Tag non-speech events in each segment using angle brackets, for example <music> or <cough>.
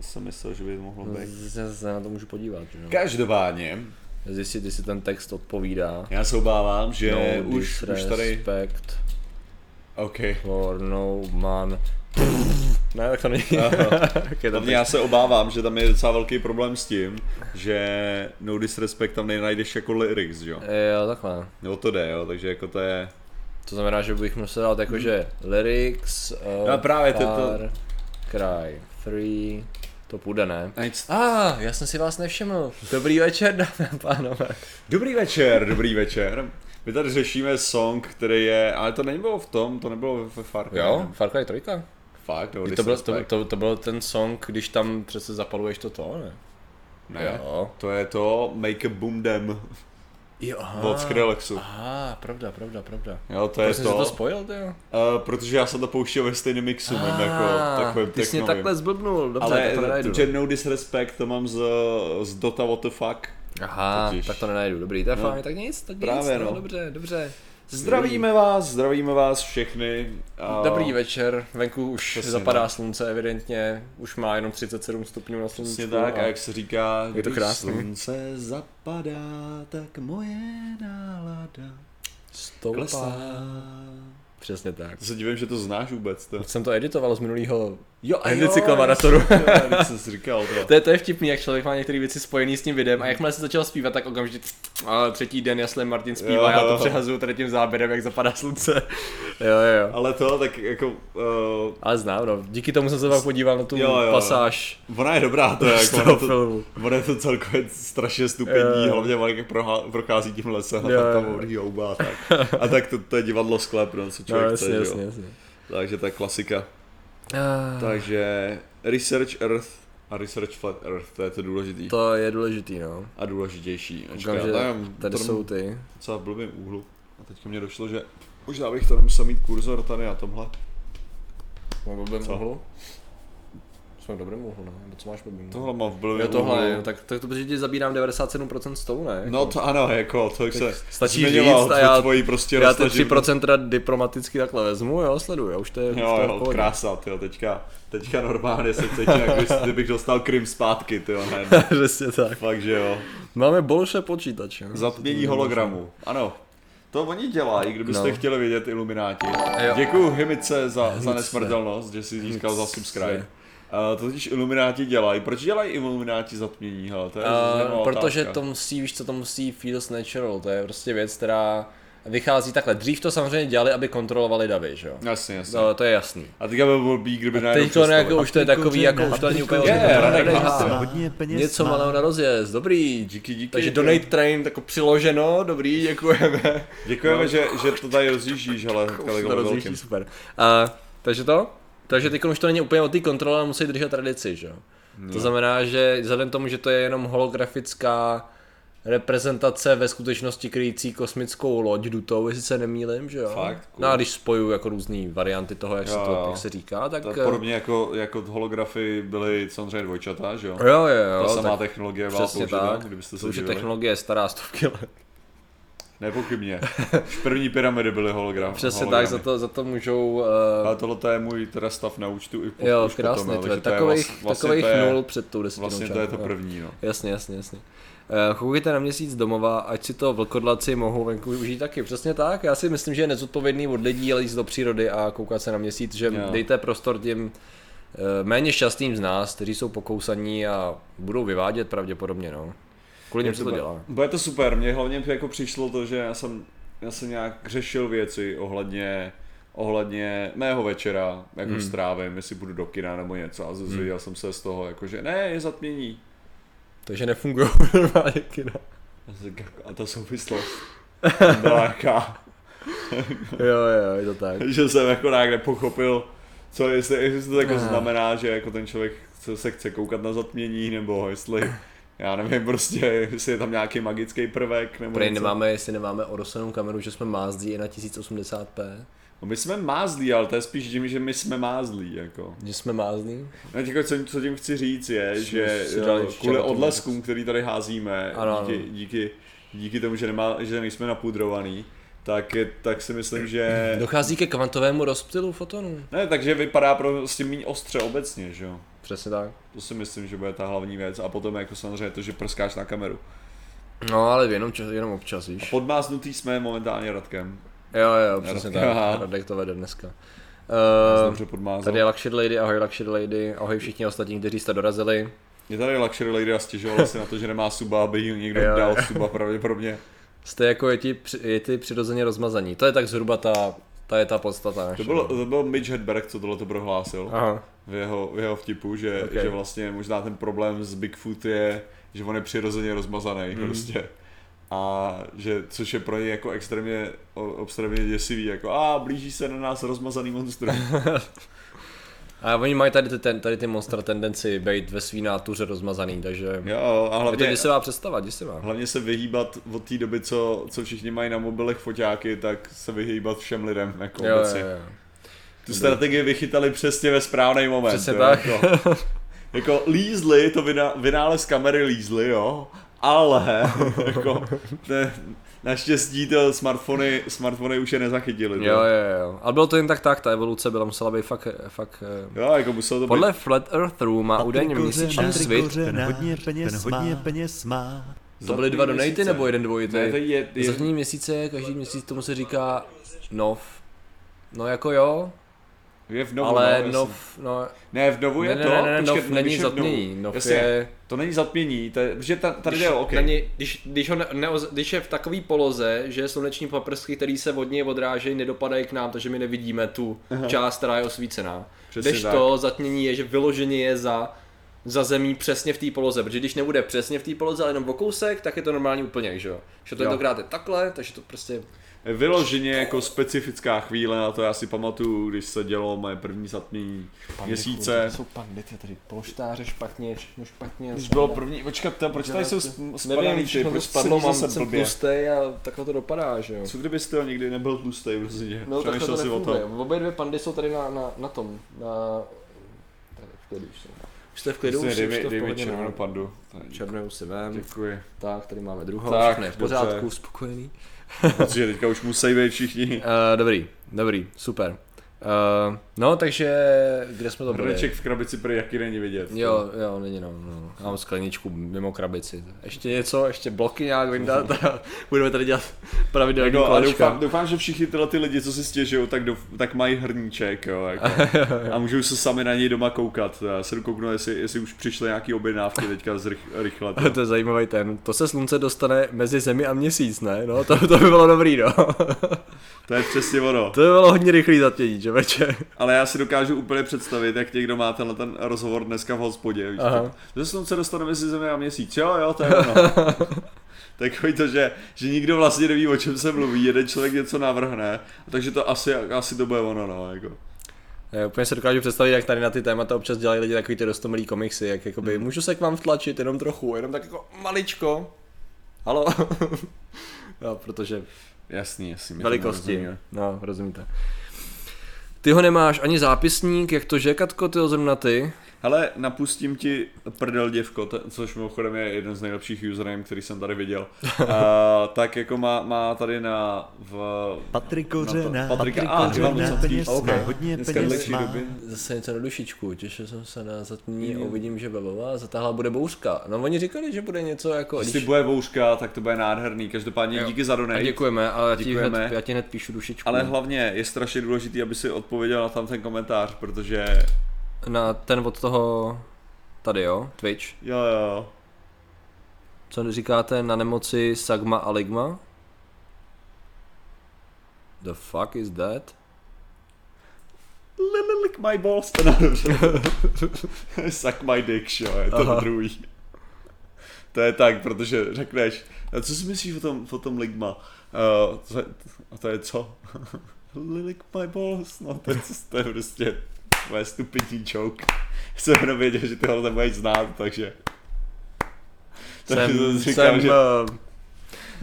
To jsem myslel, že by to mohlo být. Se, se na to můžu podívat, že jo. Každopádně, Zjistit, jestli ten text odpovídá. já se obávám, že no už, už tady... disrespect OK. for no man. Ne, tak to není. <laughs> Hlavně já se obávám, že tam je docela velký problém s tím, že no disrespect tam nenajdeš jako lyrics, jo? Jo, takhle. Jo, to jde, jo, takže jako to je... To znamená, že bych musel dát jakože lyrics, uh, No právě, to- to- Cry 3, to půjde, ne? A, ah, já jsem si vás nevšiml. Dobrý večer, dámy a pánové. Dobrý večer, dobrý večer. My tady řešíme song, který je, ale to nebylo v tom, to nebylo ve Far Cry. Jo? Far Cry 3. Fakt, no, To byl, to, to, to byl ten song, když tam přece zapaluješ to to, ne? Ne, Jo. to je to Make a Boom Dem Jo, aha. od Skrillexu. Aha, pravda, pravda, pravda. Jo, to je to to, spojil, ty jo? uh, protože já jsem to pouštěl ve stejném mixu, mým jako takovým ty jsi mě takhle zblbnul, dobře, Ale to nenajdu. že no disrespect to mám z, z Dota What the Fuck. Aha, totiž. tak to nenajdu, dobrý, to je No. fajn, tak nic, tak nic, Právě, no, no. dobře, dobře. Zdravíme vás, zdravíme vás všechny. A Dobrý večer, venku už Přesně zapadá tak. slunce evidentně, už má jenom 37 stupňů na slunci. Přesně tak, a jak se říká, Je to když krásný. slunce zapadá, tak moje nálada klesá. Stoupá. Přesně tak. To se divím, že to znáš vůbec. To. Jsem to editoval z minulého Jo, a Endicyklomaratoru. Teď <laughs> jsi říkal to. To je, to je vtipný, jak člověk má některé věci spojené s tím videem a jakmile se začal zpívat, tak okamžitě a třetí den jasle Martin zpívá, Jo, já jo. to přehazuju tady tím záběrem, jak zapadá slunce. Jo, <laughs> jo, jo. Ale to, tak jako, uh, Ale znám, no. Díky tomu jsem se pak podíval na tu Jo, jo. pasáž ona je dobrá, to je <laughs> jako, ono to, filmu. ono je to celkově strašně stupidní, Jo, jo. hlavně jak prochází tím lesem a Jo, tam tam jo. odhý houba a tak. A tak to, to je divadlo sklep, no, co No, člověk jasně, chce, jasně, jo. jasně. Takže to je klasika. Ah, Takže Research Earth a Research Flat Earth, to je to důležitý. To je důležitý, no. A důležitější. Ačka, Koukám, že nevím, tady to jsou ty. docela v blbým úhlu. A teďka mě došlo, že možná bych to nemusel mít kurzor tady na tomhle. V blbém Co? úhlu? Jsme v dobrém úhlu, ne? Nebo co máš úhlu? Tohle mám v blbým Jo, tohle, jo, tak, tak to protože ti zabírám 97% stolu, ne? No to ano, jako, to jak se stačí říct a já- tvoji prostě Já ty roztažím- 3% teda diplomaticky takhle vezmu, jo, sleduju, už to je, Jo, to je jo, krása, tyjo, teďka, teďka normálně se cítím, jak kdybych dostal Krim zpátky, tyjo, hned. <laughs> Přesně tak. Fakt, že jo. Máme bolše počítače. jo. Zatmění hologramu, ano. To oni dělají, kdybyste No. chtěli vidět Ilumináti. Děkuji Hymice za, za nesmrtelnost, že si získal za subscribe. Uh, to totiž Ilumináti dělají. Proč dělají Ilumináti zatmění? Hele, to je Uh, protože otázka. to musí, víš co, to musí feels natural, to je prostě věc, která vychází takhle. Dřív to samozřejmě dělali, aby kontrolovali davy, že jo? Jasně, jasně. No, to je jasný. A teďka by byl blbý, kdyby najednou Teď to přestali. už to je takový, jako už to není úplně hodně peněz Něco má. malého na rozjezd, dobrý. Díky, díky. Takže donate train, jako přiloženo, dobrý, děkujeme. Děkujeme, že, že to tady rozjíždíš, ale to rozjíždí, super. A, takže to? Takže teď už to není úplně o té kontrole, ale musí držet tradici, že jo? No. To znamená, že vzhledem tomu, že to je jenom holografická reprezentace ve skutečnosti kryjící kosmickou loď dutou, jestli se nemýlim, že jo? Fakt? Cool. No a když spojuju jako různý varianty toho, jak, se, Jo, to, jo. jak se říká, tak... To eh, podobně jako, jako holografy byly samozřejmě dvojčata, že jo? Jo, jo, jo. Ta samá tak technologie byla použita, tak. kdybyste To se už je technologie stará stovky let. Nepochybně. Už první pyramidy byly hologram. Přesně hologramy. tak, za to, za to můžou... Ale Uh, tohle je můj teda stav na účtu i po, jo, už krásně, potom, je takových, vlast- vlastně takových to je, nul před tou desetinou Vlastně to je to první, no. Jasně, jasně, jasně. Koukejte na měsíc domova, ať si to vlkodlaci mohou venku užít taky. Přesně tak, já si myslím, že je nezodpovědný od lidí ale jít do přírody a koukat se na měsíc, že Jo. dejte prostor těm eh, méně šťastným z nás, kteří jsou pokousaní a budou vyvádět pravděpodobně, no. Kvůli něm se to dělá. Bude to super, mně hlavně jako přišlo to, že já jsem, já jsem nějak řešil věci ohledně ohledně mého večera, jako hmm. strávím, jestli budu do kina nebo něco a zvěděl jsem se z toho, jako že ne, je zatmění. Takže nefungují <laughs> normálně kina. A ta souvislost <laughs> byla jaká, Jo, jo, je to tak. že jsem jako nějak nepochopil, co jestli, jestli to jako znamená, že jako ten člověk se, se chce koukat na zatmění, nebo jestli, já nevím prostě, jestli je tam nějaký magický prvek, nebo Prej něco. nemáme, jestli nemáme orosenou kameru, že jsme mázdí i na 1080p. No my jsme mázlí, ale to je spíš tím, že my jsme mázlí, jako. Že jsme mázdí? No, jako, co, co tím chci říct je, že si jo, kvůli odleskům, který tady házíme, Ano, díky, ano. díky, díky tomu, že, nemá, že nejsme napudrovaný, tak, je, tak si myslím, že... Dochází ke kvantovému rozptylu fotonů. Ne, takže vypadá prostě méně ostře obecně, že jo. Přesně tak. To si myslím, že bude ta hlavní věc. A potom jako samozřejmě to, že prskáš na kameru. No ale jenom, čas, jenom občas, A víš. podmáznutý jsme momentálně Radkem. Jo, jo, přesně Radek, tak. Radek to vede dneska. Uh, tady je Luxury Lady, ahoj Luxury Lady, ahoj všichni ostatní, kteří jste dorazili. Je tady Luxury Lady a stěžovala si na to, že nemá suba, aby jí někdo Jo, dal suba pravděpodobně. Jste jako je ti, je ti přirozeně rozmazaní. To je tak zhruba ta, ta je ta podstata. To naše, byl, no. to byl Mitch Hedberg, co tohle to prohlásil. Aha. v jeho, v jeho vtipu, že, Ok. okay. že vlastně možná ten problém s Bigfoot je, že on je přirozeně rozmazaný Hmm. prostě. A že, což je pro něj jako extrémně, extrémně děsivý, jako a blíží se na nás rozmazaný monstrum. <laughs> A oni mají tady ty, ten, tady ty monstra tendenci být ve svý nátuře rozmazaný, takže Jo, a je to hlavně, děsivá představa, děsivá. hlavně se vyhýbat od té doby, co, co všichni mají na mobilech foťáky, tak se vyhýbat všem lidem, jako Jo, jo, obecně. jo. Tu strategii vychytali přesně ve správný moment. Přesně jo, tak. Jako, <laughs> jako lízli, to vyna, vynález kamery lízli, jo, ale <laughs> jako, ne, naštěstí to smartfony, smartfony už je nezachytili. Jo, jo, jo. Ale bylo to jen tak tak, ta evoluce byla musela být fakt, fakt eh, jo jako muselo to Podle být, Flat Eartheru má údajně měsíční svit. ten hodně peněz ten hodně peněz má. To byly dva donaty měsíce. nebo jeden dvojitý? Ne, to je, je, Zadní měsíce, každý měsíc tomu se říká nov. No jako jo, je v novu, ale no, nov, no, Ne, v novu je ne, to, ne, ne, nov není v zatmění, nov Jasně, je... To není zatmění, to je, že ta, tady Když, jde, OK. není, když, když, ho ne, když je v takové poloze, že sluneční paprsky, které se od něj odrážejí, nedopadají k nám, takže my nevidíme tu Aha. část, která je osvícená. Přesně Když tak. to zatmění je, že vyloženě je za, za zemí přesně v té poloze, protože když nebude přesně v té poloze, ale jenom o kousek, tak je to normální úplně, že jo. Že tentokrát je takhle, takže to prostě... Vyloženě jako specifická chvíle, na to já si pamatuju, když se dělo moje první zatmění měsíce. Jsou pandity tady, polštáře špatně, všechno špatně. Když bylo první, počkat, to, proč tady jsou sp- spadaný Nevím, ty, to proč spadlo, mám zase blbě? tlustý a takhle to dopadá, že jo. Co kdyby styl nikdy nebyl tlustý, prostě? No takhle Přemýšlel to si o tom. Obě dvě pandy jsou tady na, na, na tom, na... Tady v klidu už jsou. Už jste v klidu, už, dej, to v mi- dej mi pohodě, červenou no. pandu. Tak, Černou si vem, Děkuji. tak tady máme druhou, Tak, všechno je v pořádku, spokojený. Protože teďka už musí být všichni. Uh, dobrý, dobrý, super. Uh, no, takže kde jsme to byli? Hrneček v krabici prý jaký není vidět. Jo, jo, není no, no. Mám skleničku mimo krabici. Ještě něco, ještě bloky nějak vyndat <laughs> a budeme tady dělat pravidelný a kolečka. doufám, doufám, že všichni tyhle ty lidi, co si stěžují, tak, douf, tak mají hrníček, jo, jako. <laughs> A můžou se sami na něj doma koukat. Já se kouknu, jestli, jestli už přišly nějaký objednávky teďka z rych, rychle. <laughs> to. to je zajímavý ten. To se slunce dostane mezi zemi a měsíc, ne? No, to, to by bylo dobrý, no. To je přesně ono. To by bylo hodně rychlý zatmění, že veče. Ale já si dokážu úplně představit, jak někdo má tenhle ten rozhovor dneska v hospodě. Víš, Aha. tak, Ze slunce dostane mezi zemi a měsíc. Jo, jo, to je ono. <laughs> Takový to, že, že nikdo vlastně neví, o čem se mluví, jeden člověk něco navrhne, takže to asi, asi to bude ono, no, jako. Já úplně se dokážu představit, jak tady na ty témata občas dělají lidi takový ty rostomilý komiksy, jak jakoby, Hmm. můžu se k vám vtlačit jenom trochu, jenom tak jako maličko. Halo? <laughs> no, protože Jasný, jasný. velikosti, no, rozumíte. Ty ho nemáš ani zápisník, jak to že, Katko, ty ho zrovna ty? Hele, napustím ti prdel děvko, to, což mimochodem je jeden z nejlepších username, který jsem tady viděl. A, <laughs> tak jako má, má tady na v, Patrik to- Kořená, Patrika- Patrik a, ty mám Kořená, docela peněz OK. má, hodně dneska peněz má. doby. Zase něco na dušičku, těšil jsem se na zatmění a Jo. uvidím, že babava, zatáhla bude bouřka. No oni říkali, že bude něco jako... Jestli bude bouřka, tak to bude nádherný. Každopádně Jo. díky za a donate. děkujeme, ale já ti, Děkujeme. hned, já ti hned píšu dušičku. Ale hlavně je strašně důležitý, aby si odpověděl na tam ten komentář, protože Na ten od toho, tady jo, Twitch. jo jo, Co říkáte na nemoci Sagma a Ligma? The fuck is that? Lily lick my balls, to dobře. <laughs> Suck my dick, jo, je to Aha. druhý. To je tak, protože řekneš, co si myslíš o tom, o tom ligma? Uh, to, je- a to je co? <laughs> Lily lick my balls, no to je, to je prostě moje stupidní joke. <laughs> Jsem jenom věděl, že tohle nebudeš znát, takže... takže to Jsem, říkám, jsem že uh,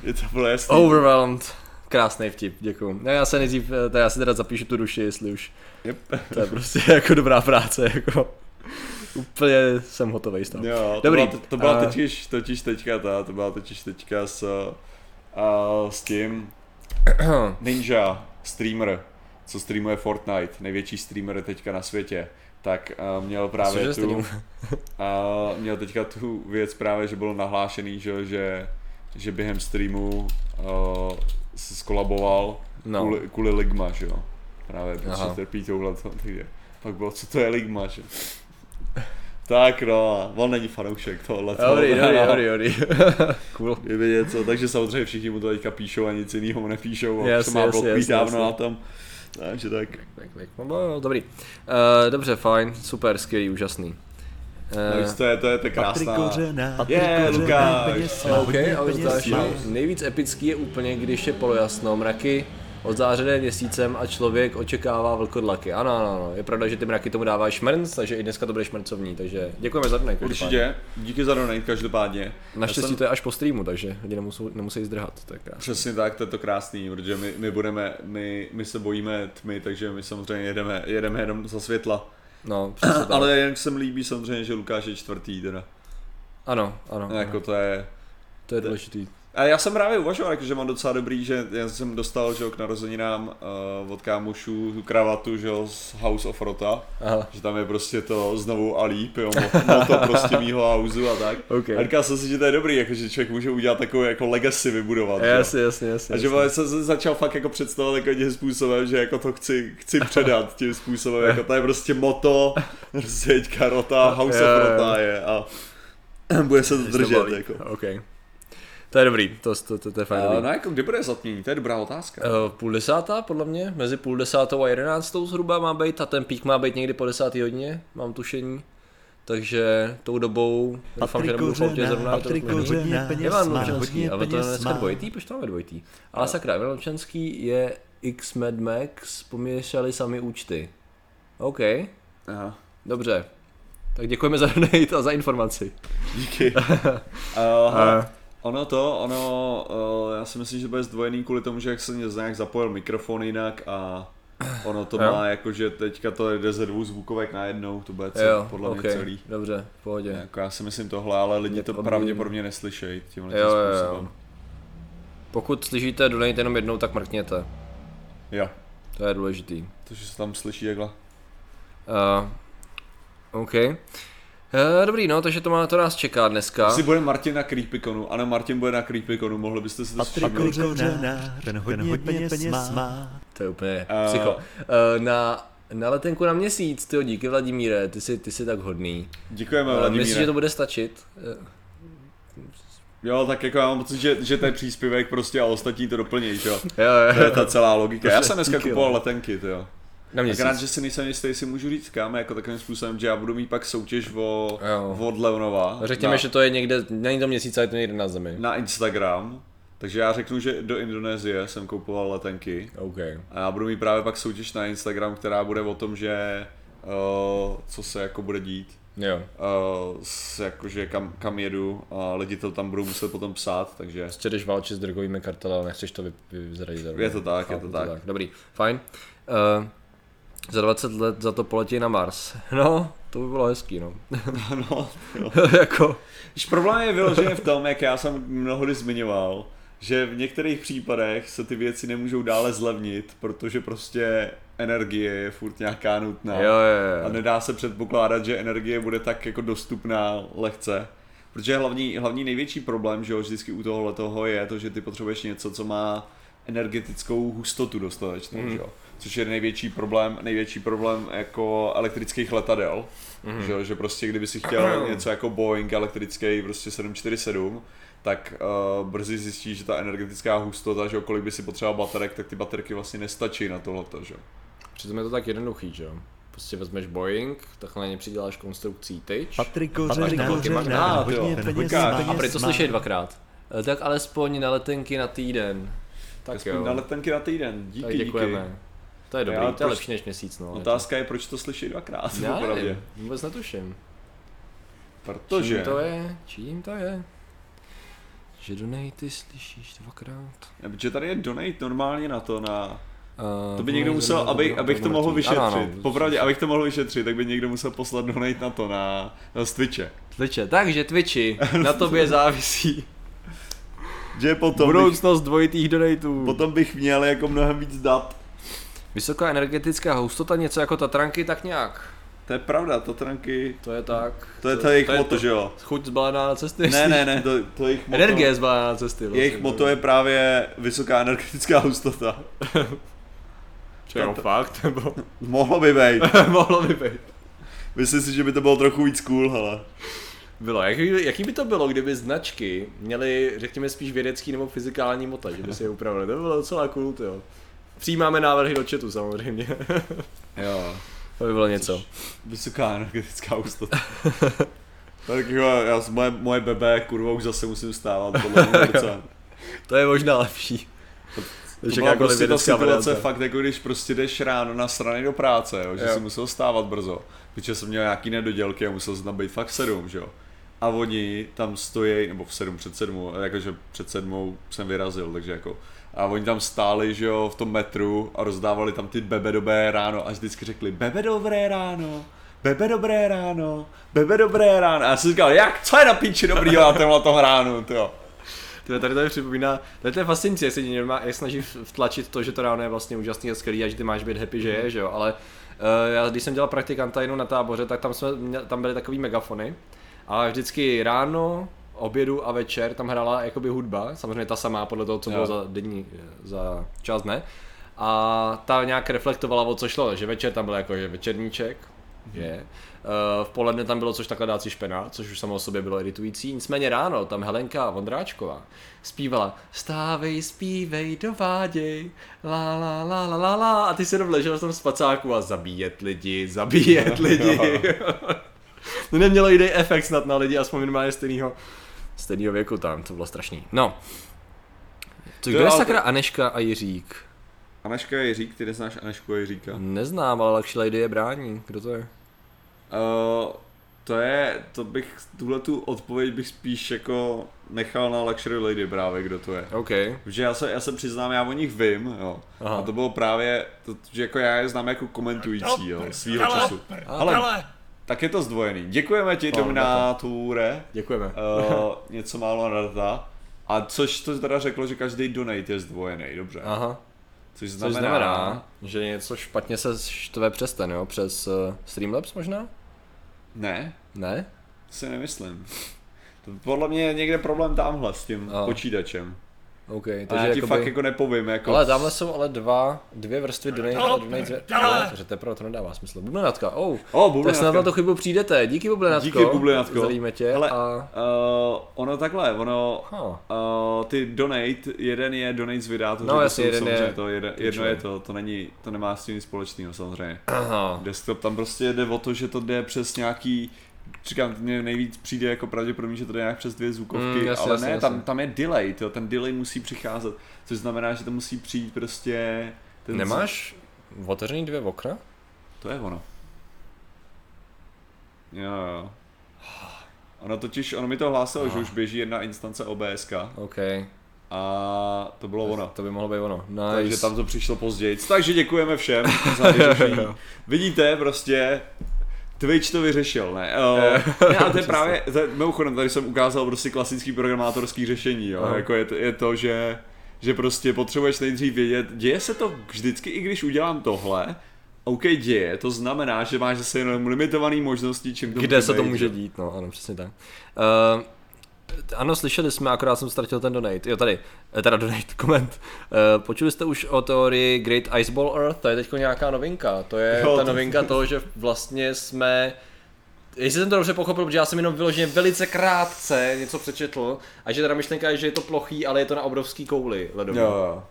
je to bylo jasný. overwhelmed. Krásný vtip, děkuju. No já se nejdřív, eh, tak já si teda zapíšu tu duši, jestli už. Yep. <laughs> To je prostě <laughs> jako dobrá práce, jako. Úplně jsem hotový z toho. Jo, to Dobrý. Byla, to byla A- totiž, totiž teďka ta, to byla totiž teďka s, a, s tím, <clears throat> Ninja, streamer, co streamuje Fortnite, největší streamer teďka na světě, tak uh, měl právě Cože tu, <laughs> a měl teďka tu věc právě, že bylo nahlášený, že, že, že během streamu uh, se skolaboval No. kvůli, kvůli Ligma, že jo. Právě protože Aha. trpí touhle, takže pak bylo, co to je Ligma, že? Tak no, on není fanoušek tohle. Dobrý, dobrý, <laughs> dobrý, dobrý. <laughs> cool. Kdyby něco, takže samozřejmě všichni mu to teďka píšou a nic jiného mu nepíšou, a Jasně, se má blokují jasně, dávno jasně. na tom. Takže tak. Tak, tak, no, no, dobrý. Uh, dobře, fajn, super, skvělý, úžasný. No, Uh, to je, to je, to je Patrik krásná. Kořená, Je, Lukáš. peněz má, OK, hodně ale peněz zdáš, má. nejvíc epický je úplně, když je polojasno, mraky odzářené měsícem a člověk očekává vlkodlaky. Ano, ano, ano, je pravda, že ty mraky tomu dávají šmrnc, takže i dneska to bude šmrncovní, takže děkujeme za dny. Určitě, díky za donate každopádně. Naštěstí jsem- to je až po streamu, takže lidi nemusí, nemusí zdrhat, to je krásné. Přesně tak, to je to krásný, protože my, my budeme, my, my se bojíme tmy, takže my samozřejmě jedeme, jedeme jenom za světla. No, tak. Ale jen se mi líbí samozřejmě, že Lukáš je čtvrtý teda. Ano, ano, Jako ano, to je... to je důležitý. A já jsem právě uvažoval, že mám docela dobrý, že já jsem dostal že, jo, k narozeninám uh, od kámošů tu kravatu že, jo, z House of Rota. Aha. Že tam je prostě to znovu Alíp, jo, mo- moto prostě mýho houseu a tak. OK. A říkal jsem si, že to je dobrý, jako, že člověk může udělat takové jako legacy vybudovat. jo. Jasně, jasně, jasně. A že vole, jsem se začal fakt jako představovat jako tím způsobem, že jako to chci, chci předat tím způsobem, jako to je prostě moto, prostě rota, House Jo, of jo. Rota je a <clears throat> bude se to držet, jako. OK. To je dobrý, to, to, to, to je fajn. Dobrý. no jako kdy bude zatmění, to je dobrá otázka. Uh, půl desátá, podle mě, mezi půl desátou a jedenáctou zhruba má být a ten pík má být někdy po desátý hodině, mám tušení. Takže tou dobou doufám, že nebudu Kořená, zrovna Patrik hodně peněz má, hodně ale to je peněz dneska má. dvojitý, proč to máme dvojitý? Ale sakra, Ivan Lučenský je X Mad Max, poměšali sami účty. OK, Aha, dobře. Tak děkujeme za donate a za informaci. díky. uh, hele, ono to, ono, uh, já si myslím, že bude zdvojený kvůli tomu, že jak se nějak zapojil mikrofon jinak a ono to Jo. má jako, že teďka to jde ze dvou zvukovek najednou, to bude Jo, cel, podle OK, mě celý. dobře, v pohodě. Jako já si myslím tohle, ale lidi to pravděpodobně neslyšejí tímhle Jo, tím jo, jo. způsobem. Pokud slyšíte donate jenom jednou, tak mrkněte. Jo, To je důležitý. takže se tam slyší takhle. Uh, OK. Uh, dobrý, no, takže to, má, to nás čeká dneska. Jestli bude Martin na Creepyconu, ano, Martin bude na Creepyconu, mohli byste si to Patrik všimnout. Kořená, ten hodně peněz má. To je úplně Eh. psycho. Uh, na, na letenku na měsíc, tyjo, díky Vladimíre, ty jsi, ty jsi tak hodný. Děkujeme, Uh, Vladimíre. myslíš, že to bude stačit? Uh, Jo, tak jako já mám pocit, že, že ten příspěvek prostě a ostatní to doplní, že jo. jo, To je jo. ta celá logika. Já jsem dneska Díky, kupoval jo. letenky, ty jo. Na měsíc. Akorát, že si nejsem jistý, jestli můžu říct kam, jako takovým způsobem, že já budu mít pak soutěž o, Jo. od Leonova Řekněme, na, že to je někde, není to měsíc, ale je to někde na zemi. na Instagram. Takže já řeknu, že do Indonésie jsem kupoval letenky OK. a já budu mít právě pak soutěž na Instagram, která bude o tom, že uh, co se jako bude dít. Jo. Uh, s, jakože kam, kam jedu a lidi to tam budou muset potom psát, takže Prostě jdeš válčit s drogovými kartely, ale nechceš to vy, vyzradit za Je to tak, je Chápu to tak. Dobrý, fajn. Uh, za 20 let za to poletí na Mars. <laughs> No, to by bylo hezký, no. <laughs> no, <laughs> jako, Když problém je vyloženě v tom, jak já jsem mnohdy zmiňoval, že v některých případech se ty věci nemůžou dále zlevnit, protože prostě energie je furt nějaká nutná. jo, jo, A jo. nedá se předpokládat, že energie bude tak jako dostupná lehce. Protože hlavní, hlavní největší problém, že jo, vždycky u tohohle toho je to, že ty potřebuješ něco, co má energetickou hustotu dostatečnou, mm. že jo. Což je největší problém, největší problém jako elektrických letadel, mm. že, že prostě kdyby si chtěl <clears throat> něco jako Boeing elektrický prostě 747, tak uh, brzy zjistíš, že ta energetická hustota, že kolik by si potřeboval baterek, tak ty baterky vlastně nestačí na tohleto, že jo. Přitom je to tak jednoduchý, že jo. Prostě vezmeš Boeing, takhle na ně přiděláš konstrukcí tyč. Patrik Patrik Kořená, Kořená, Kořená, jo, hodně ten peněz Lukáš. má. A proč to peněz má. slyšej dvakrát? Eh, Tak alespoň na letenky na týden. Tak Aspoň jo. na letenky na týden, díky, tak díky. To je dobrý, Já to je lepší než měsíc, no. Otázka je, proč to slyší dvakrát, Já nevím, vůbec netuším. Protože... Čím to je? Čím to je? Že donaty slyšíš dvakrát. Ne, Protože tady je donate normálně na to, na... Uh, To by někdo musel, aby, abych to mohl vyšetřit. Ano, ano. Popravdě, abych to mohl vyšetřit, tak by někdo musel poslat donate na to, na, na Twitche. Twitche. Takže Twitchi, <laughs> na tobě závisí. že potom bych, Budoucnost dvojitých donatů. potom bych měl jako mnohem víc dat. Vysoká energetická hustota, něco jako Tatranky, tak nějak. To je pravda, Tatranky, To je tak. to je to jejich to je moto, to- že jo? Chuť zbalená na cesty. Ne, ne, ne, to, to je jejich moto. Energie zbalená na cesty. vlastně. Jejich moto je právě vysoká energetická hustota. <laughs> Čo, jo, fakt, nebo <laughs> Mohlo by být. <laughs> mohlo by být. Myslím si, že by to bylo trochu víc cool, hele. Bylo, jaký, jaký by to bylo, kdyby značky měly, řekněme, spíš vědecký nebo fyzikální mota, že by si je upravili, to by bylo docela cool, jo. Přijímáme návrhy do chatu samozřejmě, <laughs> Jo. to by bylo něco. Vysoká energetická hustota. <laughs> tak jo, já, moje, moje bebe, kurva, už zase musím stávat podle <laughs> To je možná lepší. To Než byla prostě ta situace varianta. fakt jako když prostě jdeš ráno na strany do práce, jo, že Jo. si musel stávat brzo, protože jsem měl nějaký nedodělky a musel jsem tam být fakt sedm, že jo. A oni tam stojí, nebo v sedm před sedmou, jakože před sedmou jsem vyrazil, takže jako a oni tam stáli, že jo, v tom metru a rozdávali tam ty bebe dobré ráno a vždycky řekli bebe dobré ráno, bebe dobré ráno, bebe dobré ráno. A já jsem říkal, jak, co je na píči dobrýho na tomhle tom ránu, jo. Tyhle, tady to mi připomíná, tady to je fascinující, jak se má, jak snaží vtlačit to, že to ráno je vlastně úžasný a skvělý a že ty máš být happy, že je, že jo, ale uh, já když jsem dělal praktikanta jenom na táboře, tak tam, jsme, tam byly takový megafony a vždycky ráno, obědu a večer tam hrála jakoby hudba, samozřejmě ta samá podle toho, co Jo. bylo za denní, za čas dne. A ta nějak reflektovala, o co šlo, že večer tam byl jako že večerníček, je. Uh, v poledne tam bylo což takhle dát si špena, což už samo o sobě bylo iritující. Nicméně ráno tam Helenka Vondráčková zpívala Stávej, zpívej, dováděj, la la la la la la a ty se jenom ležel v tom spacáku a zabíjet lidi, zabíjet lidi. to <laughs> nemělo jiný efekt snad na lidi, aspoň minimálně stejného stejného věku tam, to bylo strašný. No. Co, kdo je ale sakra Aneška a Jiřík? Aneška je Jiřík, ty neznáš Anešku a Jiříka? Neznám, ale Luxury Lady je brání. Kdo to je? Uh, to je, to bych, tuhle tu odpověď bych spíš jako nechal na Luxury Lady právě, kdo to je. OK. Protože já se, já se přiznám, já o nich vím, jo. Aha. A to bylo právě, to, že jako já je znám jako komentující, jo, svýho času. Ale tak je to zdvojený. Děkujeme ti, No, Domináture. Děkujeme. Uh, <laughs> něco málo na data. A což to teda řeklo, že každý donate je zdvojený, dobře. Aha. Což Což znamená, znamená, že něco špatně se štve přes ten, jo? Přes uh, Streamlabs možná? Ne, Ne? to si nemyslím. To podle mě je někde problém tamhle s tím A. počítačem. OK, Takže takže já ti jakoby... fakt jako nepovím, jako... Ale tamhle jsou ale dva, dvě vrstvy donate a donate... Ale, že teprve to nedává smysl. Bublenatka, oh. O, Tak bublenatka. snad na to chybu přijdete. Díky Bublenatko. Díky, Bublenatko. Zdravíme tě Hele, a... Uh, ono takhle, ono, Huh. uh, ty donate, jeden je donate z videa, to No, jasně, jeden je samozřejmě to, jeden, jedno je to, to není, to nemá s tím nic společného samozřejmě. Aha. Desktop tam prostě jde o to, že to jde přes nějaký, říkám, mně nejvíc přijde jako pravděpodobně, že to jde nějak přes dvě zvukovky, Mm, jasně, ale jasně, ne, jasně. tam, tam je delay, to, ten delay musí přicházet, což znamená, že to musí přijít prostě ten Nemáš otevřený dvě okna? To je ono. Jo, jo. Ono totiž, ono mi to hlásilo, že už běží jedna instance OBSK OK. a to bylo ono. To by mohlo být ono. Nice. Takže tam to přišlo později. Takže děkujeme všem za. <laughs> Vidíte, prostě Twitch to vyřešil, ne? Uh, ne, a to je právě, to je, mimochodem, tady jsem ukázal prostě klasický programátorský řešení, jo? Aha. Jako je to, je to, že že prostě potřebuješ nejdřív vědět, děje se to vždycky, i když udělám tohle, OK, děje, to znamená, že máš zase jenom limitovaný možnosti, čím to Kde se to může dít, no ano, přesně tak. Uh, ano, slyšeli jsme, akorát jsem ztratil ten donate. Jo, tady, eh, teda donate, <laughs> koment. Uh, počuli jste už o teorii Great Ice Ball Earth? To je teď nějaká novinka. To je Jo, ta to- novinka toho, že vlastně jsme Jestli jsem to dobře pochopil, protože já jsem jenom vyloženě velice krátce něco přečetl a že teda myšlenka je, že je to plochý, ale je to na obrovský kouli ledový. Jo, jo.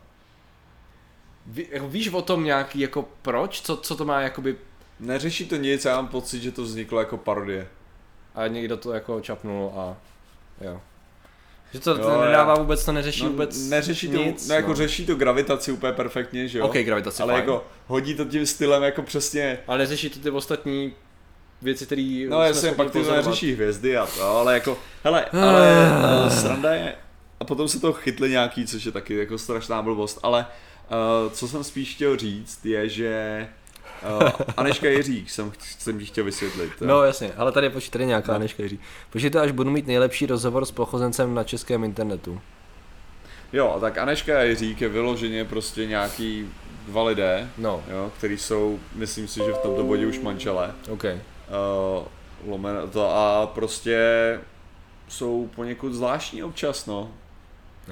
Ví, jako víš o tom nějaký jako proč? Co, co to má jakoby Neřeší to nic, já mám pocit, že to vzniklo jako parodie. a někdo to jako čapnul a jo. Že to, Jo, to nedává vůbec, to neřeší No, vůbec neřeší to, nic. no, jako řeší to gravitaci úplně perfektně, že jo? OK, gravitaci, Ale fajn. jako hodí to tím stylem jako přesně, Ale neřeší to ty ostatní věci, které no jasně, pak ty to neřeší hvězdy a to, ale jako, hele, ale uh, sranda je, a potom se to chytli nějaký, což je taky jako strašná blbost, ale uh, co jsem spíš chtěl říct je, že uh, Aneška Jiřík jsem, jsem ti chtěl vysvětlit. jo. No jasně, ale tady počkej, tady nějaká no. nežka Počkejte, až budu mít nejlepší rozhovor s plochozencem na českém internetu. Jo, tak Aneška Jiřík je vyloženě prostě nějaký dva lidé, No, jo, který jsou, myslím si, že v tomto bodě už manželé. OK. Uh, lomen, to a prostě jsou poněkud zvláštní občas, no.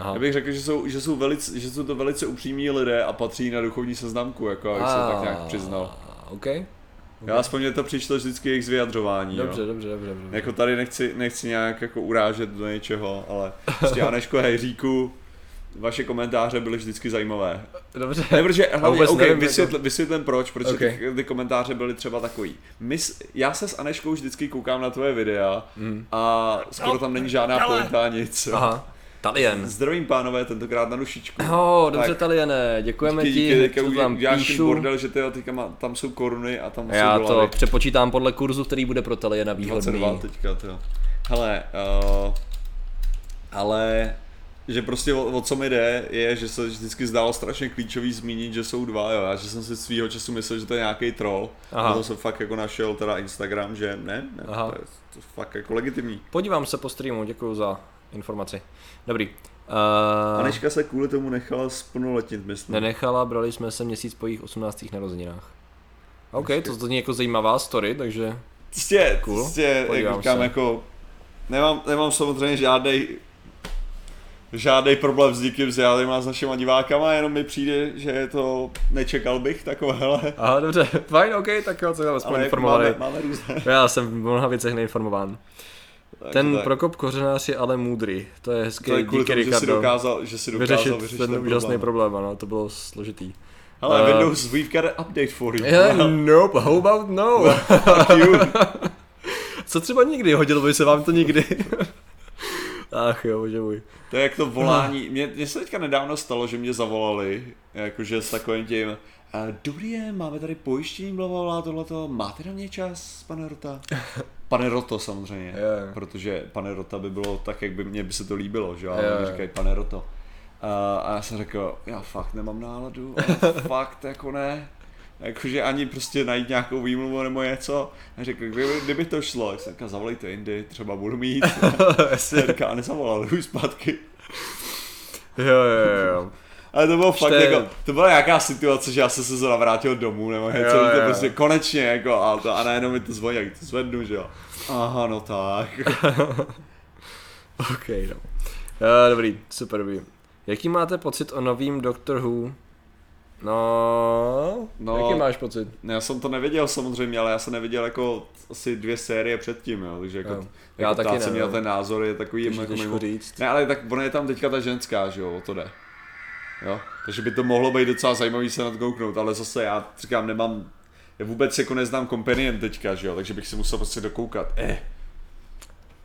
Aha. Já bych řekl, že jsou, že jsou, velice, že jsou to velice upřímní lidé a patří na duchovní seznamku, jako abych se tak nějak přiznal. OK. Já aspoň mě to přišlo vždycky jejich z vyjadřování, Dobře, jo. dobře, dobře, dobře. Jako tady nechci, nechci nějak jako urážet do něčeho, ale prostě Aneško Hejříku, vaše komentáře byly vždycky zajímavé. Dobře. Ne, protože hlavně, vůbec okay, nevím, vysvětl, vysvětlím proč, protože Okay. ty, ty, komentáře byly třeba takový. My, já se s Aneškou vždycky koukám na tvoje videa Mm. a skoro tam není žádná pointa nic. Aha. Talien. Zdravím pánové, tentokrát na dušičku. Oh, dobře, Tak. Taliene, děkujeme Díky, ti, díky, už tam ten píšu. bordel, že ty, jo, teďka má, tam jsou koruny a tam Já jsou to dolary. přepočítám podle kurzu, který bude pro Taliena výhodný. 22 teďka, to. Hele, uh, ale že prostě o, o, co mi jde, je, že se vždycky zdálo strašně klíčový zmínit, že jsou dva, jo, a že jsem si svýho času myslel, že to je nějaký troll, Aha. a to jsem fakt jako našel teda Instagram, že ne, ne Aha. to je to je fakt jako legitimní. Podívám se po streamu, děkuji za informaci. Dobrý. Uh, Aneška se kvůli tomu nechala splnoletnit, myslím. nenechala, brali jsme se měsíc po jejich 18. narozeninách. OK, Hezky. to zní jako zajímavá story, takže Prostě, Cool. prostě Podívám jak říkám, se. jako, nemám, nemám samozřejmě žádný žádný problém s nikým, s žádnýma s našima divákama, jenom mi přijde, že je to, nečekal bych takovéhle. Aha, dobře, fajn, OK, tak jo, co jsem aspoň jako informovaný. máme, máme různé. Já jsem v mnoha věcech neinformován. Takže Ten tak. Prokop Kořenář je ale můdrý, to je hezký, to je kvůli díky tomu, že si Ricardo. dokázal, že si dokázal vyřešit, vyřešit, ten, ten úžasný problém. problém, ano, to bylo složitý. Ale Eh, Windows, we've got an update for you. Yeah, nope, how about no? <laughs> Fuck you. <laughs> Co třeba nikdy, hodilo by se vám to nikdy? <laughs> Ach jo, bože můj. To je jak to volání. Mně, se teďka nedávno stalo, že mě zavolali, jakože s takovým tím, "A, dobrý den, máme tady pojištění, blablabla, tohleto, máte na mě čas, pane Rota? <laughs> Pane Roto samozřejmě, Jo. protože pane Rota by bylo tak, jak by mně by se to líbilo, že jo. mi říkají pane Roto. A, a já jsem řekl, já fakt nemám náladu, ale <laughs> fakt jako ne. Jakože ani prostě najít nějakou výmluvu nebo něco. A řekl, kdyby, kdyby to šlo, tak jsem říkal, zavolejte jindy, třeba budu mít. <laughs> A říká, a nezavolal, už zpátky. Jo, jo, jo. Ale to bylo fakt Šte- jako, to byla nějaká situace, že já jsem se zrovna vrátil domů, nebo něco, to jo. prostě konečně, jako, a, to, a najednou mi to zvoní, jak to zvednu, že jo. Aha, no tak. <laughs> OK, no. Uh, dobrý, super dobrý. Jaký máte pocit o novým Doctor Who? No, No. jaký máš pocit? Já jsem to nevěděl samozřejmě, ale já jsem neviděl jako asi dvě série předtím, jo, takže jako, Jo. Já jako taky ptát se ne, mě na no. ten názor je takový jako mimo. říct. Ne, ale tak ona je tam teďka ta ženská, že jo, o to jde. Jo, takže by to mohlo být docela zajímavý se nadkouknout, ale zase já říkám, nemám, já vůbec jako neznám Companion teďka, že jo, takže bych si musel prostě dokoukat. Eh.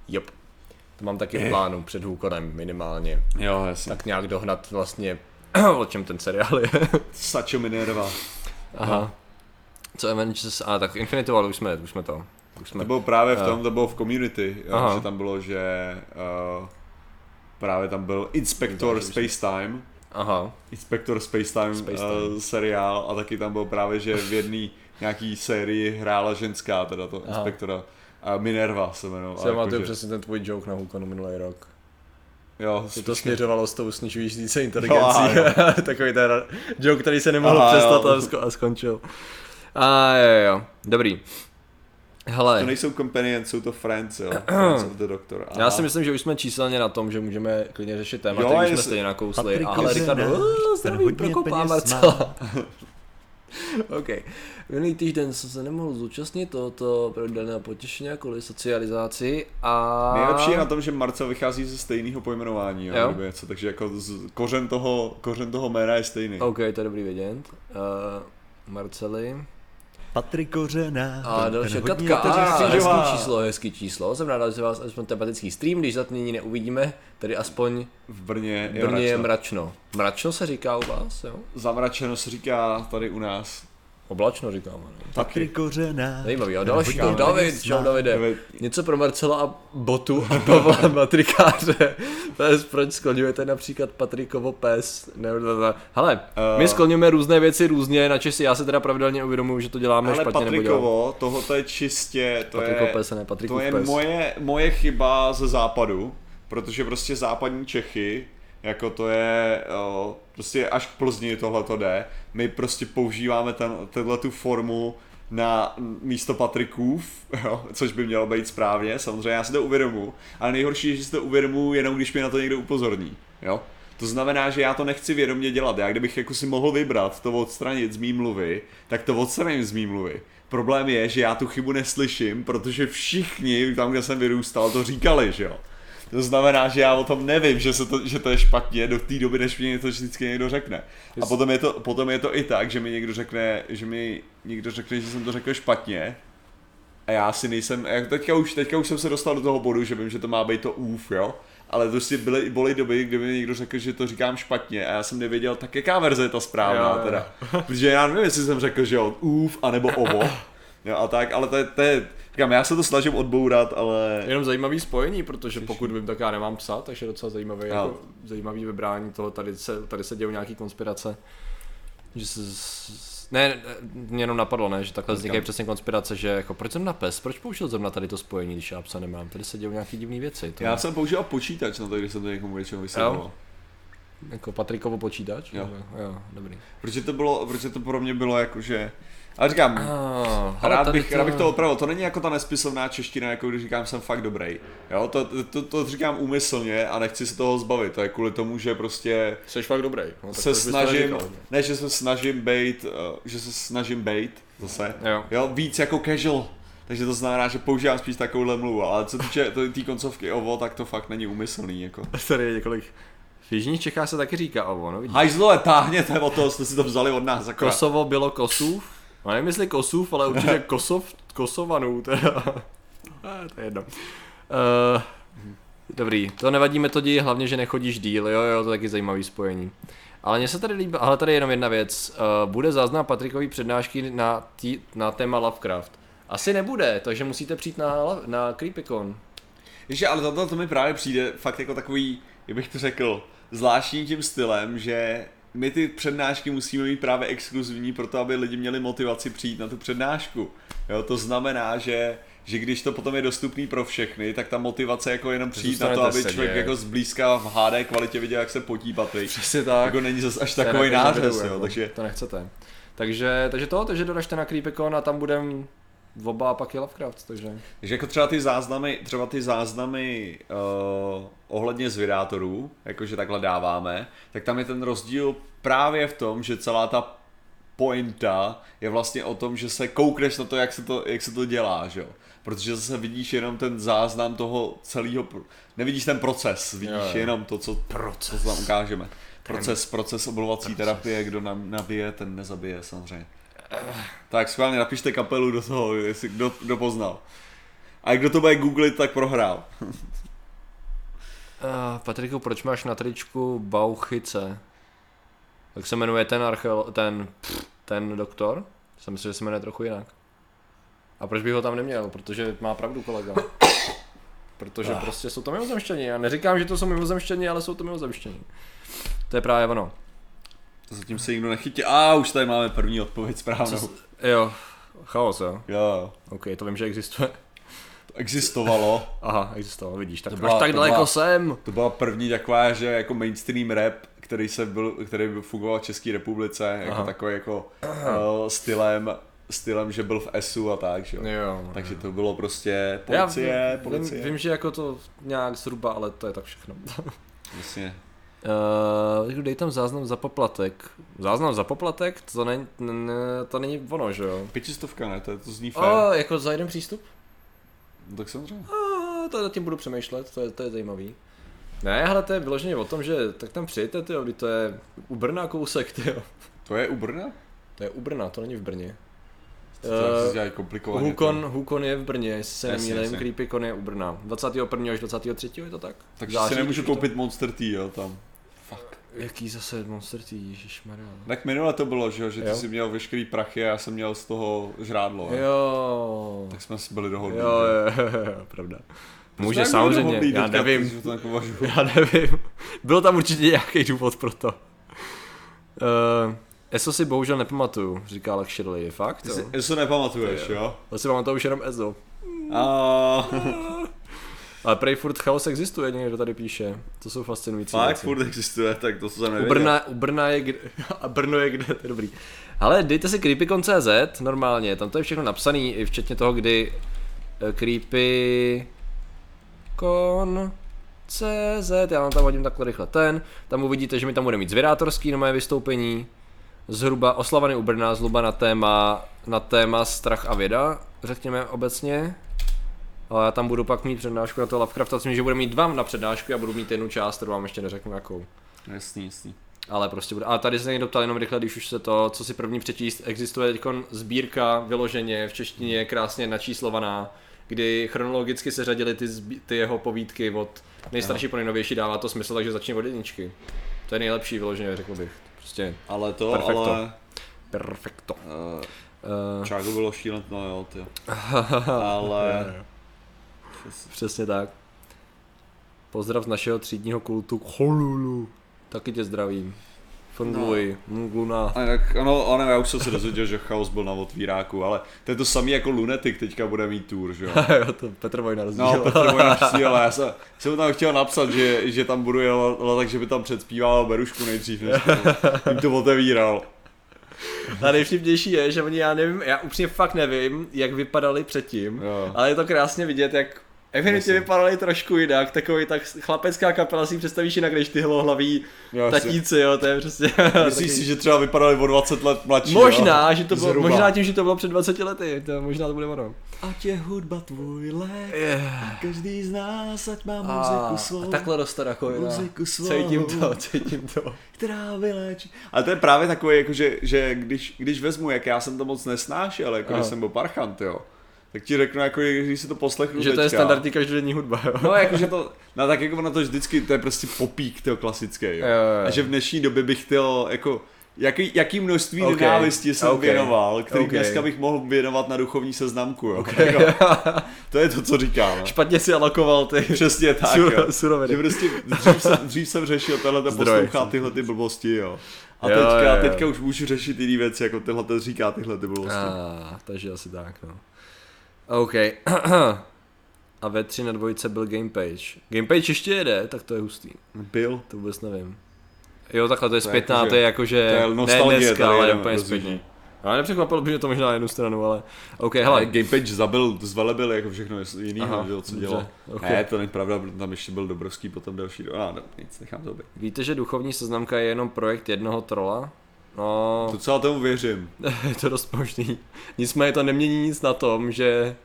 Jop. To mám taky v plánu před Hůkonem minimálně. Jo, jasně. Tak nějak dohnat vlastně, <clears throat> o čem ten seriál je. <laughs> Sačo Minerva. Aha. Co Avengers, a tak Infinity War, už jsme, už jsme to. Už jsme To bylo právě v Jo. tom, to bylo v Community, jo, Aha. že tam bylo, že uh, právě tam byl Inspector Vidíš, Space Time, Aha. Inspector Space Time. Uh, seriál a taky tam byl právě, že v jedné nějaký sérii hrála ženská, teda to Aha. Inspektora. A Minerva se jmenovala. Si pamatuju jakože- přesně ten tvůj joke na Hůkonu minulý rok. Jo, Že to směřovalo s tou snižující se inteligencí. Jo, <laughs> Takový ten joke, který se nemohl Aha, přestat jo. a skončil. A jo, jo, dobrý. Hele, To nejsou Companions, jsou to Friends, jo. <clears throat> Friends of the Doctor. Aha. já si myslím, že už jsme číselně na tom, že můžeme klidně řešit téma, Jo, který už jsme stejně nakousli. Patrik Ale Kořenář, Ricardo, "Oh, ten zdraví peněz Marcela. <laughs> OK. Minulý týden jsem se nemohl zúčastnit tohoto pravidelného potěšení kvůli socializaci a... Nejlepší je na tom, že Marcel vychází ze stejného pojmenování, jo, Jo. nebo něco, takže jako z, kořen, toho, kořen toho jména je stejný. OK, to je dobrý vědět. Uh, Marceli. Patrik Kořená. A další Katka, a, hezký číslo, hezký číslo. Jsem rád, že vás aspoň tematický stream, když za to nyní neuvidíme, tedy aspoň V Brně v je Brně je mračno. mračno. Mračno se říká u vás, jo? Zamračeno se říká tady u nás. Oblačno říkám, ano. Patrik Kořená. Zajímavý, a další, David, peněz čau. Davide. David. Něco pro Marcela a Botu a Pavla Matrikáře. <laughs> To je proč skloňujete například Patrikovo pes. Ne, ne, ne. Hele, my Eh. skloňujeme různé věci různě, na Česi já se teda pravidelně uvědomuji, že to děláme Ale špatně děláme. Patrikovo, tohoto je čistě, to Patrikov je, pes a ne Patrikův to je pes. moje, moje chyba ze západu, protože prostě západní Čechy jako to je, o, prostě až k Plzni tohle to jde, my prostě používáme ten, tenhle tu formu na místo Patrikův, <laughs> jo, což by mělo být správně, samozřejmě já si to uvědomu, ale nejhorší je, že si to uvědomu jenom když mě na to někdo upozorní, jo. To znamená, že já to nechci vědomě dělat. Já kdybych jako si mohl vybrat to odstranit z mý mluvy, tak to odstraním z mý mluvy. Problém je, že já tu chybu neslyším, protože všichni tam, kde jsem vyrůstal, to říkali, že jo. To znamená, že já o tom nevím, že, se to, že to je špatně do té doby, než mi to vždycky někdo řekne. A potom je, to, potom je to i tak, že mi někdo řekne, že mi někdo řekne, že jsem to řekl špatně. A já si nejsem, jak teďka už, teďka už jsem se dostal do toho bodu, že vím, že to má být to úf, jo. Ale prostě byly, byly doby, kdy mi někdo řekl, že to říkám špatně a já jsem nevěděl, tak jaká verze je ta správná Jo, jo. teda. Protože já nevím, jestli jsem řekl, že jo, úf, anebo ovo. <laughs> Jo, a tak, ale to je, to je, říkám, já se to snažím odbourat, ale Jenom zajímavý spojení, protože pokud vím, tak já nemám psa, takže je docela zajímavý, Jo. jako, zajímavý vybrání toho, tady se, tady se dějou nějaký konspirace. Že se, ne, ne, mě jenom napadlo, ne, že takhle vznikají přesně konspirace, že jako proč jsem na pes, proč použil zrovna tady to spojení, když já psa nemám, tady se dějou nějaký divné věci. To já je, jsem používal počítač na to, když jsem to někomu většinou vysvětloval. Jako Patrikovo počítač? Jo. Nebo- jo dobrý. Protože to bylo, protože to pro mě bylo jako, že ale říkám, Ah, rád bych, rád bych to opravil. To není jako ta nesmyslná čeština, jako když říkám, jsem fakt dobrý. Jo, to, to, to, to říkám úmyslně a nechci se toho zbavit. To je kvůli tomu, že prostě Jsi fakt dobrý. No, tak se to to snažím, ne, že se snažím být, uh, že se snažím být zase, Jo. jo, víc jako casual. Takže to znamená, že používám spíš takovouhle mluvu, ale co týče té koncovky ovo, tak to fakt není úmyslný, jako. <laughs> Tady je několik. V Jižních Čechách se taky říká ovo, no vidíš. Hajzlové, táhněte o to, jste si to vzali od nás, akorát. Kosovo bylo Kosův. No nevím jestli Kosův, ale určitě <laughs> Kosov, Kosovanů teda. A, to je jedno. Uh, dobrý, to nevadí metodí, hlavně, že nechodíš díl, jo, jo, to je taky zajímavý spojení. Ale mně se tady líbí, ale tady je jenom jedna věc. Uh, bude záznam Patrikový přednášky na, tí, na téma Lovecraft. Asi nebude, takže musíte přijít na, na Creepycon. Víš, ale tohle to mi právě přijde fakt jako takový, jak bych to řekl, zvláštním tím stylem, že my ty přednášky musíme mít právě exkluzivní pro to, aby lidi měli motivaci přijít na tu přednášku. Jo, to znamená, že že když to potom je dostupný pro všechny, tak ta motivace jako jenom přijít na to, aby sedět. člověk jako zblízka v HD kvalitě viděl, jak se potí Patrik. Přesně tak. Jako není zase až takový nářez, jo, jako, takže To nechcete. Takže, takže to, takže doražte na Creepycon a tam budem oba a pak je Lovecraft, takže... Takže jako třeba ty záznamy, třeba ty záznamy uh, ohledně zvědátorů, jakože takhle dáváme, tak tam je ten rozdíl právě v tom, že celá ta pointa je vlastně o tom, že se koukneš na to, jak se to, jak se to dělá, že jo. Protože zase vidíš jenom ten záznam toho celého, pro- nevidíš ten proces, vidíš Jo, jo. jenom to, co, Proces. co tam ukážeme. Proces, proces oblovací terapie, kdo nám nabije, ten nezabije samozřejmě. Tak schválně napište kapelu do toho, jestli kdo, kdo poznal. A kdo to bude googlit, tak prohrál. Uh, <laughs> Patriku, proč máš na tričku Bauchice? Jak se jmenuje ten archeol, ten, pff, ten doktor? Jsem myslel, že se jmenuje trochu jinak. A proč bych ho tam neměl? Protože má pravdu kolega. Protože prostě jsou to mimozemštění. Já neříkám, že to jsou mimozemštění, ale jsou to mimozemštění. To je právě ono. Zatím se nikdo nechytí. A už tady máme první odpověď správnou. Jo, chaos, jo. Jo, OK, to vím, že existuje. to existovalo. <laughs> Aha, existoval, vidíš, tak To byla- tak to daleko byla- jsem? To byla první taková, že jako mainstream rap, který se byl, který byl fungoval v České republice, jako Aha. takový jako uh, stylem, stylem, že byl v SU a tak, že jo. Jo. Takže to bylo prostě policie, Já vím, policie. Vím, že jako to nějak zhruba, ale to je tak všechno. Jasně. Uh, dej tam záznam za poplatek. Záznam za poplatek? To, není, ne, to není ono, že jo? Pětistovka, ne? To, to zní fér. O, jako za jeden přístup? No, tak samozřejmě. A to nad tím budu přemýšlet, to je, to je zajímavý. Ne, hele, to je vyloženě o tom, že tak tam přijďte, kdy to je u Brna kousek, tyjo. To je u Brna? To je u Brna, to není v Brně. To uh. Hukon, Hukon je v Brně, jestli se nemýlím. Creepycon je u Brna. 21. až 23. je to tak? Takže si nemůžu když to- koupit Monster Tea, jo, tam. Jaký zase Monster Tea, ježišmarja. Tak minule to bylo, že, jo, že ty Jo. jsi měl veškerý prachy a já jsem měl z toho žrádlo. jo. Jo. Tak jsme si byli dohodní. Jo, jo, jo, jo, pravda. Může samozřejmě, já teďka, nevím. protože to nepovažuji. Já nevím. Byl tam určitě nějaký důvod pro to. Uh, ESO si bohužel nepamatuju, říká Alex Shirley, je fakt? Ty si, Jo? to nepamatuješ, jo? Já si pamatuju už jenom ESO. A... Ale prej furt chaos existuje, někdo tady píše. To jsou fascinující Fakt věci. furt existuje, tak to jsem U nevěděl. Brna, u Brna je kde, <laughs> a Brno je kde, to je dobrý. Ale dejte si creepycon.cz normálně, tam to je všechno napsaný, i včetně toho, kdy eh, creepy con CZ, já vám tam hodím takhle rychle ten, tam uvidíte, že mi tam bude mít zvědátorský na moje vystoupení, zhruba oslavaný u Brna, zhruba na téma, na téma strach a věda, řekněme obecně. Ale já tam budu pak mít přednášku na to Lovecrafta, myslím, že budu mít dva na přednášku a budu mít jednu část, kterou vám ještě neřeknu jakou. Jasný, jasný. Ale prostě bude. A tady se někdo ptal jenom rychle, když už se to, co si první přečíst, existuje teď sbírka vyloženě v češtině krásně načíslovaná, kdy chronologicky se řadily ty, ty jeho povídky od nejstarší po nejnovější, dává to smysl, takže začni od jedničky. To je nejlepší vyloženě, řekl bych. Prostě Ale to, Perfekto. ale... perfekto. Uh, Uh, Čágo bylo šílen, no jo, ty. <laughs> Ale... Přesně tak. Pozdrav z našeho třídního kultu Cholulu. Taky tě zdravím. Funguj, no. Gluna. A tak, ano, ano, já už jsem se dozvěděl, že chaos byl na otvíráku, ale to je to samý jako Lunetik teďka bude mít tour, že jo? <laughs> jo, to Petr Vojna No, rozdíl. Petr Vojna přijel, <laughs> já jsem, jsem tam chtěl napsat, že, že tam budu jel, takže by tam předspíval Berušku nejdřív, než to- jim to otevíral. <laughs> A nejvtipnější je, že oni, já nevím, já upřímně fakt nevím, jak vypadali předtím, Jo. ale je to krásně vidět, jak evidentně Jasně. vypadali trošku jinak, takový tak chlapecká kapela si představíš jinak, než ty hlohlaví tatíci, jo, to je prostě... <laughs> Myslíš si, že třeba vypadali o 20 let mladší, Možná, jo? že to bylo, Zhruba. možná tím, že to bylo před 20 lety, to možná to bude ono. Ať je hudba tvůj lék, Yeah. každý z nás, ať má A, muziku svou, a takhle roste rakovina. Muziku svou. Cítím to, cítím to. která vyléčí. Ale to je právě takový, jako že, že když, když vezmu, jak já jsem to moc nesnášel, jako Aha. že jsem byl parchant, jo, tak ti řeknu, jako, když si to poslechnu Že to je teďka, standardní každodenní hudba, jo. No, jakože to, no tak jako ono to vždycky, to je prostě popík, to klasický, jo. Jo, jo, jo. A že v dnešní době bych chtěl, jako, jaký, jaký množství Ok, okay. nenávisti jsem ok, okay. věnoval, který ok. okay. dneska bych mohl věnovat na duchovní seznamku, jo. Jako, <laughs> to je to, co říkám. Špatně si alokoval ty Přesně tak, sur- jo. suroviny. Že prostě dřív jsem, dřív jsem řešil tohle, poslouchá tyhle ty blbosti, jo. A Jo, teďka, jo, jo. teďka už můžu řešit jiný věci, jako tyhle říká tyhle ty blbosti. Ah, takže asi tak, no. OK. <clears throat> A ve 3 na dvojce byl Gamepage. Gamepage ještě jede, tak to je hustý. Byl. To vůbec nevím. Jo, takhle to je zpětná, to je jakože, to je ne dneska, ale úplně zpětně. Ale nepřekvapilo by mě to možná na jednu stranu, ale OK, Ale hele. Gamepage zabil, zvelebil jako všechno jiného, že co dělal. ok. Ne, to není pravda, tam ještě byl Dobrovský, potom další, do... no, no, nic, nechám to být. Víte, že duchovní seznamka je jenom projekt jednoho trola? No, Docela tomu věřím. <laughs> je to dost možný. Nicméně to nemění nic na tom, že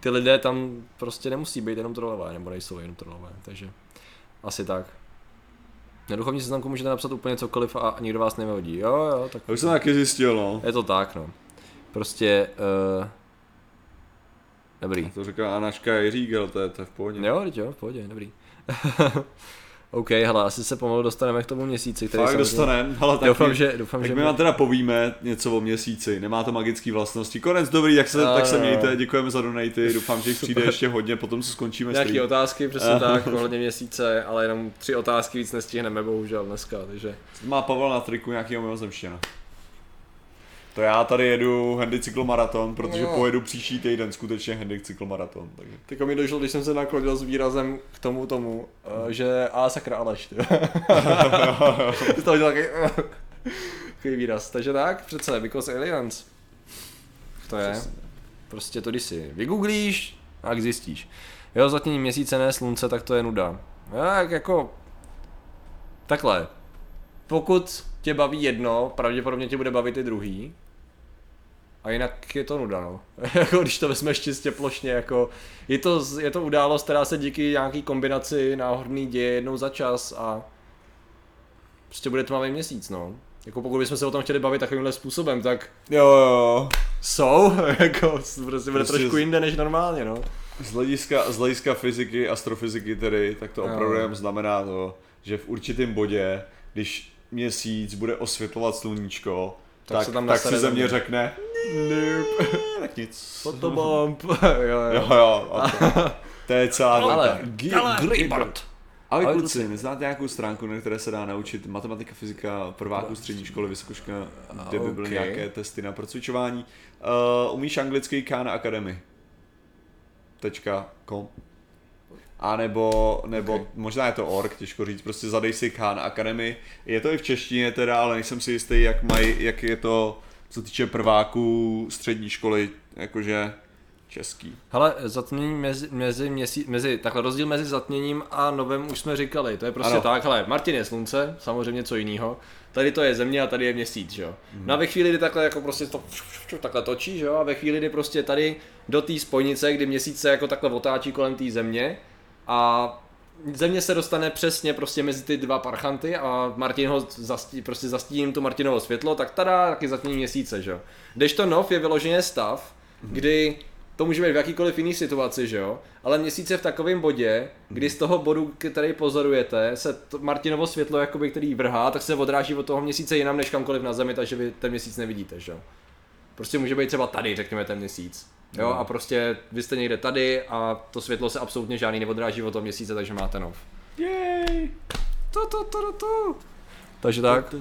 ty lidé tam prostě nemusí být jenom trolové, nebo nejsou jenom trolové, takže asi tak. Na duchovní seznamku můžete napsat úplně cokoliv a nikdo vás nevyhodí. Jo, jo, tak Já už jsem taky zjistil, no. je to tak, no. Prostě, uh, dobrý. To říká Anaška Jiřík, ale to je, to je v pohodě. Jo, teď jo, v pohodě, dobrý. <laughs> OK, hele, asi se pomalu dostaneme k tomu měsíci, který Fakt samozřejmě- dostanem, ale tak, Doufám, my, že, doufám, tak že my vám teda povíme něco o měsíci, nemá to magické vlastnosti. Konec dobrý, tak se, No, tak se mějte, děkujeme za donaty, doufám, že jich přijde Super. ještě hodně, potom co skončíme stream. otázky, přesně tak, ohledně měsíce, ale jenom tři otázky víc nestihneme, bohužel dneska, takže... Má Pavel na triku nějakého mimozemštěna. To já tady jedu Handy cyklomaraton, protože No. pojedu příští týden skutečně Handy cyklomaraton. Takže. Teď mi došlo, když jsem se naklonil s výrazem k tomu tomu, eh, že a sakra Aleš, ty. Z toho dělal takový, výraz. Takže tak, přece, because aliens. To je. Prostě to, když si vygooglíš, tak zjistíš. Jo, zatím měsíce ne slunce, tak to je nuda. Jak jako... Takhle. Pokud tě baví jedno, pravděpodobně tě bude bavit i druhý. A jinak je to nuda, no. <laughs> jako když to vezmeš čistě plošně, jako je to, je to událost, která se díky nějaký kombinaci náhodný děje jednou za čas a prostě bude tmavý měsíc, no. Jako pokud bychom se o tom chtěli bavit takovýmhle způsobem, tak Jo, jo. jsou, <laughs> jako prostě bude Prostě trošku z- jinde než normálně, no. Z hlediska, z hlediska fyziky, astrofyziky tedy, tak to Jo. opravdu jenom znamená to, že v určitém bodě, když měsíc bude osvětlovat sluníčko, Tak tak, se tam tak si země země. řekne, Nope. <laughs> tak nic. Fotobomb. <laughs> jo, jo. Jo, jo. a to, to je celá Ale. Ahoj Ahoj, kluci, neznáte nějakou stránku, na které se dá naučit matematika, fyzika, prváků střední školy, vysokoška, kde by byly Ok. nějaké testy na procvičování? Uh, umíš anglický Khan Academy? Tečka com. A nebo, nebo Ok. možná je to ork, těžko říct, prostě zadej si Khan Academy. Je to i v češtině teda, ale nejsem si jistý, jak, mají, jak je to, co týče prváků střední školy, jakože český. Hele, zatmění mezi, mezi, měsí, mezi, takhle rozdíl mezi zatměním a novém už jsme říkali, to je prostě Ano. tak, hele, Martin je slunce, samozřejmě co jiného, tady to je země a tady je měsíc, že jo. No a ve chvíli, kdy takhle jako prostě to takhle točí, že jo, a ve chvíli, kdy prostě tady do té spojnice, kdy měsíc se jako takhle otáčí kolem té země a země se dostane přesně prostě mezi ty dva parchanty a Martin ho zastí, prostě zastíním to Martinovo světlo, tak tada, taky zatmění měsíce, že jo. Kdežto nov je vyloženě stav, kdy to může být v jakýkoliv jiný situaci, že jo, ale měsíc je v takovém bodě, kdy z toho bodu, který pozorujete, se to Martinovo světlo, jakoby, který vrhá, tak se odráží od toho měsíce jinam než kamkoliv na zemi, takže vy ten měsíc nevidíte, že jo. Prostě může být třeba tady, řekněme, ten měsíc. Jo, a prostě vy jste někde tady a to světlo se absolutně žádný neodráží od toho měsíce, takže máte nov. Jej! Tu, tu, tu, tu, tu. Takže tak.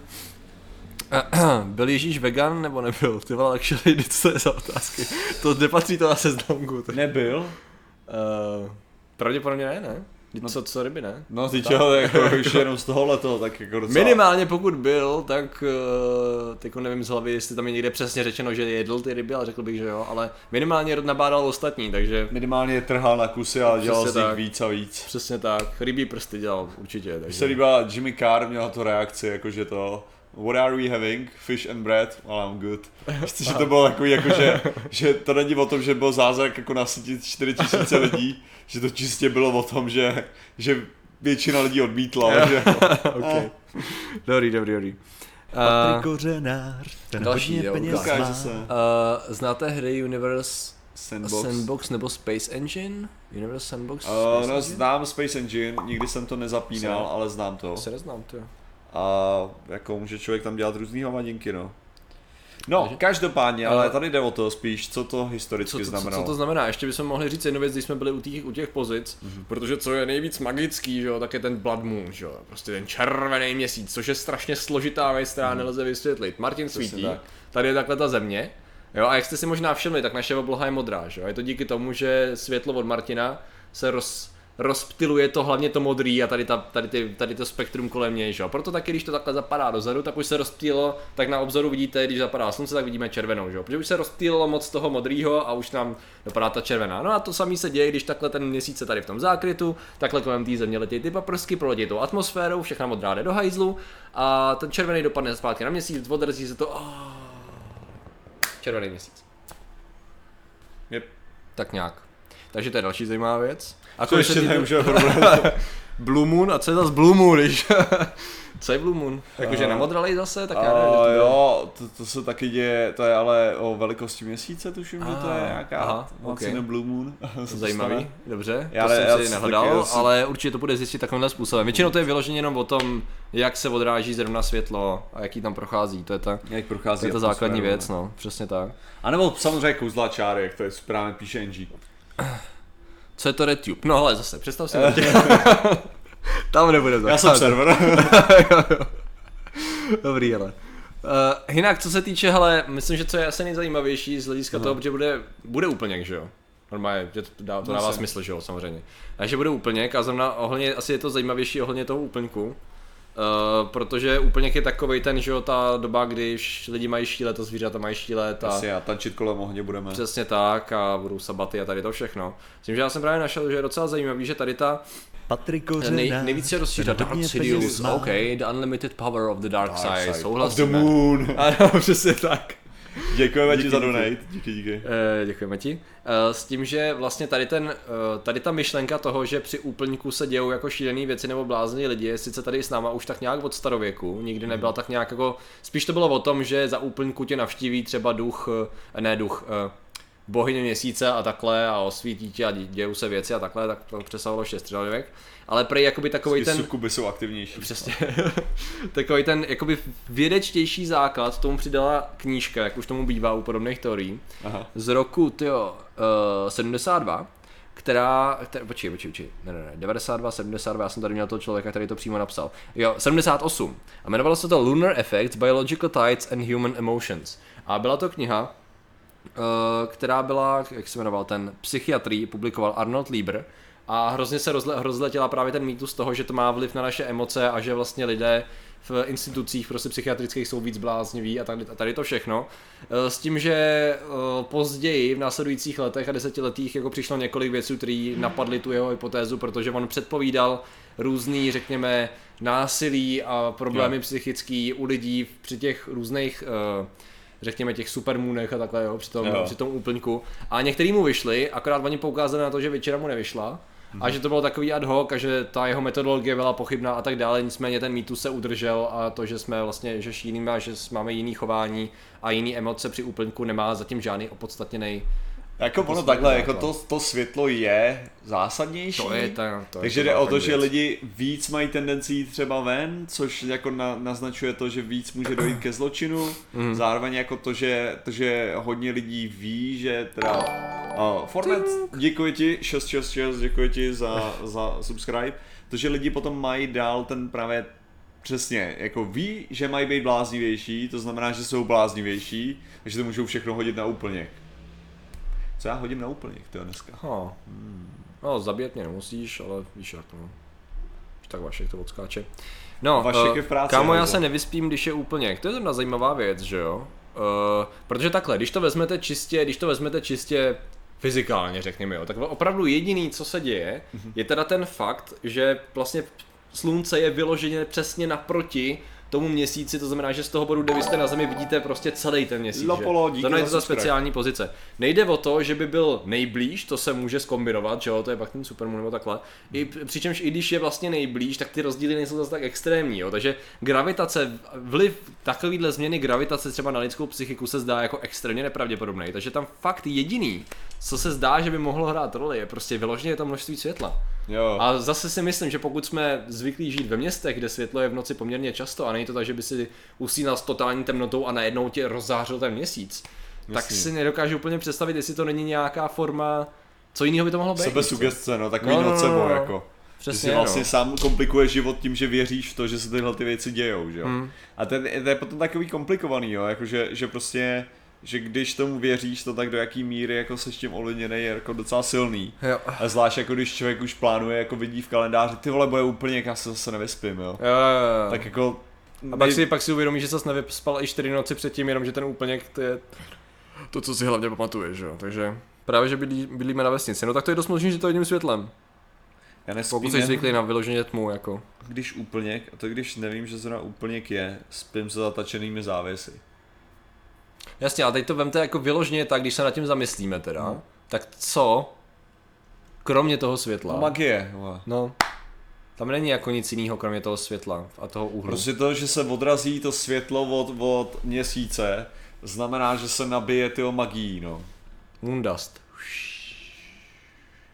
Byl Ježíš vegan nebo nebyl? Ty vole, actually, co to je za otázky? To nepatří to na seznamku. Nebyl? Uh, pravděpodobně ne, ne? No, co, co ryby, ne? No ty čo, jako už jenom z toho, tak jako docela. Minimálně pokud byl, tak uh, teď nevím z hlavy, jestli tam je někde přesně řečeno, že jedl ty ryby, ale řekl bych, že jo, ale minimálně nabádal ostatní, takže Minimálně je trhal na kusy a dělal Přesně z nich tak. víc a víc. přesně tak, rybí prsty dělal určitě, Mně se takže líbila Jimmy Carr, měla to reakci, jakože to What are we having? Fish and bread? Well, I'm good. <laughs> Prostě, že to bylo takový, jako, že, že to není o tom, že byl zázrak jako nasytit 4 tisíce <laughs> lidí, že to čistě bylo o tom, že, že většina lidí odmítla. <laughs> že, okay. dobrý, dobrý, dobrý. Patrik Uh, Kořenář, ten další, hodně jo, peněz má. se. uh, znáte hry Universe Sandbox. Sandbox nebo Space Engine? Universe Sandbox? Uh, Space no, Engine? znám Space Engine, nikdy jsem to nezapínal, Se- ale znám to. Se neznám, to. A jako může člověk tam dělat různý hovadinky, no. No, Takže- každopádně, Ale- tady jde o to spíš, co to historicky Co, to, co, znamenalo. co to znamená? Ještě bychom mohli říct jednu věc, když jsme byli u těch, u těch pozic, Mhm. mm-hmm. protože co je nejvíc magický, že jo, tak je ten Blood Moon, že jo, prostě ten červený měsíc, což je strašně složitá věc, která nelze vysvětlit. Martin svítí, Mhm. tak. tady je takhle ta země, jo, a jak jste si možná všimli, tak naše obloha je modrá, že jo, je to díky tomu, že světlo od Martina se roz, rozptiluje to hlavně to modrý a tady, ta, tady, ty, tady to spektrum kolem něj, že jo. Proto taky, když to takhle zapadá dozadu, tak už se rozptýlilo, tak na obzoru vidíte, když zapadá slunce, tak vidíme červenou, že jo. Protože už se rozptýlilo moc toho modrýho a už nám dopadá ta červená. No a to samé se děje, když takhle ten měsíc je tady v tom zákrytu, takhle kolem té země letí ty paprsky, proletí tou atmosférou, všechna modrá jde do hajzlu a ten červený dopadne zpátky na měsíc, odrazí se to. Oh, červený měsíc. Yep. Tak nějak. Takže to je další zajímavá věc. A To ještě nemůžeme <laughs> probrat. Blue Moon, a co je zase Blue Moon, když... <laughs> co je Blue Moon? Jakože A- namodralej zase, tak já nevím, A to jo, to, to se taky děje, to je ale o velikosti měsíce, tuším, že to je Ah, nějaká aha, Lancine ok. Blue Moon. <laughs> to Zajímavý, dobře, Já to ne- já jsem si si nehledal, taky- ale určitě to bude zjistit takovýmhle způsobem. Většinou to je vyloženě jenom o tom, jak se odráží zrovna světlo a jaký tam prochází, to je ta, Jak to prochází je ta základní atmosférou, věc, no, přesně tak. A nebo samozřejmě kouzla čáry, jak to je správně píše NG. Co je to RedTube? No ale zase, představ si Martin. <laughs> Tam nebudeme Já jsem server. <laughs> Dobrý, ale. Uh, jinak, co se týče, hele, myslím, že co je asi nejzajímavější z hlediska toho, protože bude, bude úplněk, že jo? Normálně, že to dá, to dává smysl, že jo, samozřejmě. Takže bude úplněk a zrovna ohledně, asi je to zajímavější ohledně toho úplňku. Uh, protože úplněk je takový ten, že jo, ta doba, když lidi mají štílet a zvířata mají štílet a Asi a tančit kolem ohně budeme. přesně tak a budou sabaty a tady to všechno. Myslím, že já jsem právě našel, že je docela zajímavý, že tady ta Patrik Kořenář, nej, nejvíce rozšířila ten Dark Sidious. OK, the unlimited power of the dark, Dark side, side of the souhlasíme. moon. <laughs> Ano, přesně tak. Děkujeme ti Díky, za díky. donate. Díky, díky. Eh, děkujeme ti. Eh, s tím, že vlastně tady, ten, eh, tady ta myšlenka toho, že při úplňku se dějou jako šílené věci nebo blázní lidi, je sice tady s náma už tak nějak od starověku, nikdy nebyla tak nějak jako, spíš to bylo o tom, že za úplňku tě navštíví třeba duch, eh, ne duch, bohyně měsíce a takhle a osvítí tě a dě- dějou se věci a takhle, tak to přesahovalo ještě středověk. Ale prej jakoby takový ten... sukuby jsou aktivnější. Přesně. <laughs> Takový ten jakoby vědečtější základ tomu přidala knížka, jak už tomu bývá u podobných teorií, Aha. z roku tyjo, uh, 72, která, která počkej, počkej, počkej, ne, ne, ne, 92, 72, já jsem tady měl toho člověka, který to přímo napsal. Jo, 78. A jmenovalo se to Lunar Effects, Biological Tides and Human Emotions. A byla to kniha, uh, která byla, jak se jmenoval ten, psychiatrý, publikoval Arnold Lieber, A hrozně se rozle, rozletěla právě ten mýtus toho, že to má vliv na naše emoce a že vlastně lidé v institucích prostě psychiatrických jsou víc blázniví a tady, a tady to všechno. Eh, S tím, že eh, později v následujících letech a desetiletích jako přišlo několik věcí, které napadly tu jeho hypotézu, protože on předpovídal různý, řekněme, násilí a problémy Jo. psychický u lidí při těch různých eh, řekněme těch supermoonech a takhle, jo, při tom, Jo. při tom úplňku. A některý mu vyšli, akorát oni poukázali na to, že většina mu nevyšla. A že to bylo takový ad hoc a že ta jeho metodologie byla pochybná a tak dále, nicméně ten mýtus se udržel a to, že jsme vlastně, že šílíme a že máme jiný chování a jiný emoce při úplňku nemá zatím žádný opodstatněný. Jako ono takhle, jako to, to světlo je zásadnější. To je ta, to je Takže ta jde o to, základní že věc. lidi víc mají tendenci jít třeba ven, což jako na, naznačuje to, že víc může dojít ke zločinu. Mhm. Zároveň jako to, že, to, že hodně lidí ví, že teda... Uh, Fortnite, děkuji ti, 666, děkuji ti za, za subscribe. To, že lidi potom mají dál ten právě Přesně, jako ví, že mají být bláznivější, to znamená, že jsou bláznivější, takže to můžou všechno hodit na úplněk. Co já hodím na úplněk, to dneska? Ha. No, zabíjet mě nemusíš, ale víš jak, no. Tak Vašek to odskáče. No, Vašek eh, je v práci, kámo, já se nevyspím, když je úplně. To je zrovna zajímavá věc, že jo? Uh, protože takhle, když to vezmete čistě, když to vezmete čistě fyzikálně, řekněme, jo, tak opravdu jediný, co se děje, Mhm. je teda ten fakt, že vlastně slunce je vyloženě přesně naproti tomu měsíci, to znamená, že z toho bodu, kde vy jste na zemi, vidíte prostě celý ten měsíc. Lopolo, díky za je to subscribe. speciální pozice. Nejde o to, že by byl nejblíž, to se může skombinovat, že jo, to je pak ten supermoon nebo takhle. I, přičemž i když je vlastně nejblíž, tak ty rozdíly nejsou zase tak extrémní, jo. Takže gravitace, vliv takovýhle změny gravitace třeba na lidskou psychiku se zdá jako extrémně nepravděpodobný. Takže tam fakt jediný, co se zdá, že by mohlo hrát roli, je prostě vyloženě to množství světla. Jo. A zase si myslím, že pokud jsme zvyklí žít ve městech, kde světlo je v noci poměrně často a není to tak, že by si usínal s totální temnotou a najednou tě rozzářil ten měsíc, tak Jasně. si nedokážu úplně představit, jestli to není nějaká forma, co jiného by to mohlo být. Sebesugestce, no, takový No, no, no, no. jako. Že Přesně, si vlastně no. sám komplikuješ život tím, že věříš v to, že se tyhle ty věci dějou, že jo. Hmm. A to je, to je potom takový komplikovaný, jo, jakože, že prostě, že když tomu věříš, to tak do jaký míry jako se s tím ovlivněný je jako docela silný. Jo. A zvlášť jako když člověk už plánuje, jako vidí v kalendáři, ty vole, bude úplně, já se zase nevyspím, jo. Jo, jo, jo. Tak jako... A pak si, pak si uvědomíš, že ses nevyspal i čtyři noci předtím, jenom že ten úplněk to je to, co si hlavně pamatuješ, jo. Takže právě, že bydlí, bydlíme na vesnici. No tak to je dost možný, že to je jedním světlem. já nespím, Pokud jsi zvyklý na vyloženě tmu, jako. když úplněk, a to když nevím, že zrovna úplněk je, spím se zatačenými závěsy. Jasně, ale teď to vemte jako vyloženě tak, když se nad tím zamyslíme teda, No. tak co, kromě toho světla, No magie, vole. no, tam není jako nic jiného, kromě toho světla a toho úhlu. Prostě to, že se odrazí to světlo od, od měsíce, znamená, že se nabije tyho magií, no. Moondust.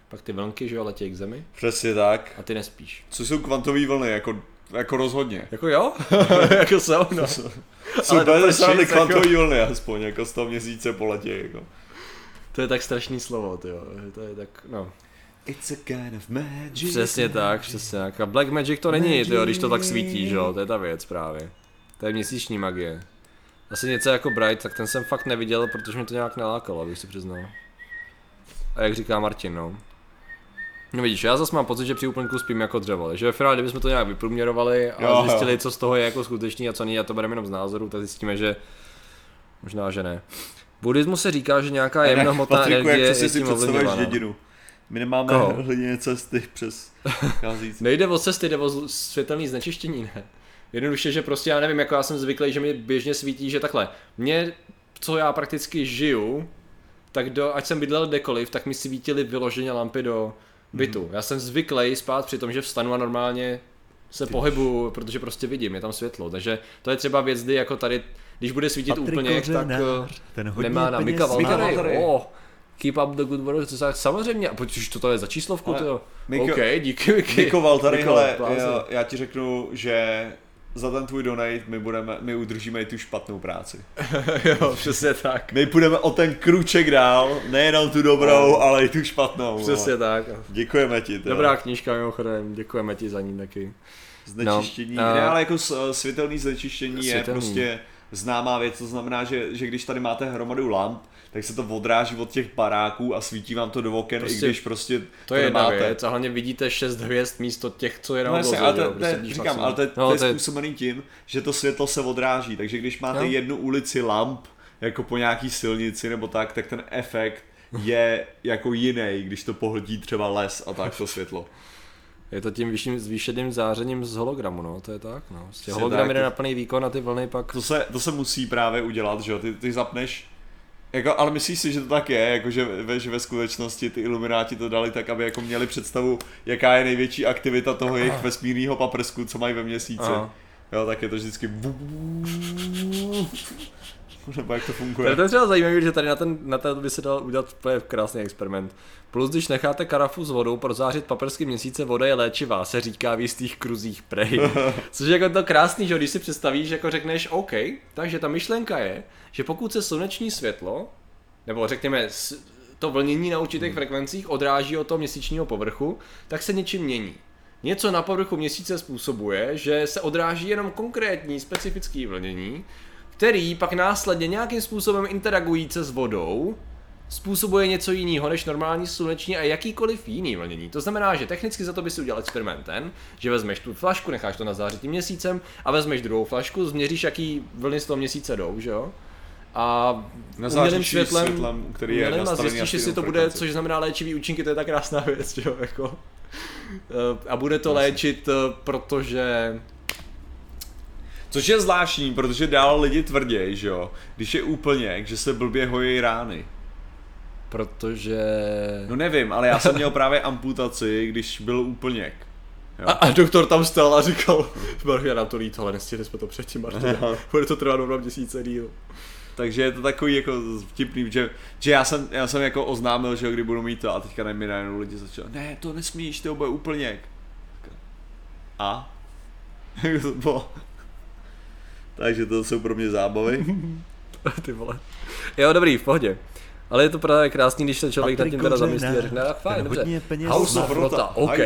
Pak ty vlnky, že jo, letějí k zemi Přesně tak. a ty nespíš. Co jsou kvantové vlny, jako, jako rozhodně. Jako jo? <laughs> jako jsou, no. Jsou <laughs> Ale do úplně strany prčic, jako- vlny aspoň, jako z toho měsíce poletí, jako. To je tak strašný slovo, ty jo. To je tak, no. It's a kind of magic. Přesně tak, přesně tak. A Black Magic to není, ty jo, když to tak svítí, že jo, to je ta věc právě. To je měsíční magie. Asi něco jako Bright, tak ten jsem fakt neviděl, protože mě to nějak nelákalo, abych si přiznal. A jak říká Martin, no. No vidíš, já zase mám pocit, že při úplňku spím jako dřevo, že ve finále, kdybychom to nějak vyprůměrovali a Jo, jo. zjistili, co z toho je jako skutečný a co není, a to bereme jenom z názoru, tak zjistíme, že možná, že ne. Buddhismu se říká, že nějaká jemnohmotná energie jak je si si tím dědinu? My nemáme Koho? <laughs> hliněné cesty přes. Nejde o cesty, jde o světelný znečištění, ne? Jednoduše, že prostě já nevím, jako já jsem zvyklý, že mi běžně svítí, že takhle. Mě, co já prakticky žiju, tak do, ať jsem bydlel kdekoliv, tak mi svítily vyloženě lampy do bytu. Mhm. Já jsem zvyklý spát při tom, že vstanu a normálně se pohybuju, protože prostě vidím, je tam světlo. Takže to je třeba věc, kdy jako tady, když bude svítit Patrik úplně, tak Kořenář, eh, ten hodně nemá na Mika. Valtary. Oh, keep up the good work, to tak samozřejmě. A pojď, to, to je za číslovku, Ale to jo. Miko- OK, díky, Miki. Miko Valtary, Miko, hele, blázen. já, já ti řeknu, že za ten tvůj donate my, budeme, my udržíme i tu špatnou práci. <laughs> jo, přesně tak. My půjdeme o ten kruček dál, nejenom tu dobrou, ale i tu špatnou. Přesně vole. tak. Děkujeme ti. Teda. Dobrá knížka, mimochodem, děkujeme ti za ní taky. Znečištění, No, no, a- ne, ale jako s- světelný znečištění je Světelný. prostě známá věc, to znamená, že, že když tady máte hromadu lamp, tak se to odráží od těch baráků a svítí vám to do oken, Prostě i když prostě To je jedna nemáte. věc a hlavně vidíte šest hvězd místo těch, co je na No obloze, ale to, to, prostě je, říkám, maximum. ale to, je- No, to je způsobený tím, že to světlo se odráží, takže když máte No. jednu ulici lamp, jako po nějaký silnici nebo tak, tak ten efekt je jako jiný, když to pohltí třeba les a tak to světlo. Je to tím vyšším zvýšeným zářením z hologramu, no, to je tak, no. Prostě hologram jde na plný výkon a ty vlny pak... To se, to se musí právě udělat, že jo, ty, ty zapneš, jako, ale myslíš si, že to tak je, jako že, ve, že ve skutečnosti ty ilumináti to dali tak, aby jako měli představu, jaká je největší aktivita toho jejich vesmírného paprsku, co mají ve měsíci. Aha. Jo, tak je to vždycky <laughs> nebo jak to funguje. To je třeba zajímavé, že tady na, ten, na to by se dal udělat krásný experiment. Plus, když necháte karafu s vodou prozářit paprsky měsíce, voda je léčivá, se říká v jistých kruzích prej. <laughs> Což je jako to krásný, že když si představíš, jako řekneš OK, takže ta myšlenka je, že pokud se sluneční světlo, nebo řekněme to vlnění na určitých frekvencích odráží od toho měsíčního povrchu, tak se něčím mění. Něco na povrchu měsíce způsobuje, že se odráží jenom konkrétní specifický vlnění, který pak následně nějakým způsobem interagujíce s vodou způsobuje něco jiného než normální sluneční a jakýkoliv jiný vlnění. To znamená, že technicky za to by si udělal experiment ten, že vezmeš tu flašku, necháš to nazářit tím měsícem a vezmeš druhou flašku, změříš, jaký vlny z toho měsíce jdou, že jo? A Nazáříš umělým světlem, světlem, který je umělým a na zjistíš, jestli to bude, což znamená léčivý účinky, to je ta krásná věc, že jo, jako. <laughs> Eh, A bude to léčit, eh, protože Což je zvláštní, protože dál lidi tvrději, že jo, když je úplně, že se blbě hojí rány. protože... No nevím, ale já jsem měl právě amputaci, když byl úplněk. A, a doktor tam stál a říkal, Martin, nám to líto, ale nestihli jsme to předtím, Martin. Bude to trvat dva měsíce díl. Takže je to takový jako vtipný, že, že já, jsem, já jsem jako oznámil, že jo, kdy budu mít to a teďka mě najednou lidi začali, ne, to nesmíš, to bude úplněk. A? Jak <laughs> to bylo? Takže to jsou pro mě zábavy. <laughs> Ty vole. Jo, dobrý, v pohodě. Ale je to právě krásný, když se člověk nad tím teda zamyslí a řekne, fajn, dobře. House of Rota, OK.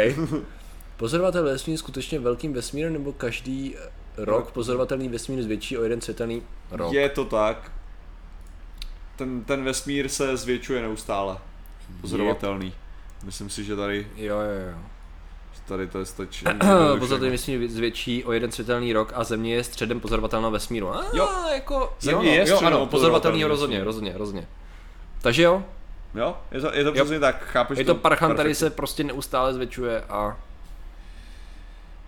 <laughs> Pozorovatel vesmír skutečně velkým vesmírem, nebo každý rok pozorovatelný vesmír zvětší o jeden světelný rok? Je to tak. Ten, ten vesmír se zvětšuje neustále. Pozorovatelný. Myslím si, že tady, Jo, jo, jo. Tady to je stačí. <clears throat> Pozorovatelný vesmír zvětší o jeden světelný rok a Země je středem pozorovatelného vesmíru. A, Jo. jako, Země jo, je jo, středem ano, pozorovatelný pozorovatelného rozhodně, rozhodně, rozhodně. Takže jo, Jo, je to, je to přesně tak, chápeš je to parchan, který perfektně. se prostě neustále zvětšuje a...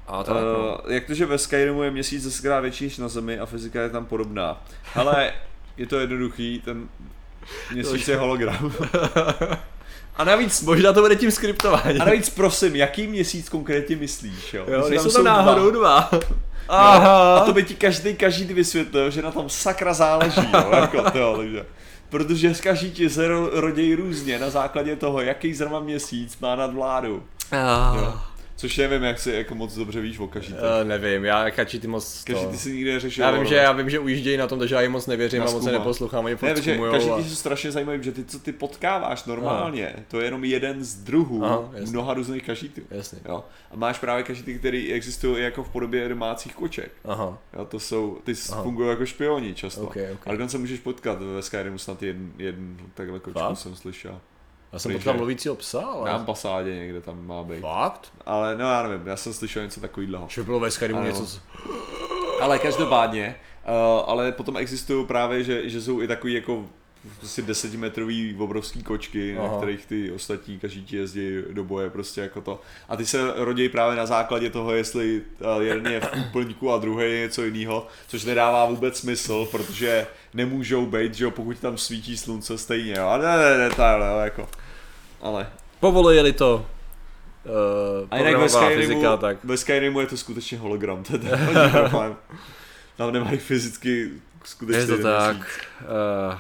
A tak, no. Uh, jak to, že ve Skyrimu je měsíc desetkrát větší než na Zemi a fyzika je tam podobná. Ale je to jednoduchý, ten měsíc je hologram. <laughs> A navíc, Možná to bude tím skriptování. a navíc prosím, jaký měsíc konkrétně myslíš, jo? Jo, Jestli nejsou tam jsou náhodou dva. dva. Aha. A to by ti každý, každý vysvětlil, že na tom sakra záleží, jo, jako to, takže. Protože každý ti se ro- rodějí různě na základě toho, jaký zrovna měsíc má nad vládu. Jo. Což nevím, jak si jako moc dobře víš o každý. Uh, nevím, já kačí ty moc to... ty si nikdy neřešil. Já vím, že já vím, že ujíždějí na tom, takže já jim moc nevěřím a moc se neposlouchám, oni Ne, že každý a... jsou strašně zajímavý, že ty, co ty potkáváš normálně, to je jenom jeden z druhů Aha, mnoha různých kažítů. Jasně. Jo. A máš právě kažíty, které existují jako v podobě domácích koček. Aha. Jo, to jsou, ty Aha. fungují jako špioni často. Ok, ok. A dokonce můžeš potkat ve Skyrimu snad jeden, jeden takhle kočku Fakt? jsem slyšel. Já jsem potkal mluvícího psa, ale... Na ambasádě někde tam má být. Fakt? Ale no já nevím, já jsem slyšel něco takového. Že bylo ve Skyrimu něco... z- Ale každopádně, uh, ale potom existují právě, že, že jsou i takový jako prostě desetimetrový obrovský kočky, Aha. Na kterých ty ostatní kažítí jezdí do boje prostě jako to. A ty se rodí právě na základě toho, jestli uh, jeden je v úplňku a druhý je něco jiného, což nedává vůbec smysl, protože nemůžou být, že jo, pokud tam svítí slunce stejně, jo. A ne, ne, ne, takhle, jo, jako. Ale. Povolili to. Uh, A jinak ve Skyrimu, fyzika, tak. ve Skyrimu je to skutečně hologram, problém. <laughs> Tam nemají fyzicky skutečně Je to tak. Uh,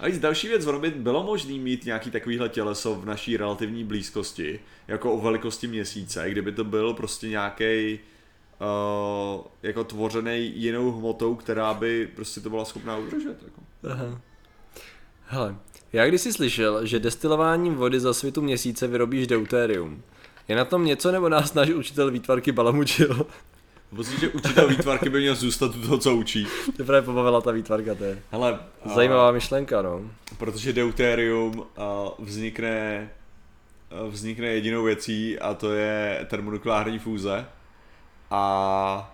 A víc další věc, ono by bylo možné mít nějaký takovýhle těleso v naší relativní blízkosti, jako o velikosti měsíce, kdyby to byl prostě nějaký uh, jako tvořený jinou hmotou, která by prostě to byla schopná udržet. Jako. Aha. Hele, já když jsi slyšel, že destilováním vody za světu měsíce vyrobíš deutérium. Je na tom něco nebo nás náš učitel výtvarky balamučil? Myslím, že učitel výtvarky by měl zůstat u toho, co učí. Mě právě pobavila ta výtvarka, to je Hele, a- zajímavá myšlenka, no. protože deutérium a, vznikne, a, vznikne jedinou věcí a to je termonukleární fúze. A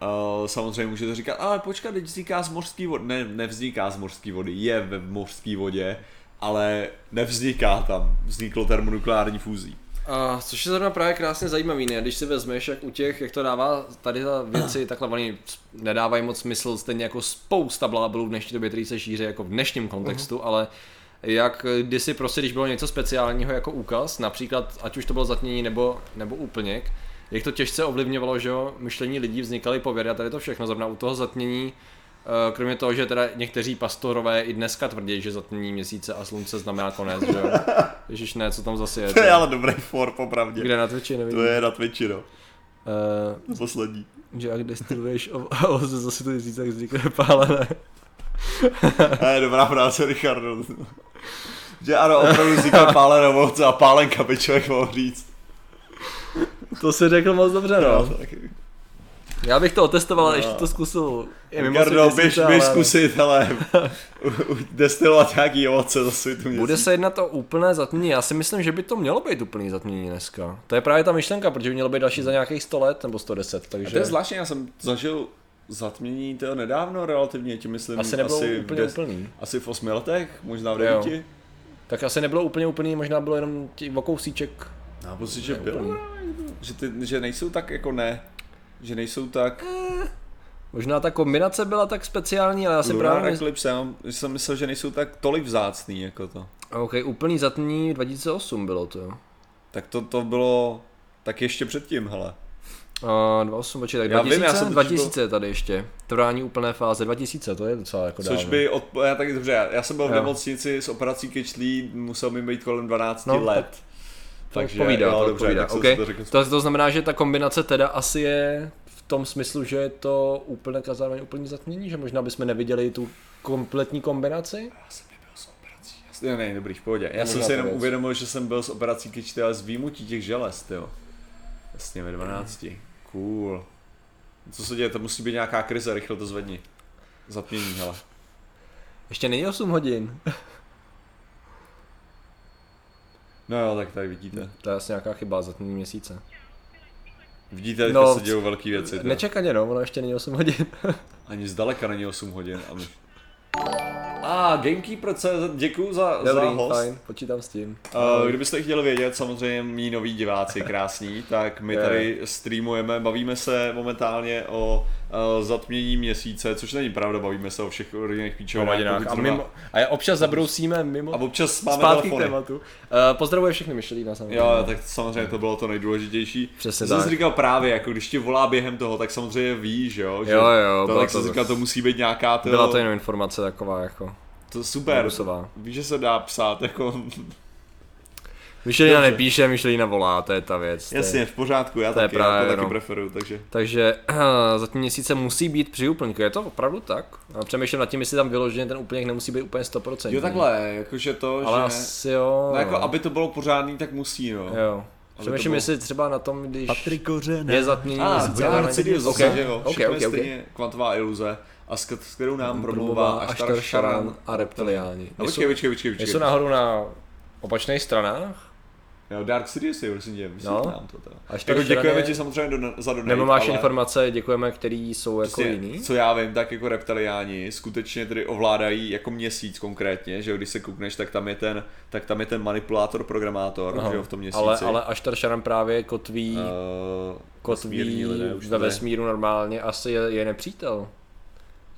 a samozřejmě můžete říkat, ale počkat, teď vzniká z mořské vody. Ne, nevzniká z mořské vody, je ve mořské vodě, ale nevzniká tam. Vzniklo termonukleární fúzí. A což je zrovna právě krásně zajímavý, ne? Když si vezmeš, jak u těch, jak to dává tady ta věci, takhle oni nedávají moc smysl, stejně jako spousta blábolů v dnešní době, který se šíří jako v dnešním kontextu, uh-huh. ale jak kdysi prostě, když bylo něco speciálního jako úkaz, například ať už to bylo zatmění nebo, nebo úplněk, jak to těžce ovlivňovalo, že jo, myšlení lidí vznikaly pověry a tady to všechno, zrovna u toho zatmění, kromě toho, že teda někteří pastorové i dneska tvrdí, že zatmění měsíce a slunce znamená konec, že jo. <laughs> Ježiš ne, co tam zase je? To je ale dobrý for, popravdě. Kde na Twitchi, nevím. To je na Twitchi, no. Uh, Poslední. že jak destiluješ o, a ovoce zase to měsíc, tak vznikne pálené. To <laughs> je dobrá práce, Richardo. Že ano, opravdu vzniká <laughs> pálené ovoce a pálenka by člověk mohl říct. To si řekl moc dobře, no. No. Já bych to otestoval, ale No. ještě to zkusil. Je mimo si běž, běž ale- zkusit, ale destilovat nějaký ovoce za světu měsíc. Bude se jednat o úplné zatmění. Já si myslím, že by to mělo být úplný zatmění dneska. To je právě ta myšlenka, protože by mělo být další za nějakých 100 let nebo 110, A takže to je zvláštní, já jsem zažil zatmění toho nedávno relativně, tím myslím asi nebylo asi, úplně v des- úplný. asi v osmi letech, možná v Jo. devíti. Tak asi nebylo úplně úplný, možná bylo jenom tí, o kousíček. Já pocit, že bylo, že, ty, že nejsou tak jako ne, že nejsou tak Možná ta kombinace byla tak speciální, ale já si Lunar právě Eclipse, já jsem myslel, že nejsou tak tolik vzácný jako to. OK, úplný zatmění 2008 bylo to. Tak to, to bylo tak ještě předtím, hele. Uh, 2008, počkej, tak Já vím, 2000, já jsem totiž 2000 je tady ještě. Trvání úplné fáze 2000, to je docela jako Což dávno. by, od, já tak dobře, já, já jsem byl v Jo. nemocnici s operací kyčlí, musel mi být kolem 12 No, let. To Takže, povídá, jo, to dobře, povídá. tak Okay. to řekl. To, to znamená, že ta kombinace teda asi je v tom smyslu, že je to úplně a zároveň úplný zatmění, že možná bychom neviděli tu kompletní kombinaci? Já jsem nebyl s operací. Já, ne, dobrý, v pohodě. Já Možná jsem si jenom věc. uvědomil, že jsem byl s operací kyčty, ale z výjimutí těch želez, jo. Jasně, ve 12. Cool. Co se děje, to musí být nějaká krize, rychle to zvedni. Zatmění, hele. Ještě není 8 hodin. <laughs> No jo, tak tady vidíte. To je asi nějaká chyba zatmění měsíce. Vidíte, No, se dějou velké věci. to. Nečekaně no, ono ještě není 8 hodin. <laughs> Ani zdaleka není 8 hodin. A my... A Gamekeeper.cz, děkuju za, za Dobrý, host. fajn, počítám s tím. Uh, kdybyste chtěli vědět, samozřejmě mý noví diváci krásní, tak my tady streamujeme, bavíme se momentálně o zatmění měsíce, což není pravda, bavíme se o všech rodinných píčovinách. pokud A, mimo, a občas zabrousíme mimo a občas máme zpátky k telefony. tématu. Uh, pozdravuje všechny Michelina samozřejmě. Jo, tak samozřejmě to bylo to nejdůležitější. Přesně jsem tak. říkal právě, jako když ti volá během toho, tak samozřejmě víš, jo, že Jo, jo, to, tak to- jsem říkal, to musí být nějaká to, Byla to jenom informace taková jako to super. Víš, že se dá psát, jako, Michelina nepíše, Michelina volá, to je ta věc. to je- jasně, v pořádku, já to je taky, já právě, to taky no. preferuju, takže. Takže <clears throat> za tím měsíce musí být při úplňku, je to opravdu tak? A přemýšlím nad tím, jestli tam vyloženě ten úplněk nemusí být úplně 100%. Jo, takhle, jakože to, Ale že... asi jo. No jako, aby to bylo pořádný, tak musí, no. Jo. Přemýšlím, bylo- jestli třeba na tom, když Patrik je zatmění A, Ok, zase, že jo. ok, Všechno ok, je ok. stejně kvantová iluze, a s, s kterou nám Aštar Aštar Sharan. A reptiliáni. A počkej, počkej, počkej, počkej. nahoru na opačných stranách? Jo, Dark Sidious je, prosím tě, vysvětl No. nám to teda. Aštar Jako děkujeme Sharan ti je- samozřejmě do, za donate, Nebo máš ale informace, děkujeme, který jsou jako prostě, jiný? co já vím, tak jako reptiliáni skutečně tedy ovládají jako měsíc konkrétně, že jo, když se koukneš, tak tam je ten, tak tam je ten manipulátor, programátor, Aha. že jo, v tom měsíci. Ale, ale Aštar Sharan právě kotví, Uh, kotví už ve vesmíru normálně, asi je, je nepřítel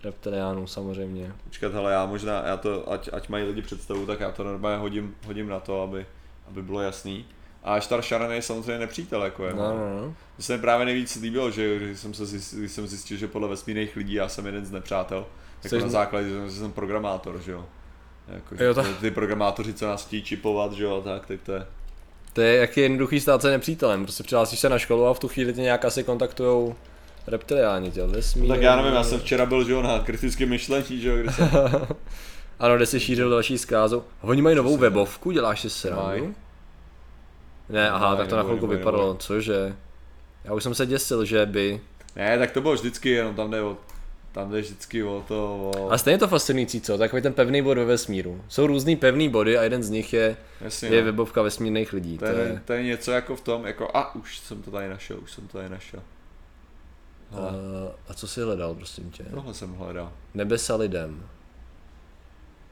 reptiliánů samozřejmě. Počkat, hele, já možná, já to, ať, ať mají lidi představu, tak já to normálně hodím, hodím na to, aby, aby bylo jasný. A Aštar Sharan je samozřejmě nepřítel, jako je. No, no, no. Se mi právě nejvíc líbilo, že když jsem, se zjistil, když jsem zjistil, že podle vesmírných lidí já jsem jeden z nepřátel, jako Jsi- na základě, že jsem programátor, že jo. Jako, Jo, tak- ty, programátoři, co nás chtějí čipovat, že jo, tak, tak to je. To je jak je jednoduchý stát se nepřítelem. Prostě přihlásíš se na školu a v tu chvíli tě nějak asi kontaktujou reptiliáni, tě, vesmír. Tak já nevím, já jsem včera byl, že jo, na kritickém myšlení, že jo, kdy jsem, <laughs> Ano, kde si šířil další zkázu. A oni mají novou webovku, děláš si srandu? Ne, aha, tak to na chvilku vypadalo, cože? Já už jsem se děsil, že by... Ne, tak to bylo vždycky, jenom tam jde o, tam jde vždycky o to, o, A stejně to fascinující, co? Takový ten pevný bod ve vesmíru. Jsou různý pevný body a jeden z nich je, jasně, je no. webovka vesmírných lidí. to, To je, je, to je něco jako v tom, jako a už jsem to tady našel, už jsem to tady našel. Hele, a, a co jsi hledal, prosím tě? tohle jsem hledal. Nebesa lidem.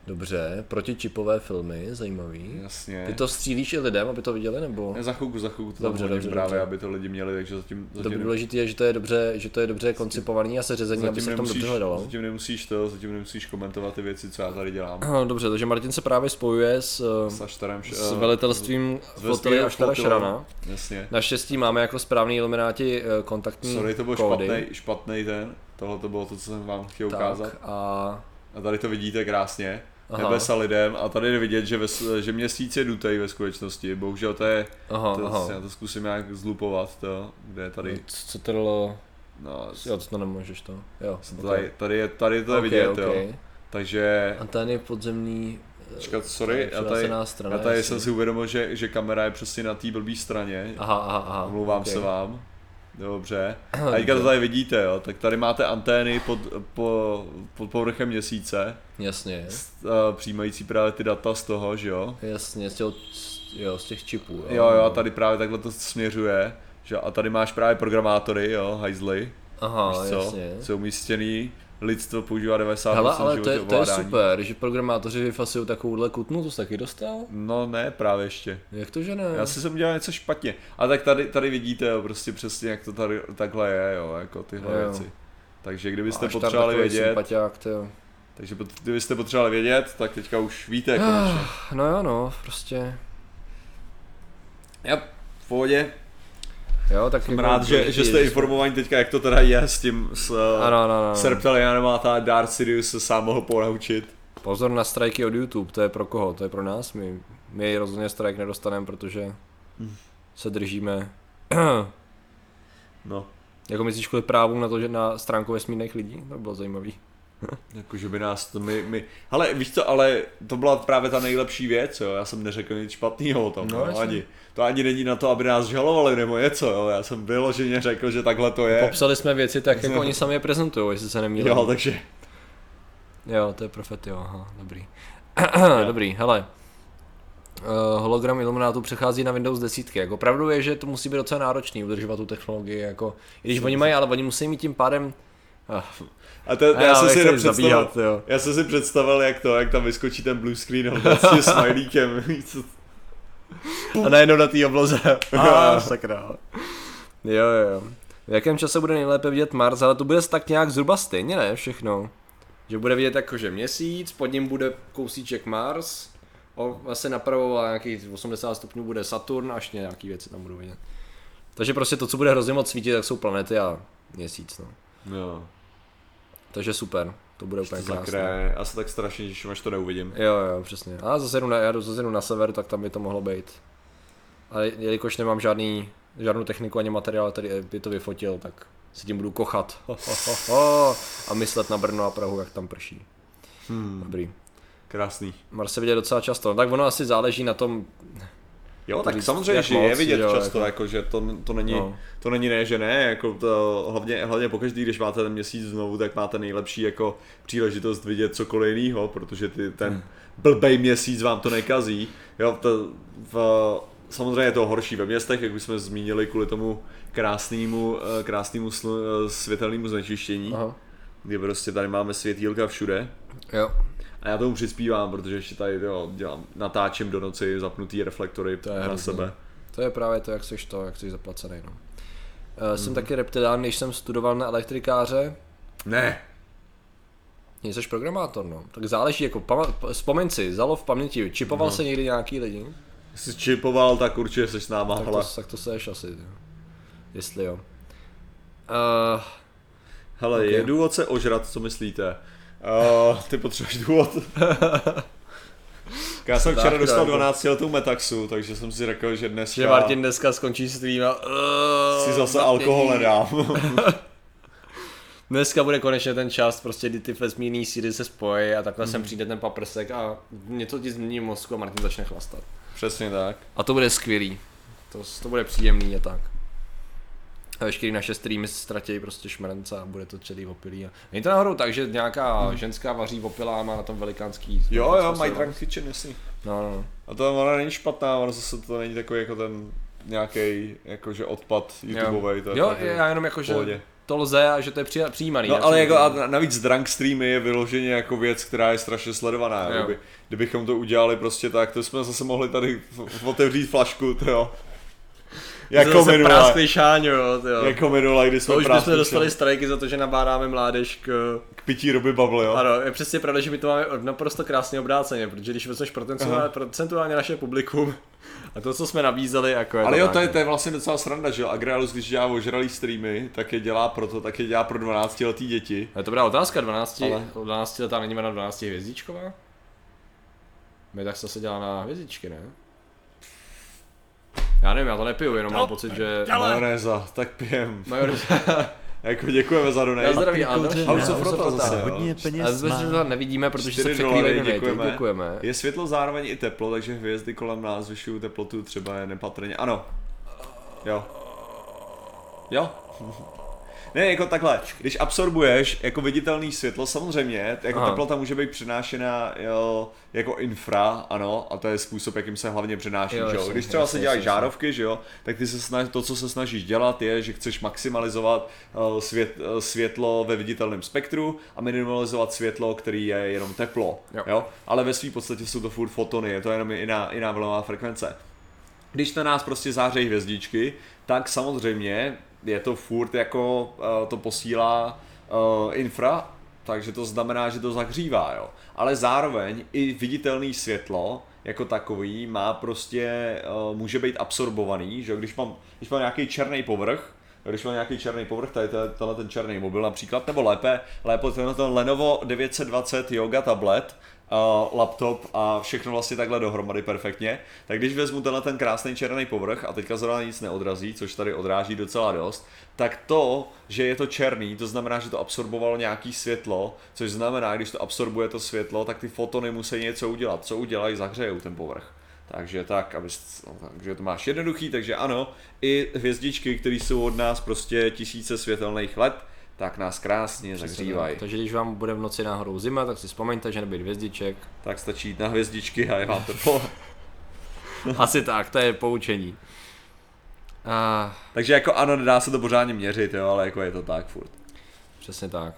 Dobře, protičipové filmy, zajímavý. Jasně. Ty to střílíš i lidem, aby to viděli, nebo? Ne, za chvilku, za chvilku to Dobře, dobře, právě, dobře. aby to lidi měli, takže zatím, To zatím, důležité je, že to je dobře, že to je dobře koncipovaný a seřazený, aby se v tom dobře hledalo. zatím nemusíš to, zatím nemusíš komentovat ty věci, co já tady dělám. Dobře, takže Martin se právě spojuje s, S Aštarem, s eh, velitelstvím s flotily Aštara. Šarana. Jasně. Naštěstí máme jako správný ilumináti eh, kontaktní Sorry, to byl kódy. špatný, špatný ten. Tohle to bylo to, co jsem vám chtěl ukázat. Tak a... A tady to vidíte krásně. Aha. Nebesa lidem a tady je vidět, že, ves, že měsíc je dutej ve skutečnosti. Bohužel to je, Aha, to, aha. já to zkusím nějak zlupovat, to, kde je tady, Co co to dalo? no, Jo, to nemůžeš to. Jo, tady, tady, je, tady to je Ok, vidět, ok. jo. Takže, Antény podzemní... eh, Počkat, sorry, já tady, strana, já tady jsem si uvědomil, že, že kamera je přesně na té blbý straně. Aha, aha, aha. Omlouvám ok. se vám. Dobře. A teďka to tady vidíte, jo. Tak tady máte antény pod, po, pod povrchem měsíce, Jasně, uh, přijímající právě ty data z toho, že jo. jasně, z těch, jo, z těch čipů. Jo, jo, a tady právě takhle to směřuje. Že? A tady máš právě programátory, jo, hajzly, Aha, co, jasně. jsou umístěný, lidstvo používá 90% Hele, ale to je, to je super, že programátoři vyfasují takovouhle kutnu, to jsi taky dostal? No ne, právě ještě. Jak to, že ne? Já si jsem dělal něco špatně. A tak tady, tady vidíte jo, prostě přesně, jak to tady takhle je, jo, jako tyhle Jo. věci. Takže kdybyste potřebovali vědět, ty jo. takže kdybyste potřebovali vědět, tak teďka už víte konečně. No jo, no, prostě. Já v pohodě. Jo, tak Jsem jako rád, že, že jste informovaní teďka, jak to teda je s tím, s, Ano, ano, ano. s reptilianem a ta Darth Sidious se sám mohl ponaučit. Pozor na strajky od YouTube, to je pro koho? To je pro nás? My, my rozhodně strajk nedostaneme, protože se držíme. <clears throat> No, jako myslíš kvůli právům na to, že na stránku vesmírných lidí? To by bylo zajímavý. <laughs> jako že by nás to my, my... Ale víš co, ale to byla právě ta nejlepší věc, jo, já jsem neřekl nic špatného o tom, No, no, ani. To ani není na to, aby nás žalovali nebo něco, jo, já jsem vyloženě řekl, že takhle to je. Popsali jsme věci tak, jako oni sami je prezentují, jestli se nemýlím. Jo, takže Jo, to je profet, jo, aha, dobrý. <clears throat> dobrý, hele. Uh, hologram Illuminátů přechází na Windows 10. Jako pravdou je, že to musí být docela náročný udržovat tu technologii, jako, i když oni mají, ale oni musí mít tím pádem, uh, A to, já, já jsem si nechci jenom představil, zabíhat, jo. já jsem si představil, jak to, jak tam vyskočí ten blue screen s <laughs> tím smajlíkem, <laughs> a najednou na té obloze. ah, <laughs> sakra. Jo, jo, jo. V jakém čase bude nejlépe vidět Mars, ale to bude tak nějak zhruba stejně, ne? Všechno. Že bude vidět jakože měsíc, pod ním bude kousíček Mars, o, asi napravo a nějakých 80 stupňů bude Saturn, až nějaký věci tam budou vidět. Takže prostě to, co bude hrozně moc svítit, tak jsou planety a měsíc, no. jo, Takže super, to bude úplně krásné. asi tak strašně těším, až to neuvidím. Jo, jo, přesně. A zase jdu na, já zase jdu na sever, tak tam by to mohlo být. Ale jelikož nemám žádný, žádnou techniku ani materiál, který by to vyfotil, tak si tím budu kochat. <laughs> Ho, ho, ho, ho. A myslet na Brno a Prahu, jak tam prší. Hmm, Dobrý. krásný. Mars se vidět docela často, no, tak ono asi záleží na tom, Jo, tak říct, samozřejmě, že je vidět jo, často, jako- jako, že to, to, není, No. to není ne, že ne, jako to, hlavně, hlavně pokaždý, když máte ten měsíc znovu, tak máte nejlepší jako příležitost vidět cokoliv jiného, protože ty, ten Hmm. blbej měsíc vám to nekazí. Jo, to, v, samozřejmě je to horší ve městech, jak už jsme zmínili, kvůli tomu krásnému, eh, krásnému slu, eh, světelnému znečištění, Aha. kdy prostě tady máme světýlka všude. jo, A já tomu přispívám, protože ještě tady jo, dělám, natáčím do noci zapnutý reflektory To je na hrozný. sebe. to je právě to, jak jsi to, jak jsi zaplacený, no. Uh, Mhm. Jsem taky reptilán, když jsem studoval na elektrikáře, Ne, Jsi programátor, no. Tak záleží, jako pama- vzpomeň si, zalo v paměti, čipoval Mhm. se někdy nějaký lidi? Jsi čipoval, tak určitě jsi s náma, Tak to, hele. tak to seš asi, jo. Jestli jo. Uh, Hele, ok. je důvod se ožrat, co myslíte? Uh, ty potřebuješ důvod? <laughs> Já jsem včera dostal tak. 12 letou metaxu, takže jsem si řekl, že dnes že Martin dneska skončí stream a... Uh, si zase alkohol nedám. <laughs> Dneska bude konečně ten čas, prostě kdy ty vesmírný síly se spojí a takhle sem přijde ten paprsek a něco ti změní mozku a Martin začne chlastat. Přesně tak. A to bude skvělý. To, to bude příjemný a tak. A veškerý naše streamy ztratí prostě šmrnce a bude to celý opilý. A není to náhodou tak, že nějaká Hmm. ženská vaří opilá má na tom velikánský... Jo, jo, My Drunk Kitchen, jasný. No, no. A to ona není špatná, ono zase to není takový jako ten nějaký jakože odpad YouTubeový. To je Jo, fakt, já jenom jako, v že pohodě. to lze a že to je při- přijímaný. No ale jako a na- navíc drunk streamy je vyloženě jako věc, která je strašně sledovaná. Jo. Kdyby, kdybychom to udělali prostě tak, to jsme zase mohli tady otevřít flašku, to jo. Jako minule, práskli šáňu, jo, jo. jako minule, kdy jsme To už bychom dostali strajky za to, že nabádáme mládež k... k pití Roby Bubble, jo. Ano, je přesně pravda, že my to máme naprosto krásně obráceně, protože když vezmeš procentuálně, procentuálně naše publikum a to, co jsme nabízeli, jako je Ale jo, tak, to je, no. to je vlastně docela sranda, že jo. Agrealus, když dělá ožralý streamy, tak je dělá proto, tak je dělá pro 12 letý děti. Ale to dobrá otázka, 12, Ale- Ale... 12 letá není na 12 hvězdičková? My tak se zase dělá na hvězdičky, ne? Já nevím, já to nepiju, jenom mám pocit, že... Majonéza, tak pijem. Major... <laughs> Jako děkujeme za donate. Já zdraví. Kouřeň, House of Rota zase. Hodně Ale peněz že má. to nevidíme, protože se 4 překrývají děkujeme. děkujeme. Je světlo zároveň i teplo, takže hvězdy kolem nás zvyšují teplotu třeba je nepatrně. Ano. Jo. Jo. Ne, jako takhle, když absorbuješ jako viditelný světlo, samozřejmě, jako Aha. teplota může být přenášena jo, jako infra, ano, a to je způsob, jakým se hlavně přenáší, Jo, že jo. jasně, Když třeba jasně, se dělají jasně. žárovky, že jo, tak ty se snaž, to, co se snažíš dělat, je, že chceš maximalizovat eh, svět, eh, světlo ve viditelném spektru a minimalizovat světlo, který je jenom teplo, Jo. jo. Ale ve své podstatě jsou to furt fotony, je to jenom jiná, jiná vlnová frekvence. Když na nás prostě zářejí hvězdičky, tak samozřejmě je to furt jako uh, to posílá uh, infra, takže to znamená, že to zahřívá, jo. Ale zároveň i viditelný světlo jako takový má prostě, uh, může být absorbovaný, že když mám, když mám nějaký černý povrch, když mám nějaký černý povrch, tady tenhle ten černý mobil například, nebo lépe, lépe tenhle ten Lenovo 920 Yoga tablet, uh, laptop a všechno vlastně takhle dohromady perfektně, tak když vezmu tenhle ten krásný černý povrch a teďka zrovna nic neodrazí, což tady odráží docela dost, tak to, že je to černý, to znamená, že to absorbovalo nějaký světlo, což znamená, když to absorbuje to světlo, tak ty fotony musí něco udělat. Co udělají, zahřejou ten povrch. Takže tak, aby, no, takže to máš jednoduchý, takže ano, i hvězdičky, které jsou od nás prostě tisíce světelných let, tak nás krásně zahřívají. Takže když vám bude v noci náhodou zima, tak si vzpomeňte, že nebyt hvězdiček. Tak stačí jít na hvězdičky a je vám teplo. <laughs> <laughs> Asi tak, to je poučení. A, Takže jako ano, nedá se to pořádně měřit, jo, ale jako je to tak furt. přesně tak.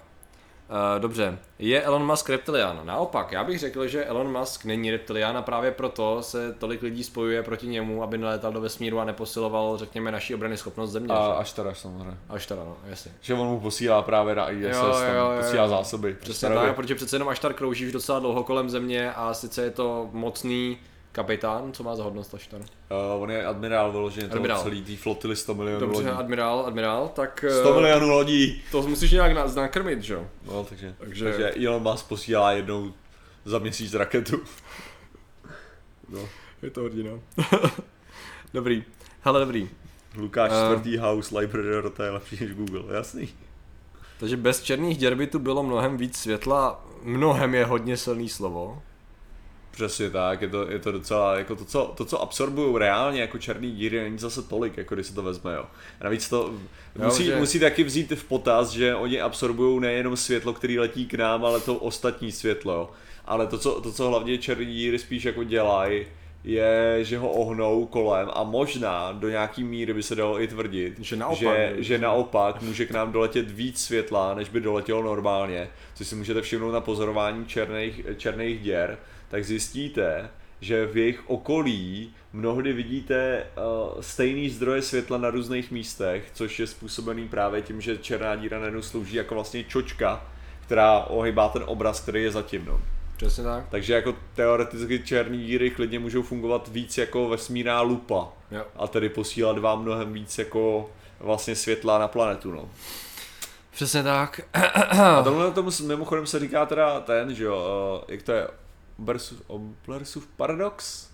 Uh, dobře, je Elon Musk reptilian? Naopak, já bych řekl, že Elon Musk není reptilian a právě proto se tolik lidí spojuje proti němu, aby nelétal do vesmíru a neposiloval, řekněme, naší obrany schopnost země. A až teda samozřejmě. Až teda, no, jasně. Že on mu posílá právě na ISS, Jo, jo, tam jo, jo, posílá jo. zásoby. Přesně tak, protože přece jenom Aštar krouží už docela dlouho kolem země a sice je to mocný kapitán, co má za hodnost Aštar? Uh, on je admirál vyloženě toho Admirál. celý tý flotily 100 milionů Dobře, lodí. admirál, admirál, tak 100 eh, milionů lodí! to musíš nějak na- nakrmit, že jo? No, takže, Takže- takže... Elon Musk posílá jednou za měsíc raketu. <laughs> No. Je to hrdina. <laughs> dobrý. Hele, dobrý. Lukáš Ehm. čtvrtý house, library Rota je lepší než Google, jasný. Takže bez černých děr by tu bylo mnohem víc světla. Mnohem je hodně silný slovo. Přesně tak, je to, je to docela, jako to, co, to, co absorbují reálně jako černý díry, není zase tolik, jako když se to vezme, jo. A navíc to musí, že- musí taky vzít v potaz, že oni absorbují nejenom světlo, který letí k nám, ale to ostatní světlo, jo. Ale to, co, to, co hlavně černý díry spíš jako dělají, je, že ho ohnou kolem a možná do nějaký míry by se dalo i tvrdit, Že naopak, že, že- že naopak může k nám doletět víc světla, než by doletělo normálně, což si můžete všimnout na pozorování černých, černých děr, tak zjistíte, že v jejich okolí mnohdy vidíte uh, stejný zdroje světla na různých místech, což je způsobený právě tím, že černá díra najednou slouží jako vlastně čočka, která ohybá ten obraz, který je zatím. No. Přesně tak. Takže jako teoreticky černé díry klidně můžou fungovat víc jako vesmírná lupa Jo. a tedy posílat vám mnohem víc jako vlastně světla na planetu. No. Přesně tak. A tomu s- mimochodem se říká teda ten, že jo, uh, jak to je, Oblersův, Oblersův paradox?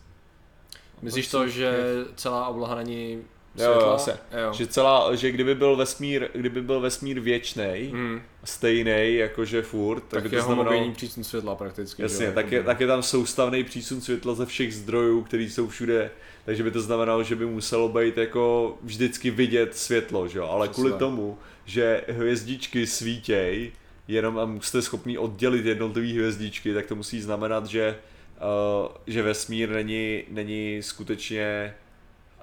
Myslíš to, že celá obloha není Světla, se. jo. Že celá, že kdyby byl vesmír, kdyby byl vesmír věčnej, Hmm. stejný jakože furt, tak, Tak by to je znamenalo, homogenní přísun světla prakticky. že jasně, jo, tak je, tak je tam soustavný přísun světla ze všech zdrojů, který jsou všude, takže by to znamenalo, že by muselo být jako vždycky vidět světlo, že jo, ale Přesně kvůli tak. tomu, že hvězdičky svítěj, jenom a jste schopni oddělit jednotlivé hvězdičky, tak to musí znamenat, že, uh, že vesmír není, není skutečně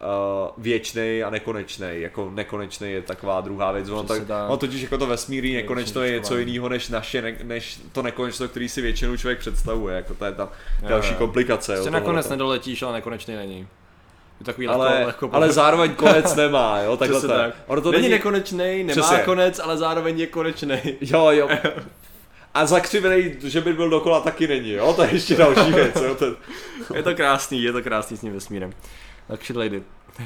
uh, věčný a nekonečný. Jako nekonečný je taková druhá věc. Ono, tak, tak. ono totiž jako to vesmírný nekonečno je něco jiného než naše, ne, než to nekonečno, který si většinou člověk představuje. Jako to je ta další jo. komplikace. jo, Prostě nakonec tohleto. nedoletíš, ale nekonečný není. Je takový ale, lehko, lehko ale <laughs> zároveň konec nemá, jo, takhle je. tak. Ono to není, není, nekonečný, nemá Přesně. konec, ale zároveň je konečný. <laughs> Jo, jo. A zakřivený, že by byl dokola, taky není, jo? To je ještě další <laughs> věc, jo? To, Je to krásný, je to krásný s tím vesmírem. Tak shit lady.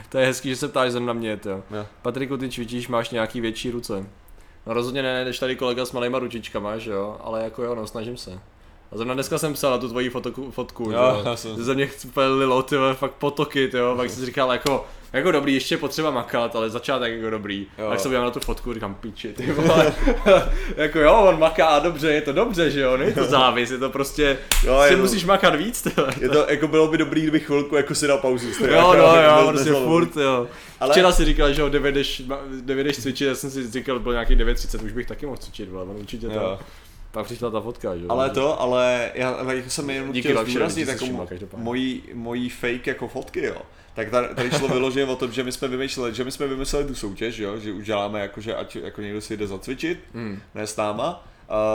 To je hezký, že se ptáš zrovna mě, jo. Jo. Patriku, ty cvičíš, máš nějaký větší ruce. No rozhodně ne, než tady kolega s malýma ručičkama, že jo, ale jako jo, no, snažím se. A zrovna dneska jsem psal na tu tvoji fotku, fotku že Jo, jo. já jsem- Ze mě lilo, ty fakt potoky, ty jo, pak jsem si říkal jako, jako dobrý, ještě potřeba makat, ale začátek jako dobrý. Jo. Jo. Tak se na tu fotku, říkám piči, ty vole. <laughs> jako jo, on maká dobře, je to dobře, že jo, není to závis, je to prostě, Jo, jo, si to- musíš makat víc, ty je to, jako bylo by dobrý, kdyby chvilku jako si dal pauzu. Jo, jako, no, jo, bez- prostě furt, jo. Ale- Včera si říkal, že ho 9 jdeš, ma- 9 jdeš cvičit, já jsem si říkal, byl nějaký 9.30, už bych taky mohl cvičit, on určitě to. Jo. Pak přišla ta fotka, že jo. Ale to, ale já ale jako jsem jenom Díky chtěl zdůraznit jsi jako mojí, mojí fake jako fotky, jo. Tak tady, tady šlo vyloženě o tom, že my jsme vymýšleli, že my jsme vymysleli tu soutěž, jo, že uděláme jako, že ať jako někdo si jde zacvičit, Hmm. ne s náma,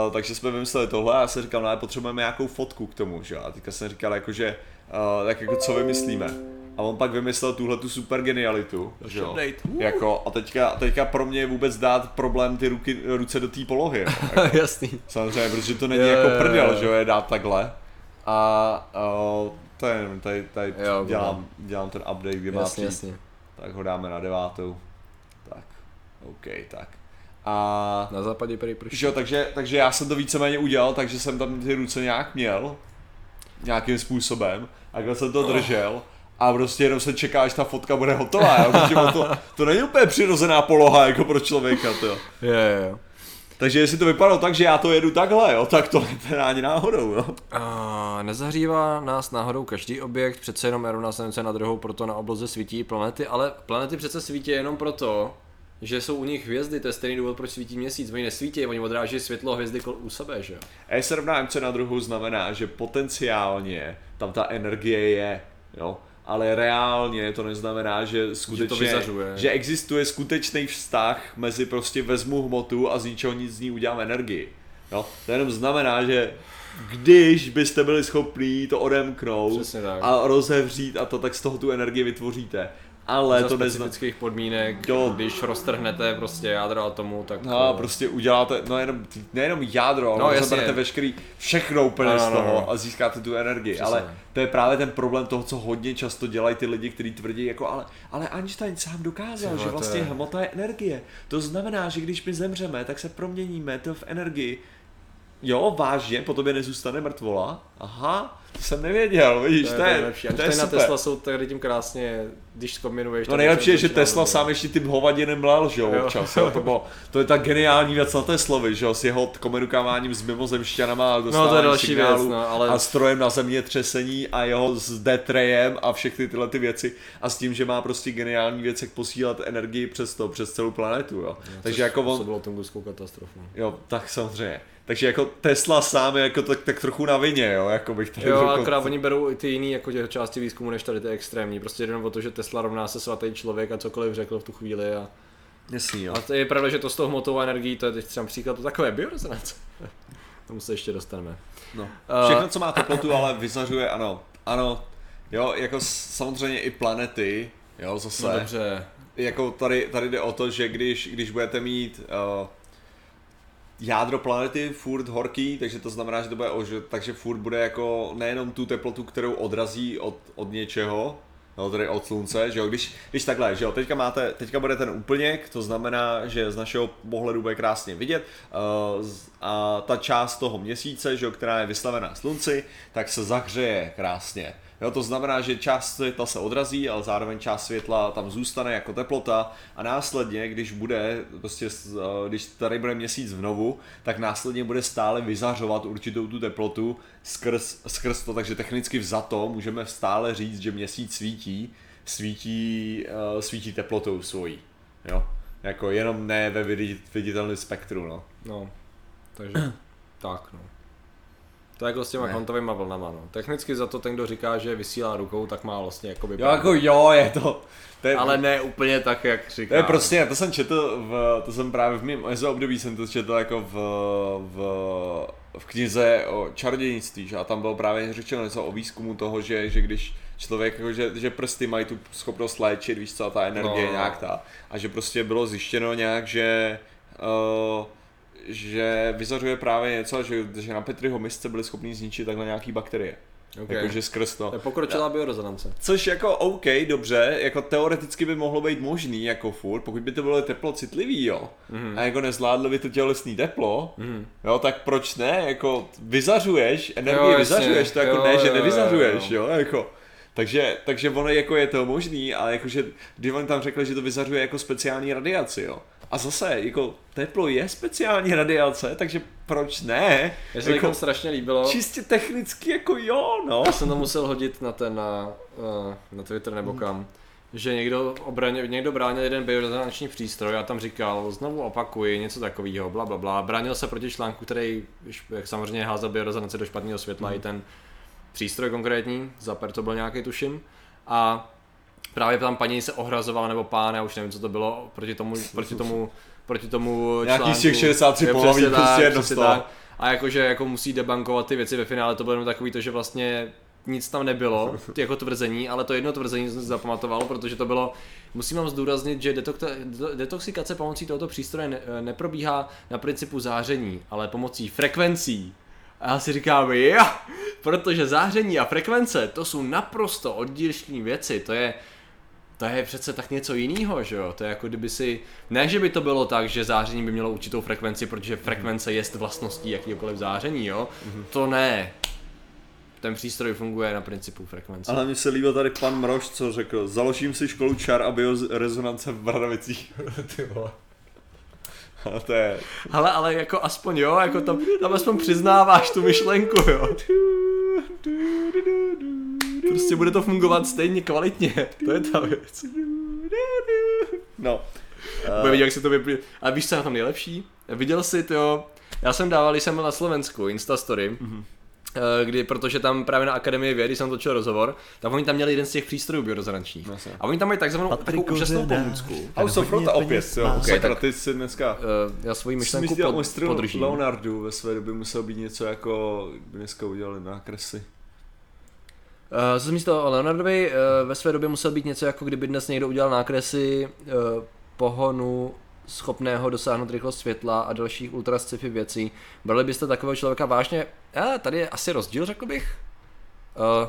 Uh, takže jsme vymysleli tohle a já jsem říkal, no ale potřebujeme nějakou fotku k tomu, že jo. A teďka jsem říkal jako, že uh, tak jako co vymyslíme. A on pak vymyslel tuhle tu super genialitu, že jo. Jako, a teďka, teďka pro mě je vůbec dát problém ty ruky, ruce do té polohy. <laughs> Jako, Jasný. samozřejmě, protože to není Jo, jako prdel, že jo, je dát takhle. A uh, to je, jenom, tady, tady Jo, dělám, dělám ten update, má Jasně, jasně. tak ho dáme na devátou. Tak, OK, tak. A Na západě prý prší. že jo, takže, takže já jsem to víceméně udělal, takže jsem tam ty ruce nějak měl, nějakým způsobem, a takhle jsem to držel, a prostě jenom se čeká, až ta fotka bude hotová, jo, protože to, to není úplně přirozená poloha jako pro člověka, to. Jo, jo, jo. Takže jestli to vypadalo tak, že já to jedu takhle, jo, tak to je ani náhodou, jo. A nezahřívá nás náhodou každý objekt, přece jenom aeronáslednice na druhou, proto na obloze svítí planety, ale planety přece svítí jenom proto, že jsou u nich hvězdy, to je stejný důvod, proč svítí měsíc, oni nesvítí, oni odráží světlo hvězdy u sebe, že jo. E se rovná MC na druhou znamená, že potenciálně tam ta energie je, jo, ale reálně to neznamená, že skutečně, vyzařuje. že existuje skutečný vztah mezi prostě vezmu hmotu a z ničeho nic z ní udělám energii. Jo? To jenom znamená, že když byste byli schopní to odemknout a rozevřít a to, tak z toho tu energii vytvoříte. Ale Za to specifických podmínek, Jo. když roztrhnete prostě jádro atomu, tak... No prostě uděláte, no jenom, nejenom jádro, ale No, jasně. zaberete veškerý, všechno úplně No, z no, no, toho no. a získáte tu energii, Přesně. ale to je právě ten problém toho, co hodně často dělají ty lidi, kteří tvrdí jako, ale, ale Einstein sám dokázal, Ty vole, že vlastně je- hmota je energie. To znamená, že když my zemřeme, tak se proměníme to v energii. Jo, vážně, po tobě nezůstane mrtvola? Aha, to jsem nevěděl, vidíš, to to je, je, to nejlepší. to je Einstein a super. Tesla jsou tady tím krásně, když kombinuješ... No nejlepší je, že Tesla sám ještě ty hovadiny mlel, že jo, občas, jo, to, bylo, to je ta geniální věc na Teslovi, že jo, s jeho komunikováním s mimozemšťanama a No to je další věc, no, ale... a strojem na zemětřesení a jeho s detrejem a všechny tyhle ty věci a s tím, že má prostě geniální věc, jak posílat energii přes to, přes celou planetu, jo. Takže jako on, To bylo tunguskou katastrofu. jo, tak samozřejmě. Takže jako Tesla sám je jako tak, tak trochu na vině, jo, jako bych tady Jo, řekl. akorát oni berou i ty jiný jako části výzkumu, než tady ty extrémní. Prostě jenom o to, že Tesla rovná se svatý člověk a cokoliv řekl v tu chvíli. A, Jasný, jo. a to je pravda, že to s tou hmotovou energií, to je teď třeba příklad to takové biorezonance. <laughs> Tomu se ještě dostaneme. No. Eh, Všechno, co má teplotu, ale vyzařuje, ano, ano, jo, jako samozřejmě i planety, jo, zase, No dobře. jako tady, tady jde o to, že když, když budete mít uh, jádro planety furt horký, takže to znamená, že to bude, ože, takže furt bude jako nejenom tu teplotu, kterou odrazí od, od něčeho, No, tedy od slunce, že jo, když, když takhle, že jo, teďka máte, teďka bude ten úplněk, to znamená, že z našeho pohledu bude krásně vidět uh, a ta část toho měsíce, že jo, která je vystavená slunci, tak se zahřeje krásně. Jo, to znamená, že část světla se odrazí, ale zároveň část světla tam zůstane jako teplota a následně, když bude, prostě, eh, když tady bude měsíc znovu, tak následně bude stále vyzařovat určitou tu teplotu skrz, skrz to, takže technicky vzato můžeme stále říct, že měsíc svítí, svítí, uh, svítí teplotou svojí. Jo? Jako jenom ne ve vidit- viditelném spektru, no. No, takže tak no. To je jako s těma Ne. kvantovými vlnama, no. Technicky za to ten, kdo říká, že vysílá rukou, tak má vlastně jakoby Jo, jako jo, je to, to je, Ale ne úplně tak, jak říká. To je prostě, to jsem četl, v, to jsem právě v mém období jsem to četl jako v, v, v knize o čarodějnictví, že? a tam bylo právě řečeno něco o výzkumu toho, že, že když člověk, jako, že, že prsty mají tu schopnost léčit, víš co, a ta energie No. nějak ta, a že prostě bylo zjištěno nějak, že uh, že vyzařuje právě něco, že, že na Petriho misce byli schopni zničit takhle nějaký bakterie. Okay. Jakože skrz to. Je pokročilá biorezonance. Což jako OK, dobře, jako teoreticky by mohlo být možný jako furt, pokud by to bylo teplo citlivý, jo, mm. a jako nezvládlo by to tělesný teplo, mm. jo, tak proč ne, jako vyzařuješ, energii Jo, jo, jasně. vyzařuješ, to jako Jo, ne, jo, že jo, nevyzařuješ, jo. jo, jako. Takže, takže ono jako je to možný, ale jakože, když on tam řekl, že to vyzařuje jako speciální radiaci, jo. A zase, jako teplo je speciální radiace, takže proč ne? Mně se Jako, jako strašně líbilo. čistě technicky jako jo, no. Já jsem to musel hodit na ten, na, eh, na Twitter nebo kam. Že někdo, obraně, někdo bránil jeden biorezonanční přístroj a tam říkal, znovu opakuji, něco takového, bla, bla, bla. Bránil se proti článku, který jak samozřejmě házel biorezonanci do špatného světla, i ten přístroj konkrétní, Zaper to byl nějaký tuším. A právě tam paní se ohrazovala, nebo pán, já už nevím, co to bylo, proti tomu, proti tomu, proti tomu Nějaký článku. z těch 63 Je, pohlaví, prostě jedno. A jakože jako musí debankovat ty věci ve finále, to bylo jenom takový to, že vlastně nic tam nebylo, ty jako tvrzení, ale to jedno tvrzení jsem si zapamatoval, protože to bylo, musím vám zdůraznit, že detoxikace pomocí tohoto přístroje ne, neprobíhá na principu záření, ale pomocí frekvencí. A já si říkám, jo, protože záření a frekvence, to jsou naprosto odlišné věci, to je, to je přece tak něco jiného, že jo? To je jako kdyby si, ne že by to bylo tak, že záření by mělo určitou frekvenci, protože frekvence je vlastností jakýkoliv záření, jo? To ne. Ten přístroj funguje na principu frekvence. Ale mně se líbil tady pan Mrož, co řekl, založím si školu čar a biorezonance v Bradavicích. <laughs> Ty vole. A to je... Ale, ale jako aspoň jo, jako tam, tam aspoň přiznáváš tu myšlenku, jo. Prostě bude to fungovat stejně kvalitně, <laughs> to je ta věc. No. Bude vidět, jak se to vyplí. A víš, co je na tom nejlepší? Viděl jsi to, já jsem dával, když jsem byl na Slovensku, Instastory, mm-hmm. kdy, protože tam právě na Akademii vědy jsem točil rozhovor, tak oni tam měli jeden z těch přístrojů biorezonančních. Jasně. A oni tam mají takzvanou takovou úžasnou pomůcku. House of hodně Rota opět, jo. Okay, Tak. ty jsi dneska... Uh, já svoji myšlenku pod, pod, podržím. Leonardu ve své době musel být něco jako, by dneska udělali nákresy. Uh, co jsem místo o Leonardovi, uh, ve své době musel být něco jako kdyby dnes někdo udělal nákresy uh, pohonu schopného dosáhnout rychlost světla a dalších ultra sci-fi věcí. Brali byste takového člověka vážně? A tady je asi rozdíl, řekl bych. Uh,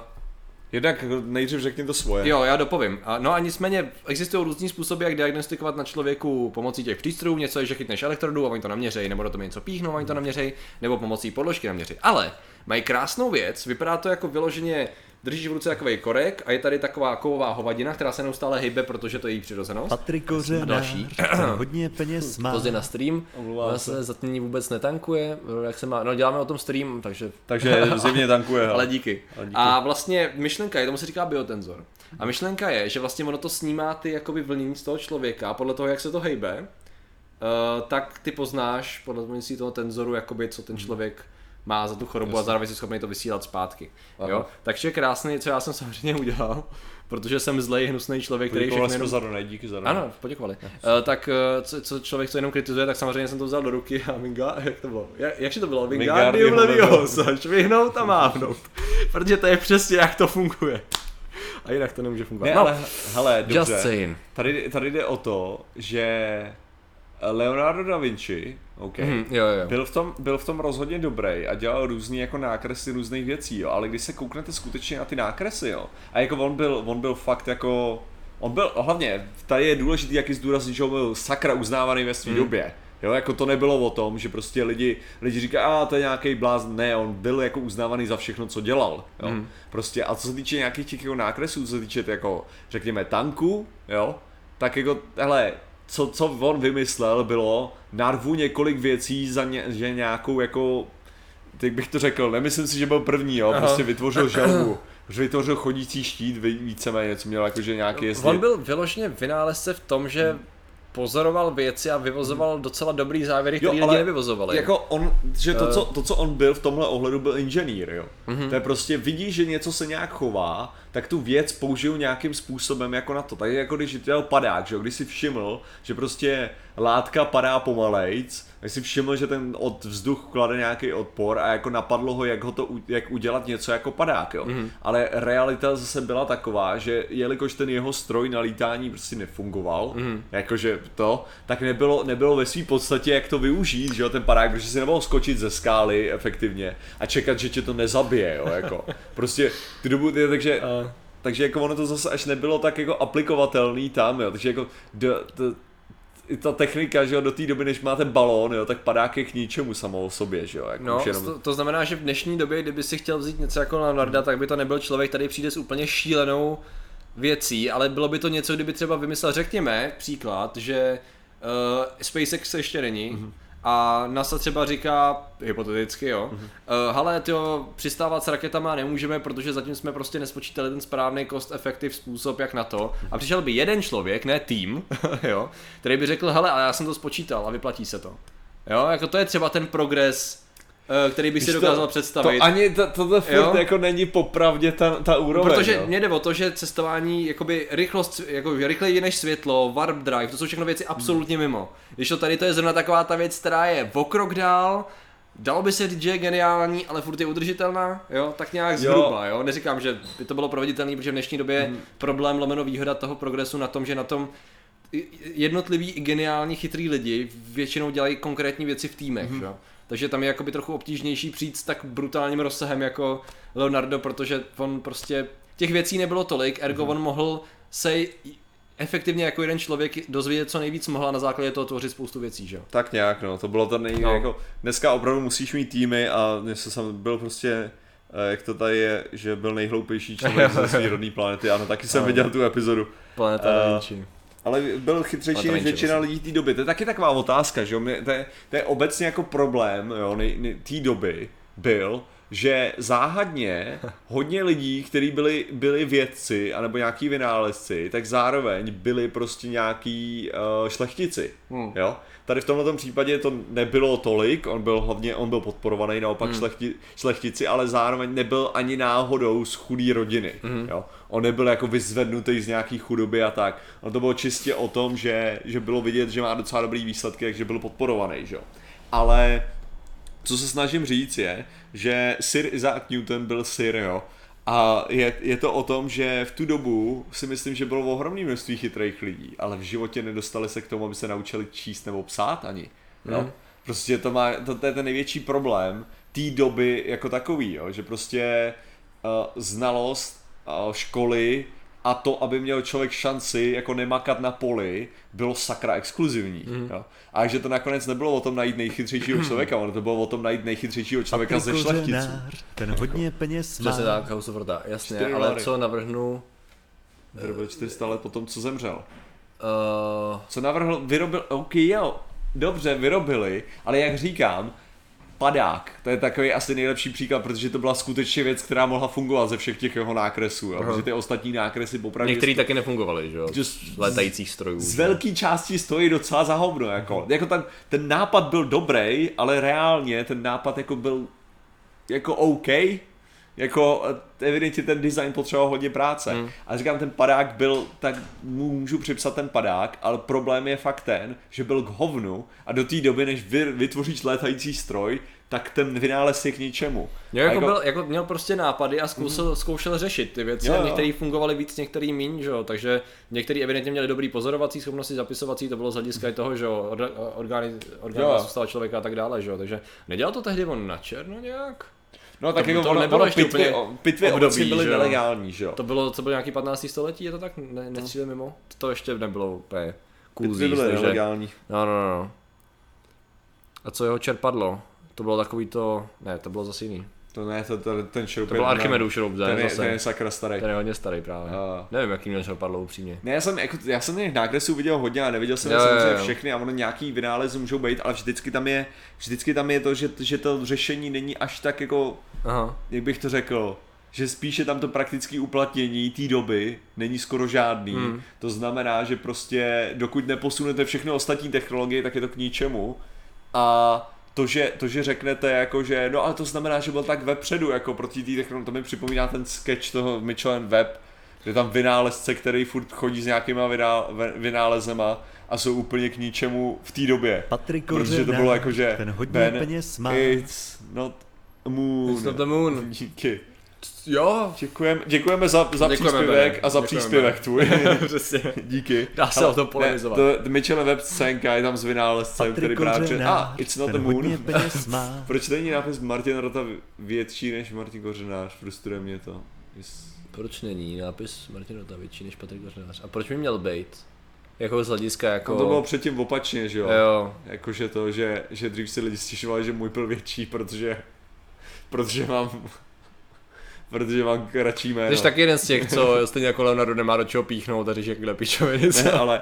Jednak nejdřív řekni to svoje. Jo, já dopovím. A, no a nicméně existují různý způsoby, jak diagnostikovat na člověku pomocí těch přístrojů. Něco je, že chytneš elektrodu a oni to naměřejí, nebo do toho něco píchnou a oni to naměřejí, nebo pomocí podložky naměří. Ale mají krásnou věc, vypadá to jako vyloženě držíš v ruce takový korek a je tady taková kovová hovadina, která se neustále hejbe, protože to je její přirozenost. Patrik A Kořenář, další. ten hodně peněz má. Pozdě na stream, Omlouvám se zatmění vůbec netankuje, jak se má, no děláme o tom stream, takže Takže zimně tankuje. ale díky. Ale díky. A vlastně myšlenka je, tomu se říká biotenzor. A myšlenka je, že vlastně ono to snímá ty jakoby vlnění z toho člověka a podle toho, jak se to hejbe, uh, tak ty poznáš podle pomocí toho tenzoru, jakoby, co ten člověk má za tu chorobu a zároveň si schopný to vysílat zpátky. Jo? Takže krásný, co já jsem samozřejmě udělal, <laughs> protože jsem zlej, hnusný člověk, který všechno jenom... za donate, díky za. Ano, poděkovali. Uh, tak uh, co, co, člověk, co jenom kritizuje, tak samozřejmě jsem to vzal do ruky a Vinga, <laughs> jak to bylo? Jak, jakže to bylo? Wingardium Wingardium Leviosa, švihnout a mávnout. <laughs> Protože to je přesně jak to funguje. A jinak to nemůže fungovat. Ne, no, ale hele, just dobře. saying. Tady, tady jde o to, že Leonardo da Vinci, OK, Mhm, jo, jo. Byl v, tom, byl v tom rozhodně dobrý a dělal různý jako nákresy různých věcí, jo, ale když se kouknete skutečně na ty nákresy, jo, a jako on byl, on byl fakt jako, on byl, hlavně, tady je důležitý, jaký zdůraznit, že on byl sakra uznávaný ve své Hmm. době, Jo, jako to nebylo o tom, že prostě lidi, lidi říkají, a to je nějaký blázen, ne, on byl jako uznávaný za všechno, co dělal, jo. Mhm. Prostě a co se týče nějakých těch jako nákresů, co se týče jako, řekněme, tanku, jo, tak jako, hele, co, co on vymyslel bylo, narvu několik věcí za ně, že nějakou jako, teď bych to řekl, nemyslím si, že byl první, jo, Aha. prostě vytvořil želvu, <clears throat> že vytvořil chodící štít, víceméně, co měl jakože nějaký jestli... On byl vyloženě vynálezce v tom, že pozoroval věci a vyvozoval docela dobrý závěry, které lidi nevyvozovali. Jako on, že to Eh. co, to, co on byl v tomhle ohledu, byl inženýr, jo. Mhm. To je prostě, vidí, že něco se nějak chová, tak tu věc použiju nějakým způsobem jako na to. Tak jako když dělal padák, že jo, když si všiml, že prostě látka padá pomalejc, tak si všiml, že ten od vzduch klade nějaký odpor a jako napadlo ho, jak, ho to, jak udělat něco jako padák, jo. Mhm. Ale realita zase byla taková, že jelikož ten jeho stroj na lítání prostě nefungoval, Mhm. jakože to, tak nebylo, nebylo ve své podstatě, jak to využít, že jo, ten padák, protože si nemohl skočit ze skály efektivně a čekat, že tě to nezabije, jo, jako. Prostě ty dobu, takže, <laughs> takže jako ono to zase až nebylo tak jako aplikovatelný tam, jo, takže jako do, do, i ta technika, že jo, do té doby, než máte balón, jo, tak padák je k ničemu samo o sobě, že jo, jako No, už jenom... to, to znamená, že v dnešní době, kdyby si chtěl vzít něco jako Leonarda, tak by to nebyl člověk, který přijde s úplně šílenou věcí, ale bylo by to něco, kdyby třeba vymyslel, řekněme, příklad, že uh, SpaceX ještě není, Mhm. mm-hmm. A NASA třeba říká, hypoteticky jo, Mhm. mm-hmm. uh, hele, tyjo, přistávat s raketama nemůžeme, protože zatím jsme prostě nespočítali ten správný cost effective způsob, jak na to. A přišel by jeden člověk, ne tým, <laughs> jo, který by řekl, hele, ale já jsem to spočítal a vyplatí se to. Jo, jako to je třeba ten progres, který bych si Víš to- dokázal představit. To ani, to, tohle furt Jo? jako není popravdě ta, ta úroveň, Protože jo. mě jde o to, že cestování, jakoby rychlost, jako rychleji než světlo, warp drive, to jsou všechno věci absolutně mimo. Když to tady to je zrovna taková ta věc, která je o krok dál, dalo by se říct, že je geniální, ale furt je udržitelná, jo, tak nějak zhruba, jo. Neříkám, že by to bylo proveditelné, protože v dnešní době je problém lomeno výhoda toho progresu na tom, že na tom jednotliví i geniální chytrý lidi většinou dělají konkrétní věci v týmech, Mhm. mm. jo. Takže tam je jakoby trochu obtížnější přijít s tak brutálním rozsahem jako Leonardo, protože on prostě těch věcí nebylo tolik, ergo Mhm. on mohl se efektivně jako jeden člověk dozvědět co nejvíc mohl a na základě toho tvořit spoustu věcí, že jo. Tak nějak, no, to bylo to nej, No. jako, dneska opravdu musíš mít týmy a se sam byl prostě, eh, jak to tady je, že byl nejhloupější člověk ze <laughs> své rodné planety, ano, taky jsem Ano. viděl tu epizodu. Planeta Vinci. Ale byl chytřejší než většina lidí té doby. To je taky taková otázka, že jo? Mě- To je, to je obecně jako problém jo, nej- nej- té doby byl, že záhadně <laughs> hodně lidí, kteří byli, byli vědci anebo nějaký vynálezci, tak zároveň byli prostě nějaký uh, šlechtici. Hmm. Jo? Tady v tomhle případě to nebylo tolik, on byl hlavně, on byl podporovaný naopak Hmm. šlechti, šlechtici, ale zároveň nebyl ani náhodou z chudé rodiny. Hmm. Jo? On nebyl jako vyzvednutý z nějaký chudoby a tak. On to bylo čistě o tom, že, že bylo vidět, že má docela dobrý výsledky, takže byl podporovaný. Že? jo. Ale co se snažím říct je, že Sir Isaac Newton byl Sir, jo. A je, je to o tom, že v tu dobu si myslím, že bylo ohromné množství chytrých lidí, ale v životě nedostali se k tomu, aby se naučili číst nebo psát ani. Jo? Mhm. Prostě to, má, to, to je ten největší problém té doby jako takový, jo? že prostě uh, znalost školy a to, aby měl člověk šanci jako nemakat na poli, bylo sakra exkluzivní. Mhm. Mm. Jo? A že to nakonec nebylo o tom najít nejchytřejšího člověka, ono to bylo o tom najít nejchytřejšího člověka ze šlechticů. Ten hodně peněz má. Přesně tak, House of Horda, jasně, Čtyři ale dolary. co navrhnu, Vyrobil 400 let po tom, co zemřel. uh, Co navrhl, vyrobil, ok jo, dobře, vyrobili, ale jak říkám, padák, to je takový asi nejlepší příklad, protože to byla skutečně věc, která mohla fungovat ze všech těch jeho nákresů, jo? Protože ty ostatní nákresy opravdu některý taky nefungovaly, že jo, z letajících strojů. z že? velké části stojí docela za hovno, jako, jako ten, ten nápad byl dobrý, ale reálně ten nápad jako byl jako OK, jako eh, evidentně ten design potřeboval hodně práce. Hmm. A říkám, ten padák byl, tak mu můžu připsat ten padák, ale problém je fakt ten, že byl k hovnu a do té doby, než vy, vytvoříš létající stroj, tak ten vynález je k ničemu. Jo, A jako, byl, jako měl prostě nápady a zkoušel, Mhm. zkoušel řešit ty věci. Jo, Jo. Některý fungovaly víc, některý míň, že jo. Takže některý evidentně měli dobrý pozorovací schopnosti, zapisovací, to bylo z hlediska i toho, že jo, orgány, orgány Jo. zůstala člověka a tak dále, že jo. Takže nedělal to tehdy on na černo nějak? No tak To- jako to ono, nebylo ono ještě pitvy, úplně o- pitvy období, byly že nelegální, že jo. To bylo, co bylo nějaký 15. století, je to tak? Ne, nestřílím mimo? To ještě nebylo úplně cool Pitvy byly nelegální. No, no, no, no. A co jeho čerpadlo? To bylo takový to, ne, to bylo zase jiný. To ne, to, to, ten šroub To je- byl Archimedův šroub, ten, je, zase. ten je sakra starý. Ten je hodně starý právě. A- Nevím, jaký měl čerpadlo upřímně. Ne, já jsem, jako, já jsem těch nákresů viděl hodně a neviděl jsem Jo, jo, jo, samozřejmě jo. všechny a ono nějaký vynálezy můžou být, ale vždycky tam je, vždycky tam je to, že, že to řešení není až tak jako, Aha. jak bych to řekl, že spíše tam to praktické uplatnění té doby není skoro žádný. Hmm. To znamená, že prostě dokud neposunete všechny ostatní technologie, tak je to k ničemu. A to, že, to, že řeknete jako, že no ale to znamená, že byl tak vepředu jako proti té technologii, to mi připomíná ten sketch toho Michelin Web, kde tam vynálezce, který furt chodí s nějakýma vyná, vynálezema a jsou úplně k ničemu v té době. Patrik Protože to bylo jako, že ten hodně Ben, peněz má. It's not moon. It's not the moon. <laughs> Díky. Jo. Děkujeme, děkujeme za, za Děkujeme, příspěvek Bene. a za Děkujeme, příspěvek tvůj. <laughs> Přesně. Díky. Dá se Ale o tom polemizovat. Ne, to, Michelin Web scénka je tam s vynálezcem, který právě před... A, it's not the ten moon. <laughs> Proč není nápis Martin Rota větší než Martin Kořenář? Frustruje mě to. Yes. Proč není nápis Martin Rota větší než Patrik Kořenář? A proč by měl být? Jako z hlediska jako... No to bylo předtím opačně, že jo? Jo. Jakože to, že, že dřív si lidi stěžovali, že můj byl větší, protože... Protože mám... protože mám kratší jméno. Jsi taky jeden z těch, co stejně jako Leonardo nemá do čeho píchnout a jak kde pičoviny Ne, ale...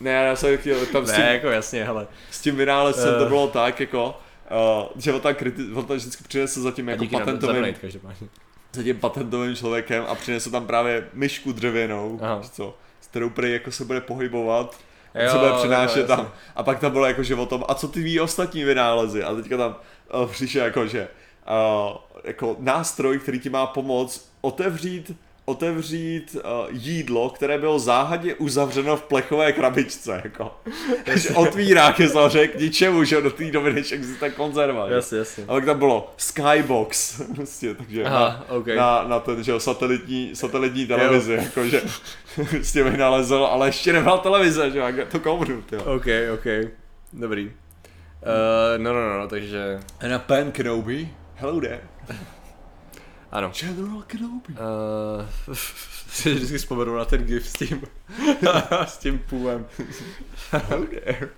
Ne, já jsem chtěl, tam s tím, Ne, jako jasně, ale. s tím vynálezcem to Eh. bylo tak, jako... Uh, že on tam, kriti- on tam vždycky přinesl za tím jako patentovým, každopádně. za tím patentovým člověkem a přinesl tam právě myšku dřevěnou, Aha. co, s kterou prý jako se bude pohybovat, Jo, jo, se bude jo, přinášet jasně. tam. A pak tam bylo jako, že o tom, a co ty ví ostatní vynálezy? A teďka tam uh, přišel jako, že uh, jako nástroj, který ti má pomoct otevřít otevřít uh, jídlo, které bylo záhadně uzavřeno v plechové krabičce, jako. <laughs> Takže otvírá ke samozřejmě k ničemu, že jo, do té doby, než existuje konzerva. že? Jasně, jasně. A pak tam bylo Skybox, <laughs> prostě, takže Aha, na, OK. na, na ten, že jo, satelitní, satelitní televizi, jakože prostě <laughs> vynalezl, ale ještě nebyla televize, že jo, to koupnout, jo. OK, OK. Dobrý. Uh, no, no, no, takže... And a pen Kenobi, hello there. Ano. General Kenobi. <laughs> Uh, si vždycky vzpomenu na ten gif s tím, <laughs> s tím půlem. Hello there.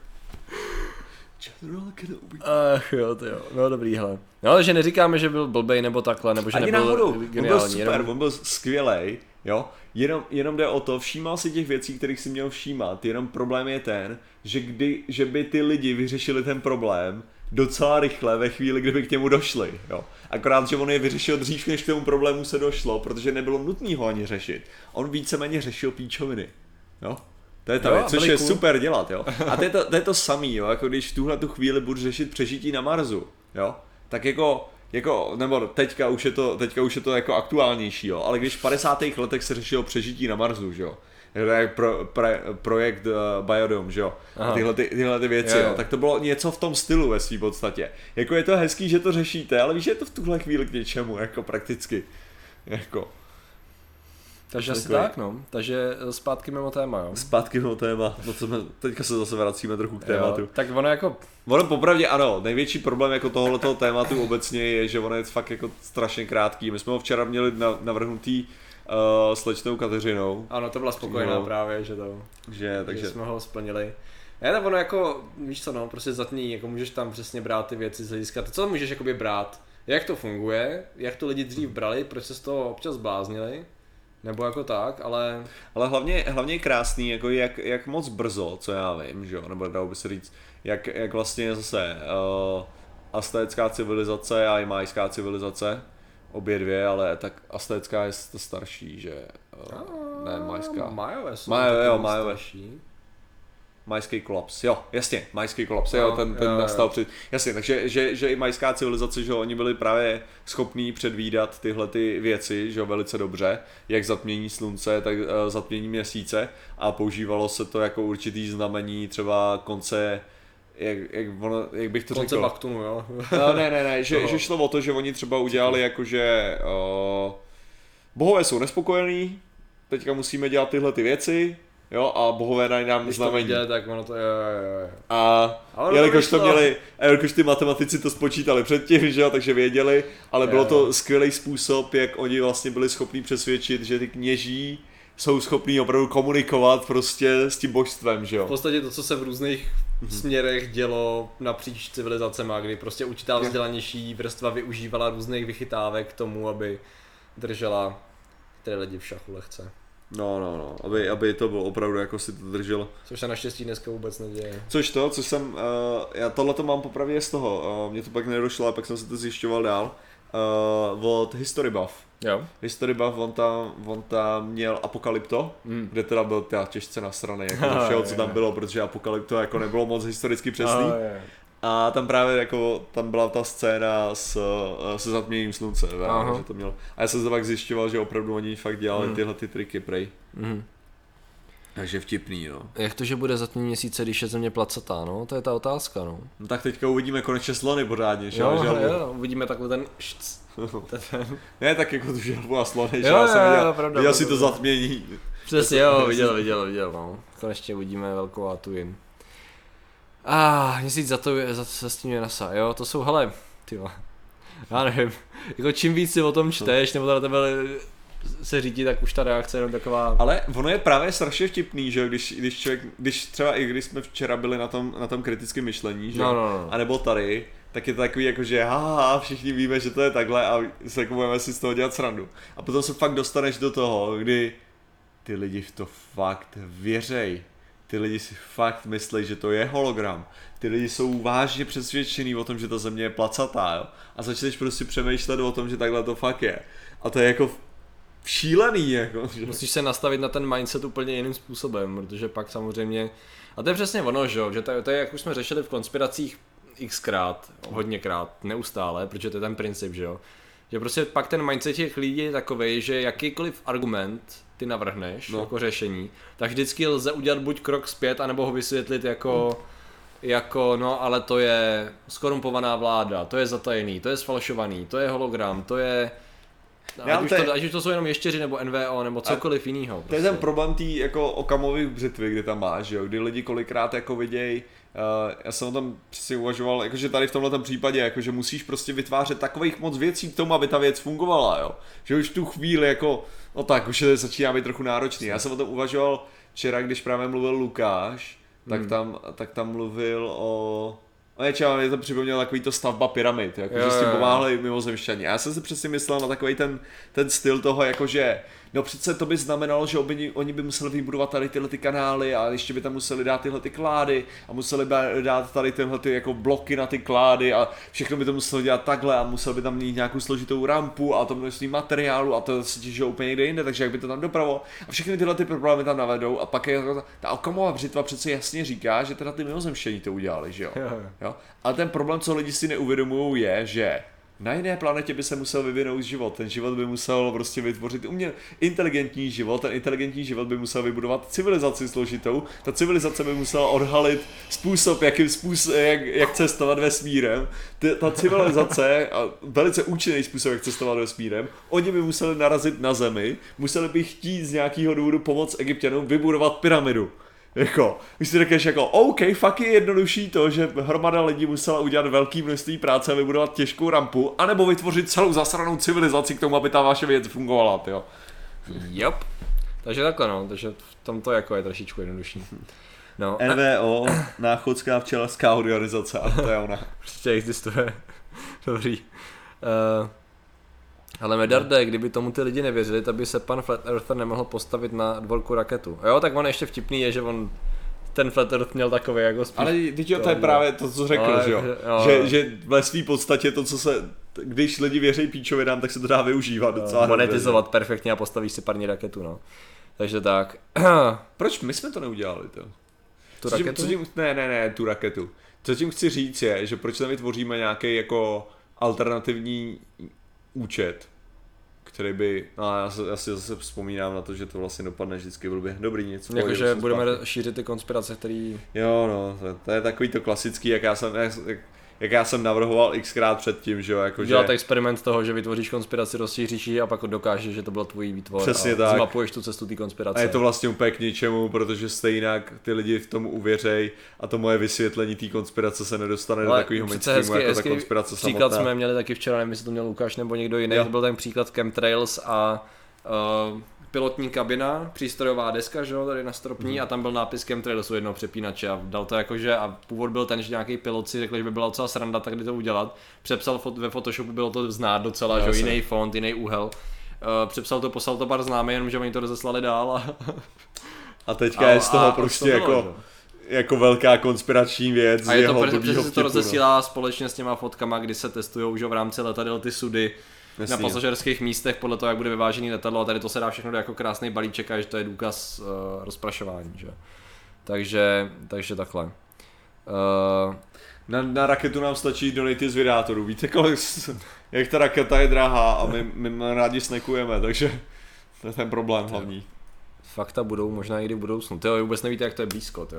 General Kenobi. Ach jo, to jo. No dobrý, hele. No, ale že neříkáme, že byl blbej nebo takhle, nebo že Ani nebyl náhodou, on byl geniální. super, jenom- on byl skvělej, jo, jenom, jenom jde o to, všímal si těch věcí, kterých si měl všímat, jenom problém je ten, že, kdy, že by ty lidi vyřešili ten problém docela rychle ve chvíli, kdyby k němu došli, jo. Akorát, že on je vyřešil dřív, než k tomu problému se došlo, protože nebylo nutné ho ani řešit. On víceméně řešil píčoviny, jo. To je to, Jo, což je cool. super dělat, jo. <laughs> A to je to, to, je to samý, jo, jako když v tuhle tu chvíli budu řešit přežití na Marsu, jo. Tak jako, jako, nebo teďka už je to, teďka už je to jako aktuálnější, jo. Ale když v 50. letech se řešilo přežití na Marsu, že jo. Je pro, pre, projekt uh, Biodome, že jo. Aha. Tyhle, ty, tyhle ty věci, Jo, jo, jo. Tak to bylo něco v tom stylu ve své podstatě. Jako je to hezký, že to řešíte, ale víš, že je to v tuhle chvíli k něčemu, jako prakticky. Jako. Takže asi tak, no. Takže eh, zpátky mimo téma, jo. Zpátky do téma, no co jsme, teďka se zase vracíme trochu k tématu. Jo, tak ono jako, Ono popravdě ano, největší problém jako tohoto tématu obecně je, že ono je fakt jako strašně krátký. My jsme ho včera měli na, navrhnutý uh, s lečnou Kateřinou, ano, to byla spokojená Jo. právě, že to, že, takže takže jsme ho splnili. Ne, tak ono jako, víš co, no, prostě zatní, jako můžeš tam přesně brát ty věci z hlediska, to co můžeš jakoby brát, jak to funguje, jak to lidi dřív brali, proč se z toho občas bláznili, nebo jako tak, ale Ale hlavně, hlavně je krásný, jako jak, jak moc brzo, co já vím, že jo, nebo dalo by se říct, jak, jak vlastně zase uh, aztécká civilizace a i majská civilizace, obě dvě, ale tak aztécká je to starší, že uh, ne majská. Majové jsou Majové, jo, Majové. starší. Majský kolaps, jo, jasně, majský kolaps, jo, No, ten, ten jo, jo. nastal před, jasně, takže že, že i majská civilizace, že jo, oni byli právě schopní předvídat tyhle ty věci, že jo, velice dobře, jak zatmění slunce, tak uh, zatmění měsíce a používalo se to jako určitý znamení třeba konce, jak, jak, ono, jak bych to Konce řekl, baktunu, jo. No, ne, ne, ne, že, <laughs> No. že šlo o to, že oni třeba udělali jako, že uh, bohové jsou nespokojení, teďka musíme dělat tyhle ty věci, jo, a bohové dají nám Když to znamení. vidět, tak ono to je, jo, jo. A Ale jelikož to měli, a jelikož ty matematici to spočítali předtím, že jo, takže věděli, ale bylo Jo. to skvělý způsob, jak oni vlastně byli schopni přesvědčit, že ty kněží jsou schopní opravdu komunikovat prostě s tím božstvem, že V jo. podstatě to, co se v různých směrech dělo napříč civilizacemi, kdy prostě určitá vzdělanější vrstva využívala různých vychytávek k tomu, aby držela ty lidi v šachu lehce. No, no, no, aby, aby to bylo opravdu, jako si to drželo. Což se naštěstí dneska vůbec neděje. Což to, což jsem, uh, já tohle to mám popravdě z toho, uh, mě to pak nedošlo, ale pak jsem se to zjišťoval dál, uh, od History Buff. Jo. History Buff, on tam, on tam měl Apokalypto, Mm. kde teda byl teda těžce nasraný, jako <laughs> do všeho, co tam bylo, protože Apokalypto jako nebylo moc historicky přesný. A, je. A tam právě jako, tam byla ta scéna s, eh, se zatměním slunce, že to mělo. A já jsem se pak zjišťoval, že opravdu oni fakt dělali Hmm. tyhle ty triky, prej. Mhm. Takže vtipný, no. Jak to, že bude za tím měsíce, když je země placatá, no? To je ta otázka, no. no tak teďka uvidíme konečně slony pořádně, že Jo, želvu. jo, uvidíme takhle ten šc. <laughs> Ne, tak jako tu želvu a slony, že Jo, já jsem jo, viděl, jo, pravda, viděl si to zatmění. Přesně, jo, <laughs> viděl, viděl, viděl, no. Konečně uvidíme velkou Atuin. A ah, měsíc za to za se s tím je NASA, jo, to jsou, hele, ty já nevím, jako čím víc si o tom čteš, nebo to na tebe se řídí, tak už ta reakce je jenom taková, Ale ono je právě strašně vtipný, že když, když člověk, když třeba i když jsme včera byli na tom, na tom kritickém myšlení, že no, no, no. a nebo tady, tak je to takový jako, že haha, všichni víme, že to je takhle a se jako budeme si z toho dělat srandu. A potom se fakt dostaneš do toho, kdy ty lidi v to fakt věřej. Ty lidi si fakt myslí, že to je hologram. Ty lidi jsou vážně přesvědčený o tom, že ta země je placatá, jo. A začneš prostě přemýšlet o tom, že takhle to fakt je. A to je jako šílený, jako. Že? Musíš se nastavit na ten mindset úplně jiným způsobem, protože pak samozřejmě, a to je přesně ono, že, jo, že to, to je, jak už jsme řešili v konspiracích xkrát, hodněkrát, neustále, protože to je ten princip, že jo, že prostě pak ten mindset těch lidí je takový, že jakýkoliv argument ty navrhneš No. jako řešení, tak vždycky lze udělat buď krok zpět, anebo ho vysvětlit jako, jako no ale to je skorumpovaná vláda, to je zatajený, to je sfalšovaný, to je hologram, to je Já, Ať už, to je- to, ať už to jsou jenom ještěři nebo NVO nebo cokoliv jiného. To je ten problém tý jako okamových břitvy, kdy tam máš, jo, kdy lidi kolikrát jako vidějí, uh, já jsem o tom přesně uvažoval, jakože tady v tomhle případě, jakože musíš prostě vytvářet takových moc věcí k tomu, aby ta věc fungovala, jo. Že už tu chvíli jako, no tak, už je začíná být trochu náročný. Já jsem o tom uvažoval včera, když právě mluvil Lukáš, tak, Hmm. tam, tak tam mluvil o No něčeho, mě to připomnělo takový to stavba pyramid, jako, Jo, že s tím pomáhali mimozemšťani. Já jsem si přesně myslel na takový ten, ten styl toho, jakože no přece to by znamenalo, že oni, oni by museli vybudovat tady tyhle ty kanály a ještě by tam museli dát tyhle ty klády a museli by dát tady tyhle ty jako bloky na ty klády a všechno by to muselo dělat takhle a museli by tam mít nějakou složitou rampu a to množství materiálu a to se těžilo úplně někde jinde, takže jak by to tam dopravo a všechny tyhle ty problémy tam navedou a pak je ta, ta okamová břitva přece jasně říká, že teda ty mimozemštění to udělali, že jo? Jo, jo. Ale ten problém, co lidi si neuvědomují, je, že na jiné planetě by se musel vyvinout život. Ten život by musel prostě vytvořit umě inteligentní život. Ten inteligentní život by musel vybudovat civilizaci složitou. Ta civilizace by musela odhalit způsob, jakým způsob, jak, jak cestovat vesmírem. Ta civilizace, a velice účinný způsob, jak cestovat vesmírem, oni by museli narazit na Zemi, museli by chtít z nějakého důvodu pomoct egyptianům vybudovat pyramidu. Jako, když si řekneš jako, OK, fakt je jednodušší to, že hromada lidí musela udělat velké množství práce a vybudovat těžkou rampu, anebo vytvořit celou zasranou civilizaci k tomu, aby ta vaše věc fungovala, jo. Yep. Takže takhle no, takže v tom to jako je trošičku jednodušší. No, NVO, náchodská včelařská organizace, a to je ona. prostě existuje. <laughs> Dobrý. Uh, ale Medarde, kdyby tomu ty lidi nevěřili, tak by se pan Flat Earther nemohl postavit na dvorku raketu. Jo, tak on ještě vtipný je, že on ten Flat Earth měl takový jako spíš... Ale teď jo, to je právě to, co řekl, Ale- že jo. jo. Že, že ve své podstatě to, co se, když lidi věří píčovinám, tak se to dá využívat docela dobře, monetizovat perfektně a postavíš si parní raketu, no. Takže tak. <clears throat> Proč my jsme to neudělali, to? tu co tím, raketu? co tím, ne, ne, ne, tu raketu. Co tím chci říct je, že proč tam vytvoříme nějaký jako alternativní účet, který by, no já, se, já si zase vzpomínám na to, že to vlastně dopadne vždycky blbě. Dobrý nic. pohodě, Jakože budeme zpátky. šířit ty konspirace, který... Jo, no, to, to je takový to klasický, jak já jsem, jak, jak, jak já jsem navrhoval xkrát předtím, že jo, jako Udělat že... experiment toho, že vytvoříš konspiraci, rozšíříš ji a pak dokážeš, že to byl tvůj výtvor Přesně a tak. zmapuješ tu cestu té konspirace. A je to vlastně úplně k ničemu, protože stejně ty lidi v tomu uvěřej a to moje vysvětlení té konspirace se nedostane do Ale takového přece mainstreamu hezky- jako ta hezky konspirace Příklad samotná. jsme měli taky včera, nevím, jestli to měl Lukáš nebo někdo jiný, Jo. to byl ten příklad chemtrails a uh, pilotní kabina, přístrojová deska, že jo, tady na stropní Mhm. a tam byl nápis Chemtrails u jednoho přepínače a dal to jakože a původ byl ten, že nějaký pilot si řekl, že by byla docela sranda tak to udělat. Přepsal fot, ve Photoshopu, bylo to znát docela, že jo, Jasně. jiný font, jiný úhel. Uh, přepsal to, poslal to pár známý, jenomže oni to rozeslali dál a, A teďka je z toho a- a prostě to bylo, jako, že jako velká konspirační věc A je to protože se to no. rozesílá společně s těma fotkami, kdy se testují že jo, v rámci letadel ty sudy Jasný, na pasažerských místech podle toho, jak bude vyvážený letadlo a tady to se dá všechno do jako krásný balíček a že to je důkaz uh, rozprašování, že? Takže, takže takhle. Uh, Na, na raketu nám stačí donaty z vydátorů. Víte, kolik, jak ta raketa je drahá a my, my rádi snekujeme, takže to je ten problém hlavní. fakta budou možná někdy v budoucnu. Ty vůbec nevíte, jak to je blízko, ty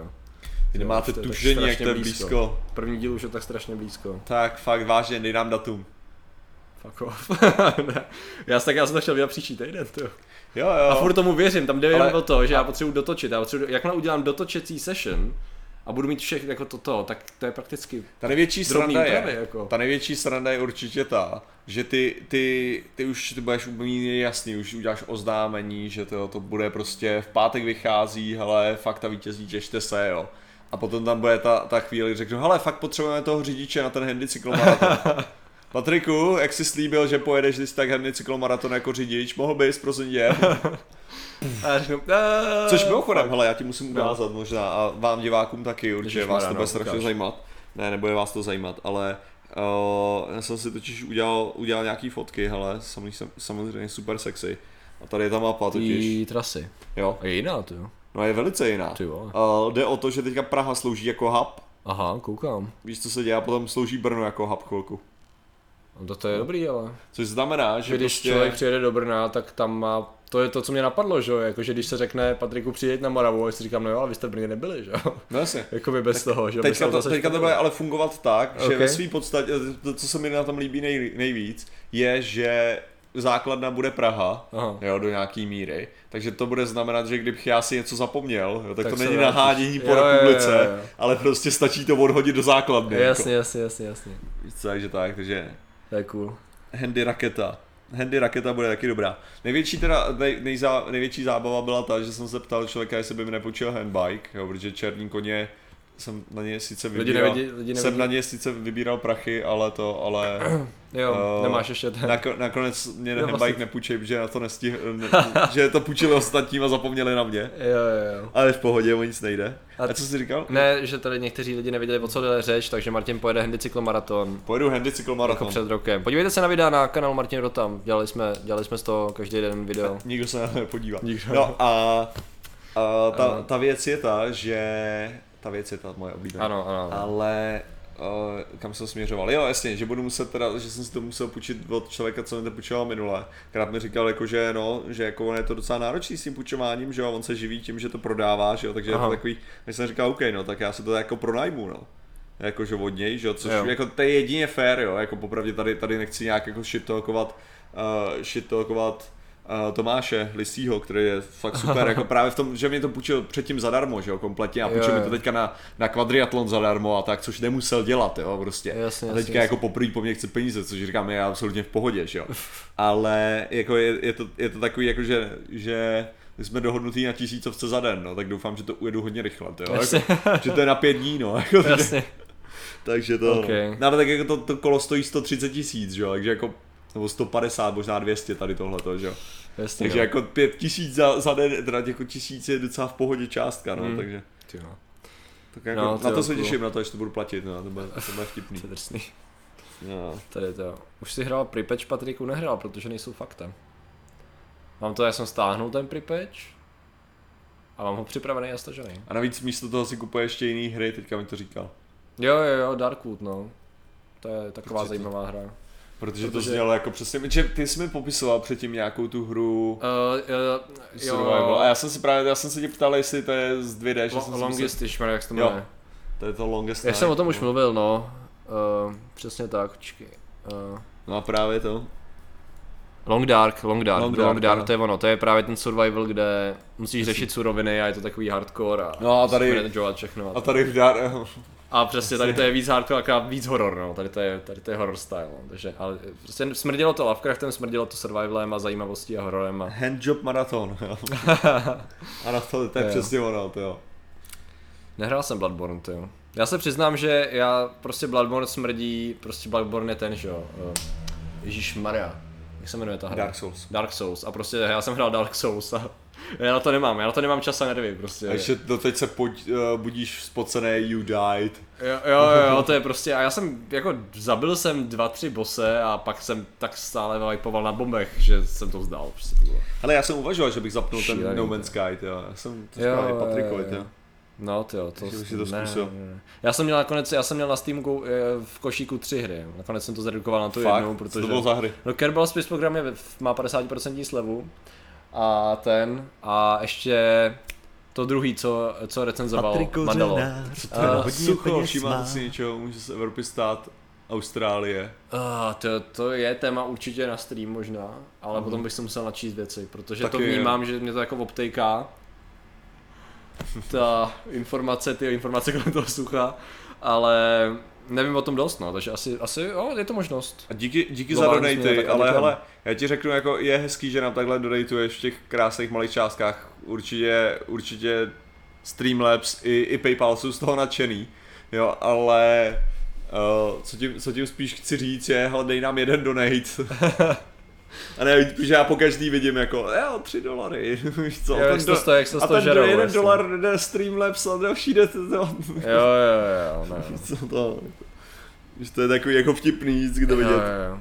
Vy nemáte tušení, jak to je blízko. První díl už je tak strašně blízko. Tak fakt vážně, dej nám datum. Fuck off. <laughs> Já, tak já jsem to chtěl dělat příští týden, ty. Jo, jo. A furt tomu věřím, tam jde jenom Ale- o to, že já potřebuji dotočit. Já potřebuji, jakmile udělám dotočecí session a budu mít všechno jako toto, tak to je prakticky Ta největší sranda úpravy, je, jako. ta největší sranda je určitě ta, že ty, ty, ty už ty budeš úplně jasný, už uděláš oznámení, že to, to bude prostě v pátek vychází, hele, fakt a vítězí, těšte se, jo. A potom tam bude ta, ta chvíli, řeknu, hele, fakt potřebujeme toho řidiče na ten handy cyklomaraton. <laughs> Patriku, jak jsi slíbil, že pojedeš když tak handy cyklomaraton jako řidič, mohl bys, prosím tě. <laughs> A řeknu, "Eh, Což mimochodem, hele, já ti musím No. ukázat možná a vám divákům taky, určitě vás to no, bude strašně zajímat. Ne, nebude vás to zajímat, ale uh, já jsem si totiž udělal, udělal nějaký fotky, hele, samozřejmě, super sexy. A tady je ta mapa totiž, Tý trasy. jo. A je jiná, ty jo. No je velice jiná. Ty. Uh, jde o to, že teďka Praha slouží jako hub, Aha, koukám. víš co se děje, a potom slouží Brno jako hub chvilku. No to, to je dobrý, ale. Což znamená, že Že když prostě... člověk přijede do Brna, tak tam má, to je to, co mě napadlo, že jo, jakože když se řekne Patriku přijeď na Moravu, a si říkám, no jo, ale vy jste v Brně nebyli, že jo. No jasně. Jakoby bez toho, že jo. Teďka to, teďka to bude ale fungovat tak, že Ok. ve své podstatě, to, co se mi na tom líbí nej, nejvíc, je, že základna bude Praha, Aha. jo, do nějaký míry, takže to bude znamenat, že kdybych já si něco zapomněl, jo, tak, Tak to není vrátíš. nahádění po Jo, jo, jo, republice, jo, jo. ale prostě stačí to odhodit do základny. Jasně, jasně, jasně, jasně. Jako, takže tak, takže To je cool. Handy raketa. Handy raketa bude taky dobrá. Největší teda, nej, nejzá, největší zábava byla ta, že jsem se ptal člověka, jestli by mi nepůjčil handbike, jo, protože černý koně jsem na ně sice Lidi vybíral, nevidí, lidi jsem nevidí. na ně sice vybíral prachy, ale to, ale <clears throat> Jo, eh, nemáš ještě ten. nako, nakonec mě Jo, handbike vlastně. nepůjčej, protože na to nestihl, ne, <laughs> že to půjčili ostatním a zapomněli na mě. Jo, jo, jo. Ale v pohodě, o nic nejde. A- A, co jsi říkal? Ne, že tady někteří lidi nevěděli, o co jde řeč, takže Martin pojede handy cyklomaraton. Pojedu handy Jako cyklomaraton. před rokem. Podívejte se na videa na kanál Martin Rotam. Dělali jsme, dělali jsme z toho každý den video. <laughs> Nikdo se na to nepodívá. Nikdo. No a, a ta, ta věc je ta, že ta věc je ta moje oblíbená. Ano, ano. ano. Ale uh, kam jsem směřoval? Jo, jasně, že budu muset teda, že jsem si to musel půjčit od člověka, co mi to půjčoval minule. Krát mi říkal, jako, že no, že jako on je to docela náročný s tím půjčováním, že jo, on se živí tím, že to prodává, že jo, takže Aha. je to takový, tak jsem říkal, OK, no, tak já si to jako pronajmu, no. Jakože od něj, že jo, což Jo. jako to je jedině fair, jo, jako popravdě tady, tady nechci nějak jako shittalkovat, uh, shittalkovat uh, Tomáše Lisího, který je fakt super, jako právě v tom, že mě to půjčil předtím zadarmo, že jo, kompletně a půjčil mi to teďka na, na kvadriatlon zadarmo a tak, což nemusel dělat, jo, prostě. Jasně, a teďka jasně, jako poprvé po mně chce peníze, což říkám, je absolutně v pohodě, že jo. Ale jako je, je, to, je to takový, jako že, že my jsme dohodnutý na tisícovce za den, no, tak doufám, že to ujedu hodně rychle, jo. Jasně. Jako, <laughs> že to je na pět dní, no. Jako, takže- Jasně. takže to, Okay. no ale tak jako to, to kolo stojí 130 tisíc, že jo, takže jako, nebo 150, možná 200 tady tohleto, že jo. Jasně, Takže no. jako 5 tisíc za, za den, teda jako tisíc je docela v pohodě částka, no, Mm. takže Ty jo, tak jako, No, to na jo, to se těším, na to, až to budu platit, no, to bude, to bude vtipný. to je drsný. No. Tady to. Už si hrál Pripetch, Patriku nehrál, protože nejsou fakta. Mám to, já jsem stáhnul ten Pripetch a mám ho připravený a stažený. A navíc místo toho si kupuje ještě jiný hry, teďka mi to říkal. Jo, jo, jo, Darkwood, no. To je taková to- zajímavá hra. Protože, to Protože- znělo jako přesně, že ty jsi mi popisoval předtím nějakou tu hru Uh, uh, Survival. A já jsem si právě, já jsem se tě ptal, jestli to je z 2D, že jsem si Longest, myslel, jak se to Jo. jmenuje. to je to Longest Já Night, jsem o tom už no. mluvil, no. Uh, přesně tak, počkej. Uh, No a právě to. Long Dark, Long Dark, Long Dark, Long Dark ano. to je ono, to je právě ten survival, kde musíš řešit suroviny a je to takový hardcore a No a tady- všechno. A tady v Dar... <laughs> A přesně tady to je víc hardcore, akorát víc horor, no. Tady to je, tady to je horror style, no. Takže, ale prostě smrdilo to Lovecraftem, smrdilo to survivalem a zajímavostí a hororem a... Handjob maraton. jo. <laughs> ano, to, to je Jo. přesně ono, to jo. Nehrál jsem Bloodborne, ty jo. Já se přiznám, že já prostě Bloodborne smrdí, prostě Bloodborne je ten, že jo. Uh, Ježíš Maria. Jak se jmenuje ta hra? Dark Souls. Dark Souls. A prostě já jsem hrál Dark Souls a já na to nemám, já na to nemám čas a nervy prostě. A ještě doteď se poď, uh, budíš spocený You Died. Jo, jo, jo, <laughs> to je prostě, a já jsem, jako, zabil jsem dva, tři bose a pak jsem tak stále vypoval na bombech, že jsem to vzdal, prostě to bylo. Ale já jsem uvažoval, že bych zapnul ten Šílený, No to Man's Sky, jo. Já jsem to říkal i Patrikovi, jo. No, ty jo, to, si to ne, ne. Já jsem měl nakonec, já jsem měl na Steamku eh, v košíku tři hry, nakonec jsem to zredukoval na tu Fakt? jednou, Co protože... to bylo za hry? No Kerbal Space Program je, má 50% slevu a ten a ještě to druhý, co, co recenzoval Mandalo. Hodně Sucho, všímáte má. si něčeho, může se Evropy stát Austrálie. Uh, to, to je téma určitě na stream možná, ale potom bych se musel načíst věci, protože Taky to vnímám, že mě to jako obtejká. Ta informace, ty informace kolem toho sucha, ale nevím o tom dost, no, takže asi, asi jo, je to možnost. A díky, díky za Globální donaty, ale hele, já ti řeknu, jako je hezký, že nám takhle donatuješ v těch krásných malých částkách. Určitě, určitě Streamlabs i, i Paypal jsou z toho nadšený, jo, ale uh, co, tím, co tím spíš chci říct je, hele, dej nám jeden donate. <laughs> A ne, protože já po každý vidím jako, jo, tři dolary, <laughs> víš co, Jo, jak se to stojí, jak se to a ten žerou, jeden jasně. dolar jde Streamlabs a další jde to, Jo, jo, jo, ne. <laughs> no. co to, že to je takový jako vtipný, vždycky to Jo, vidět. jo, jo.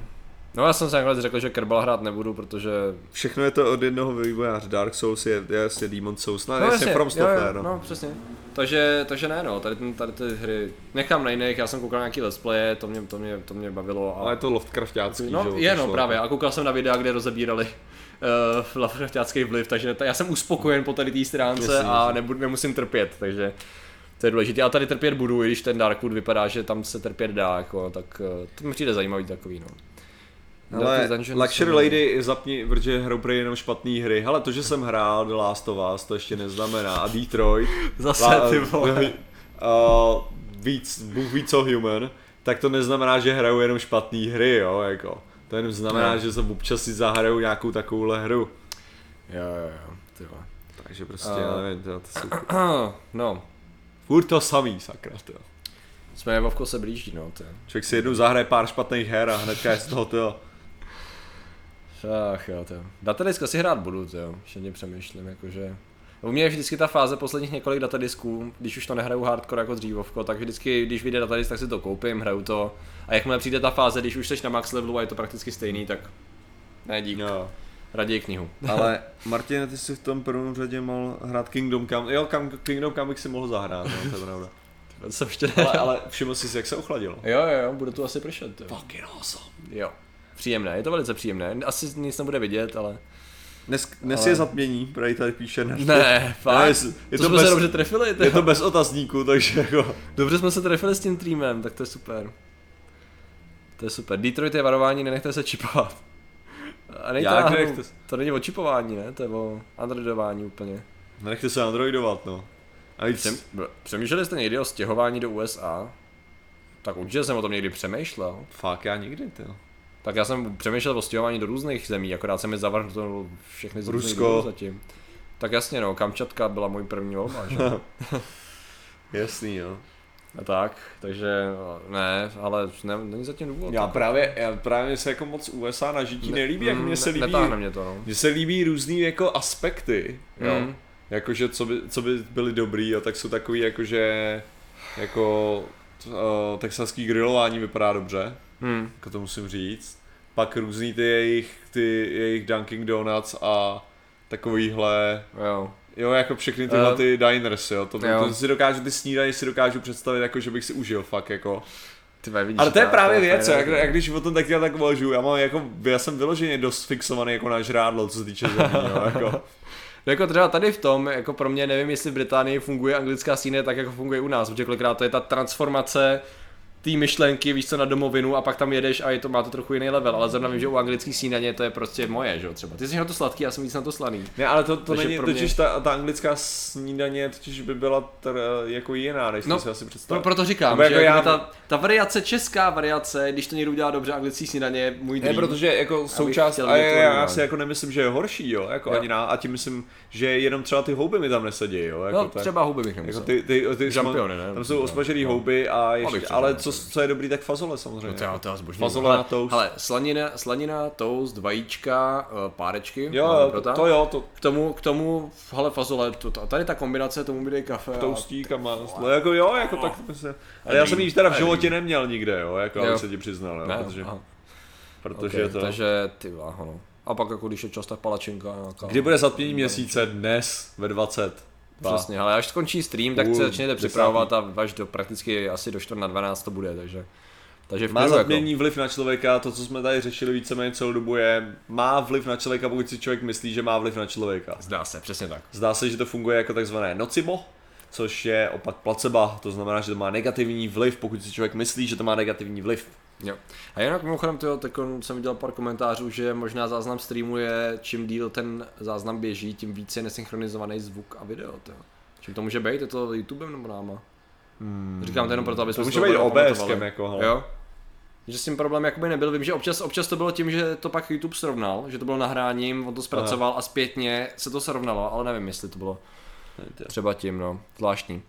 No já jsem si nakonec řekl, že Kerbal hrát nebudu, protože... Všechno je to od jednoho vývojáře. Dark Souls je, je jasně Demon Souls, no, No, jasně From jo, Software, jo, no. no, přesně. Takže, takže ne, no, tady, ten- tady ty hry nechám na jiných, já jsem koukal na nějaký let's play, to mě, to mě, to mě bavilo. A... Ale je to Lovecraftácký, No, že jo, je no právě, a koukal jsem na videa, kde rozebírali uh, Lovecraftiácký vliv, takže ta, já jsem uspokojen po tady té stránce Jasně, a jasně. nebudu, nemusím trpět, takže to je důležité. Já tady trpět budu, i když ten Darkwood vypadá, že tam se trpět dá, jako, tak uh, to mi přijde zajímavý takový, no. Ale Darkest Dungeon Luxury jsou- Lady zapni, protože hrou prý jenom špatný hry. Hele, to, že jsem hrál The Last of Us, to ještě neznamená. A Detroit. <laughs> Zase La- ty vole. uh, <laughs> víc, Bůh ví co human, tak to neznamená, že hrajou jenom špatný hry, jo, jako. To jenom znamená, Ne. že se občas si zahrajou nějakou takovouhle hru. Jo, jo, jo, ty vole. Takže prostě, já nevím, to, to jsou <clears throat> No, furt to samý, sakra, to. jsme Vovko se blíží, no, to. Člověk si jednou zahraje pár špatných her a hnedka je z toho, to. Ach jo, to. Datadisk asi hrát budu, to jo. Ještě přemýšlím, jakože... U mě je vždycky ta fáze posledních několik datadisků, když už to nehraju hardcore jako dřívovko, tak vždycky, když vyjde datadisk, tak si to koupím, hraju to. A jakmile přijde ta fáze, když už jsi na max levelu a je to prakticky stejný, tak ne dík, Jo. raději knihu. <laughs> Ale Martin, ty jsi v tom prvním řadě mohl hrát Kingdom Come. Jo, kam, Kingdom Come bych si mohl zahrát, no, to je pravda. To jsem ještě. Ale, ale všiml jsi si, jak se ochladilo. Jo, jo, jo, bude tu asi pršet, jo. Fucking awesome. Jo. Příjemné, je to velice příjemné. Asi nic nebude vidět, ale... Dnes, dnes Ale- je zatmění, tady tady píše. Ne, Ne, fakt. je, je, to, to jsme bez, se dobře trefili, ty je to bez otazníku, takže jako... Dobře jsme se trefili s tím streamem, tak to je super. To je super. Detroit je varování, nenechte se čipovat. A Jak náhodou- nenechte To není o čipování, ne? To je o androidování úplně. Nenechte se androidovat, no. A víc, Přem, přemýšleli jste někdy o stěhování do USA? Tak určitě jsem o tom někdy přemýšlel. Fuck, já nikdy, ty. Tak já jsem přemýšlel o stěhování do různých zemí, akorát se mi zavrhlo všechny z Rusko. zatím. Tak jasně no, Kamčatka byla můj první volba, že? <laughs> Jasný, jo. A tak, takže no, ne, ale ne, není zatím důvod. Já právě, já právě se jako moc USA na žití nelíbí, jak mně se ne- líbí, Netáhne mě to, no. mně se líbí různý jako aspekty, jo. Mm. Jakože co by, co by byly dobrý, jo, tak jsou takový jakože jako uh, texaský grilování vypadá dobře, Hmm. jako to musím říct. Pak různý ty jejich, ty jejich Dunkin Donuts a takovýhle, Jo. jo, jako všechny tyhle Eh, ty diners, jo, to, jo. to si dokážu, ty snídaně si dokážu představit, jako že bych si užil fakt, jako. Ty vidíš, Ale to je právě věc, jak, jak když o tom tak já tak uvažuji, já mám jako, já jsem vyloženě dost fixovaný jako na žrádlo, co se týče zemí, jo, <laughs> jako. No jako třeba tady v tom, jako pro mě nevím, jestli v Británii funguje anglická scéna tak, jako funguje u nás, protože kolikrát to je ta transformace té myšlenky, víš co, na domovinu a pak tam jedeš a je to, má to trochu jiný level, ale zrovna vím, že u anglických snídaně to je prostě moje, že jo, třeba. Ty jsi na to sladký, já jsem víc na to slaný. Ne, ale to, to Takže není, mě- totiž ta, ta anglická snídaně totiž by byla tr, jako jiná, než No, no, si asi představit. proto říkám, Nebo že jako já... ta, ta, variace, česká variace, když to někdo udělá dobře, anglický snídaně je můj Ne, dream. protože jako součást, a to já, já si jako nemyslím, že je horší, jo, jako Jo. ani na, a tím myslím, že jenom třeba ty houby mi tam nesedí, jo, jako No, tak. třeba huby bych nemusel. Jako ty, ty, ty, Žampiony, ne? Tam jsou osmažený No. houby a ještě, Abych ale třeba co, co je dobrý, tak fazole samozřejmě. No to já, to já zbožňuji. Fazole na toast. Hele, slanina, slanina, toast, vajíčka, eh, párečky. Jo, to, to jo, to K tomu, k tomu, hele, fazole, to, tady ta kombinace, tomu bude kafe. a- toustík a máslo, jako jo, jako tak myslím. Ale já jsem ji teda v životě neměl nikde, jo, jako Jo. se ti přiznal, jo, Ne, protože, aha. protože okay, to... Takže ty váho, no. A pak jako když je čas, tak palačinka nějaká. Kdy bude zatmění měsíce? Dnes ve 20. Dva. Přesně, ale až skončí stream, tak Půl se začněte desátý. připravovat a až do prakticky asi do 4 na 12 to bude, takže... Takže v Má zatmění vliv na člověka, to, co jsme tady řešili víceméně celou dobu, je, má vliv na člověka, pokud si člověk myslí, že má vliv na člověka. Jako, zdá se, přesně tak. Zdá se, že to funguje jako takzvané nocebo, což je opak placebo, to znamená, že to má negativní vliv, pokud si člověk myslí, že to má negativní vliv. Jo. A jinak mimochodem, tyjo, tak jsem viděl pár komentářů, že možná záznam streamu je, čím díl ten záznam běží, tím více je nesynchronizovaný zvuk a video. Tyjo. Čím to může být? Je to YouTubem nebo náma? Hmm. Říkám to jenom proto, aby To může být pamatovali. jako, hele. Jo. Že s tím problém jakoby nebyl. Vím, že občas, občas to bylo tím, že to pak YouTube srovnal, že to bylo nahráním, on to zpracoval a zpětně se to srovnalo, ale nevím, jestli to bylo třeba tím, no. Zvláštní.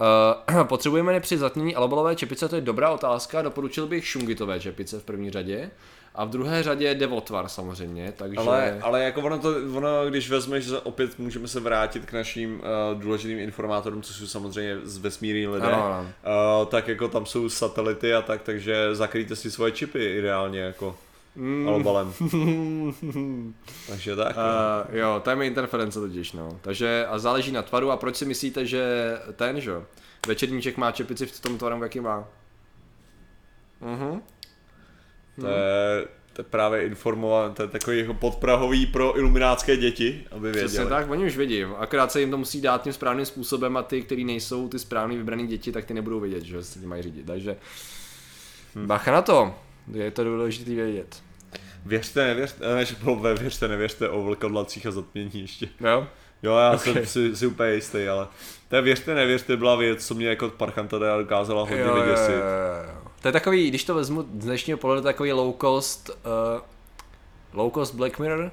Uh, <clears throat> potřebujeme při zatmění alabalové čepice, to je dobrá otázka, doporučil bych šungitové čepice v první řadě. A v druhé řadě devotvar samozřejmě, takže... Ale, ale jako ono, to, ono, když vezmeš, že opět můžeme se vrátit k našim uh, důležitým informátorům, což jsou samozřejmě z vesmírní lidé, Ano, ano. Uh, tak jako tam jsou satelity a tak, takže zakrýjte si svoje čipy ideálně jako mm. alobalem. <laughs> takže tak. Uh, jo, tam je interference totiž, no. Takže a záleží na tvaru a proč si myslíte, že ten, že večerníček má čepici v tom tvaru, jaký má? Mhm. to, je, to je právě informovat, to je takový jako podprahový pro iluminátské děti, aby Přesně věděli. tak, oni už vědí, akorát se jim to musí dát tím správným způsobem a ty, kteří nejsou ty správný vybraný děti, tak ty nebudou vědět, že se tím mají řídit, takže Hm. bacha na to, je to důležité vědět. Věřte, nevěřte, ne, že bylo ve věřte, nevěřte o vlkodlacích a zatmění ještě. Jo? Jo, já Ok. jsem si, si úplně jistý, ale to je věřte, nevěřte byla věc, co mě jako parchanta teda dokázala hodně Jo, jo, vyděsit. jo, jo. To je takový, když to vezmu z dnešního pohledu, takový low cost, uh, low cost Black Mirror?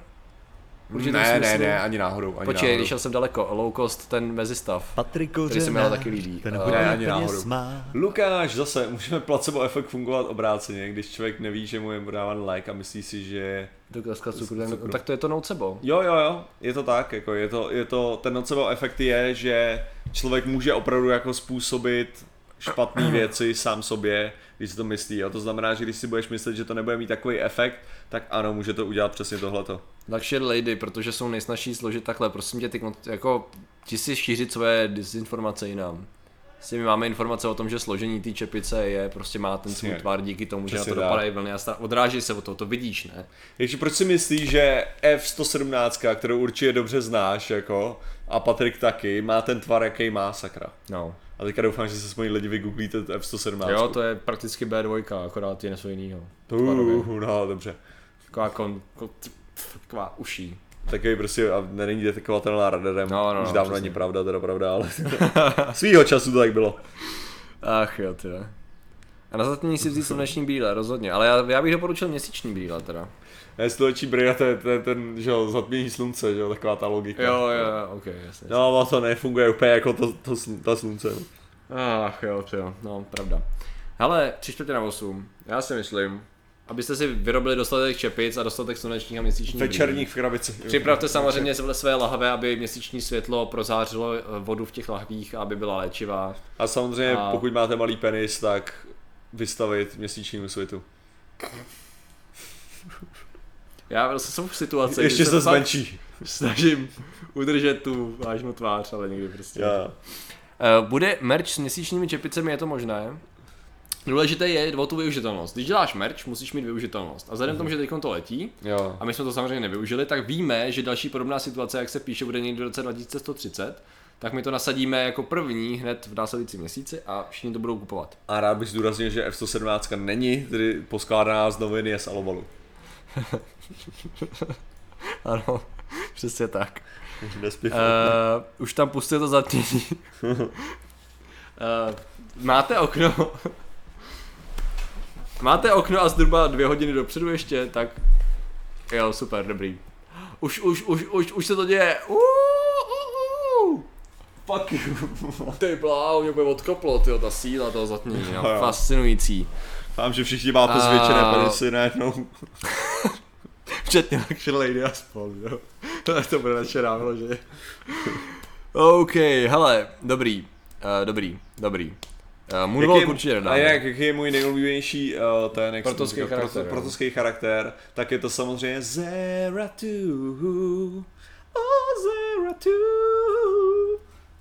V určitém Ne, ne, ne, ani náhodou, ani Počkej, náhodou. když jsem daleko, low cost ten mezistav. Patrik Který se mi taky líbí. ten hodně ne, ani náhodou. má. Lukáš, zase, můžeme placebo efekt fungovat obráceně, když člověk neví, že mu je dáván lék a myslí si, že... Dokazka cukru, Cukru. ten, tak to je to nocebo. Jo, jo, jo, je to tak, jako je to, je to, ten nocebo efekt je, že člověk může opravdu jako způsobit špatné věci sám sobě, když si to myslí. A to znamená, že když si budeš myslet, že to nebude mít takový efekt, tak ano, může to udělat přesně tohleto. Luxury lady, protože jsou nejsnažší složit takhle, prosím tě, ty, jako, ti si šířit své dezinformace jinam. Prostě my máme informace o tom, že složení té čepice je, prostě má ten svůj Přesně. tvar díky tomu, že na Přesně to dopadají vlny a odráží se od toho, to vidíš, ne? Takže proč si myslíš, že F-117, kterou určitě dobře znáš, jako, a Patrik taky, má ten tvar, jaký má, sakra. No. A teďka doufám, že se s moji lidi vygooglíte F-117. Jo, to je prakticky B2, akorát je něco jiného. Uh, no, dobře. Taková kon, kon, taková uší. Takový prostě, a není detekovatelná radarem, No, no, už no, dávno přesně. není pravda, teda pravda, ale <laughs> svýho času to tak bylo. Ach jo, ty. A na zatmění si vzít sluneční brýle, rozhodně. Ale já, já bych doporučil měsíční brýle teda. Sluneční brýle, to je to je ten, že jo, zatmění slunce, že jo, taková ta logika. Jo, jo, jo, ok, jasně. No, a to nefunguje úplně jako to, to, ta slunce. Ach jo, jo, no, pravda. Hele, tři čtvrtě na osm. Já si myslím, abyste si vyrobili dostatek čepic a dostatek slunečních a měsíčních. Večerních v krabici. Připravte samozřejmě své- své lahve, aby měsíční světlo prozářilo eh, vodu v těch lahvích, aby byla léčivá. A samozřejmě, A- pokud máte malý penis, tak vystavit měsíčnímu světu. Já vlastně jsem v situaci, Ještě se zmenší. snažím udržet tu vážnou tvář, ale někdy prostě. Já. Uh, bude merch s měsíčními čepicemi, je to možné? Důležité je o tu využitelnost. Když děláš merch, musíš mít využitelnost. A vzhledem k tomu, že teď to letí, Jo. a my jsme to samozřejmě nevyužili, tak víme, že další podobná situace, jak se píše, bude někdy v roce 2130, tak my to nasadíme jako první hned v následujícím měsíci a všichni to budou kupovat. A rád bych zdůraznil, že F-117 není tedy poskládaná z noviny z alobalu. <laughs> <laughs> Ano, přesně tak. Uh, už tam pustil to zatmění. uh, <laughs> máte okno? <laughs> máte okno a zhruba dvě hodiny dopředu ještě, tak jo, super, dobrý. Už, už, už, už, už se to děje. Uh, uh, uh. Fuck you. Ty bláho, mě bude odkoplo, tyjo, ta síla toho zatmění, no, fascinující. Vám, že všichni máte A- zvětšené penisy najednou. <laughs> Včetně Luxury Lady a spol, jo. To, to bude večerá, že? OK, hele, dobrý, uh, dobrý, dobrý. Uh, Moonwalk určitě a nedáme. jak, jaký je můj nejoblíbenější uh, ten, jak Protoský říkal, charakter, proto- protoský charakter, tak je to samozřejmě Zeratu. Oh, Zeratu.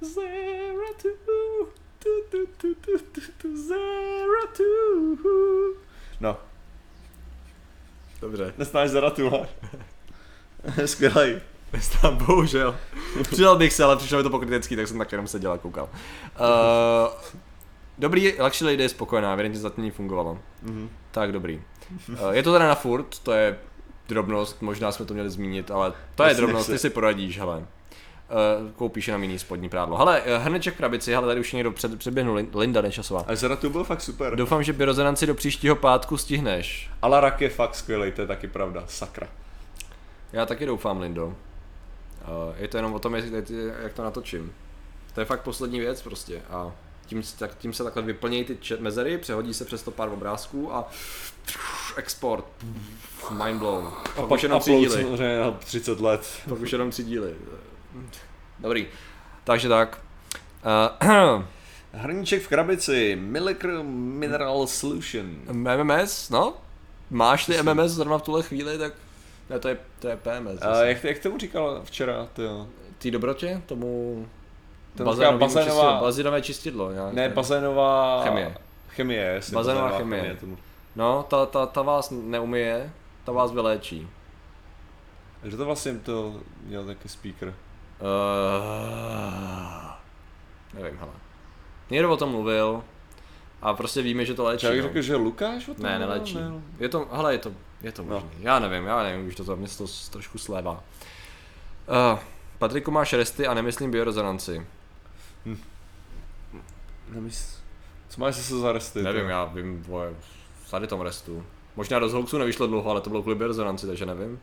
Zeratu. Tu, tu, tu, tu, tu, tu, Zeratu. No, Dobře. nesnáš Zeratu, ale. <laughs> Skvělej. Nestám, bohužel. Přidal bych se, ale přišlo mi to pokrytecký, tak jsem tak jenom seděl a koukal. Uh, dobrý, Luxury Lady je spokojená, evidentně zatím fungovalo. Mhm. Tak dobrý. Uh, je to teda na furt, to je drobnost, možná jsme to měli zmínit, ale to je drobnost, ty si poradíš, hele. Uh, koupíš jenom jiný spodní prádlo. Hele, uh, hrneček v krabici, hele, tady už někdo před, předběhnul, Lin- Linda Nečasová. A Zeratu byl fakt super. Doufám, že byrozonanci do příštího pátku stihneš. Alarak je fakt skvělej, to je taky pravda. Sakra. Já taky doufám, Lindo. Uh, je to jenom o tom, jak, jak to natočím. To je fakt poslední věc prostě a tím, se- tak, tím se takhle vyplnějí ty mezery, přehodí se přes to pár obrázků a export. Mind blown. A Pak pak už jenom tři díly. samozřejmě na 30 let. Pak už jenom tři díly. Dobrý. Takže tak. Uh, <clears throat> Hrníček v krabici, Millicr Mineral Solution. MMS, no? Máš ty MMS zrovna v tuhle chvíli, tak ne, to je, to je PMS. A zase. jak, jak tomu říkal včera, ty jo? Ty dobrotě? Tomu bazénová- čistidlo, bazénové čistidlo. Nějak, Ne, bazénová... Chemie. Chemie, Bazénová chemie. tomu. No, ta, ta, ta vás neumije, ta vás vyléčí. Že to vlastně to měl taky speaker. Uh, nevím, hele. Někdo o tom mluvil a prostě víme, že to léčí. Já bych no. řekl, že Lukáš o tom Ne, neléčí. Ne. Je to, hele, je to, je to No. možný. Já nevím, já nevím, už to za mě se to s- trošku slévá. Uh, Patriku máš resty a nemyslím biorezonanci. Nemysl... Co máš zase za resty? Nevím, ty? já vím, vole, tady tom restu. Možná do Zhoaxu nevyšlo dlouho, ale to bylo kvůli biorezonanci, takže nevím.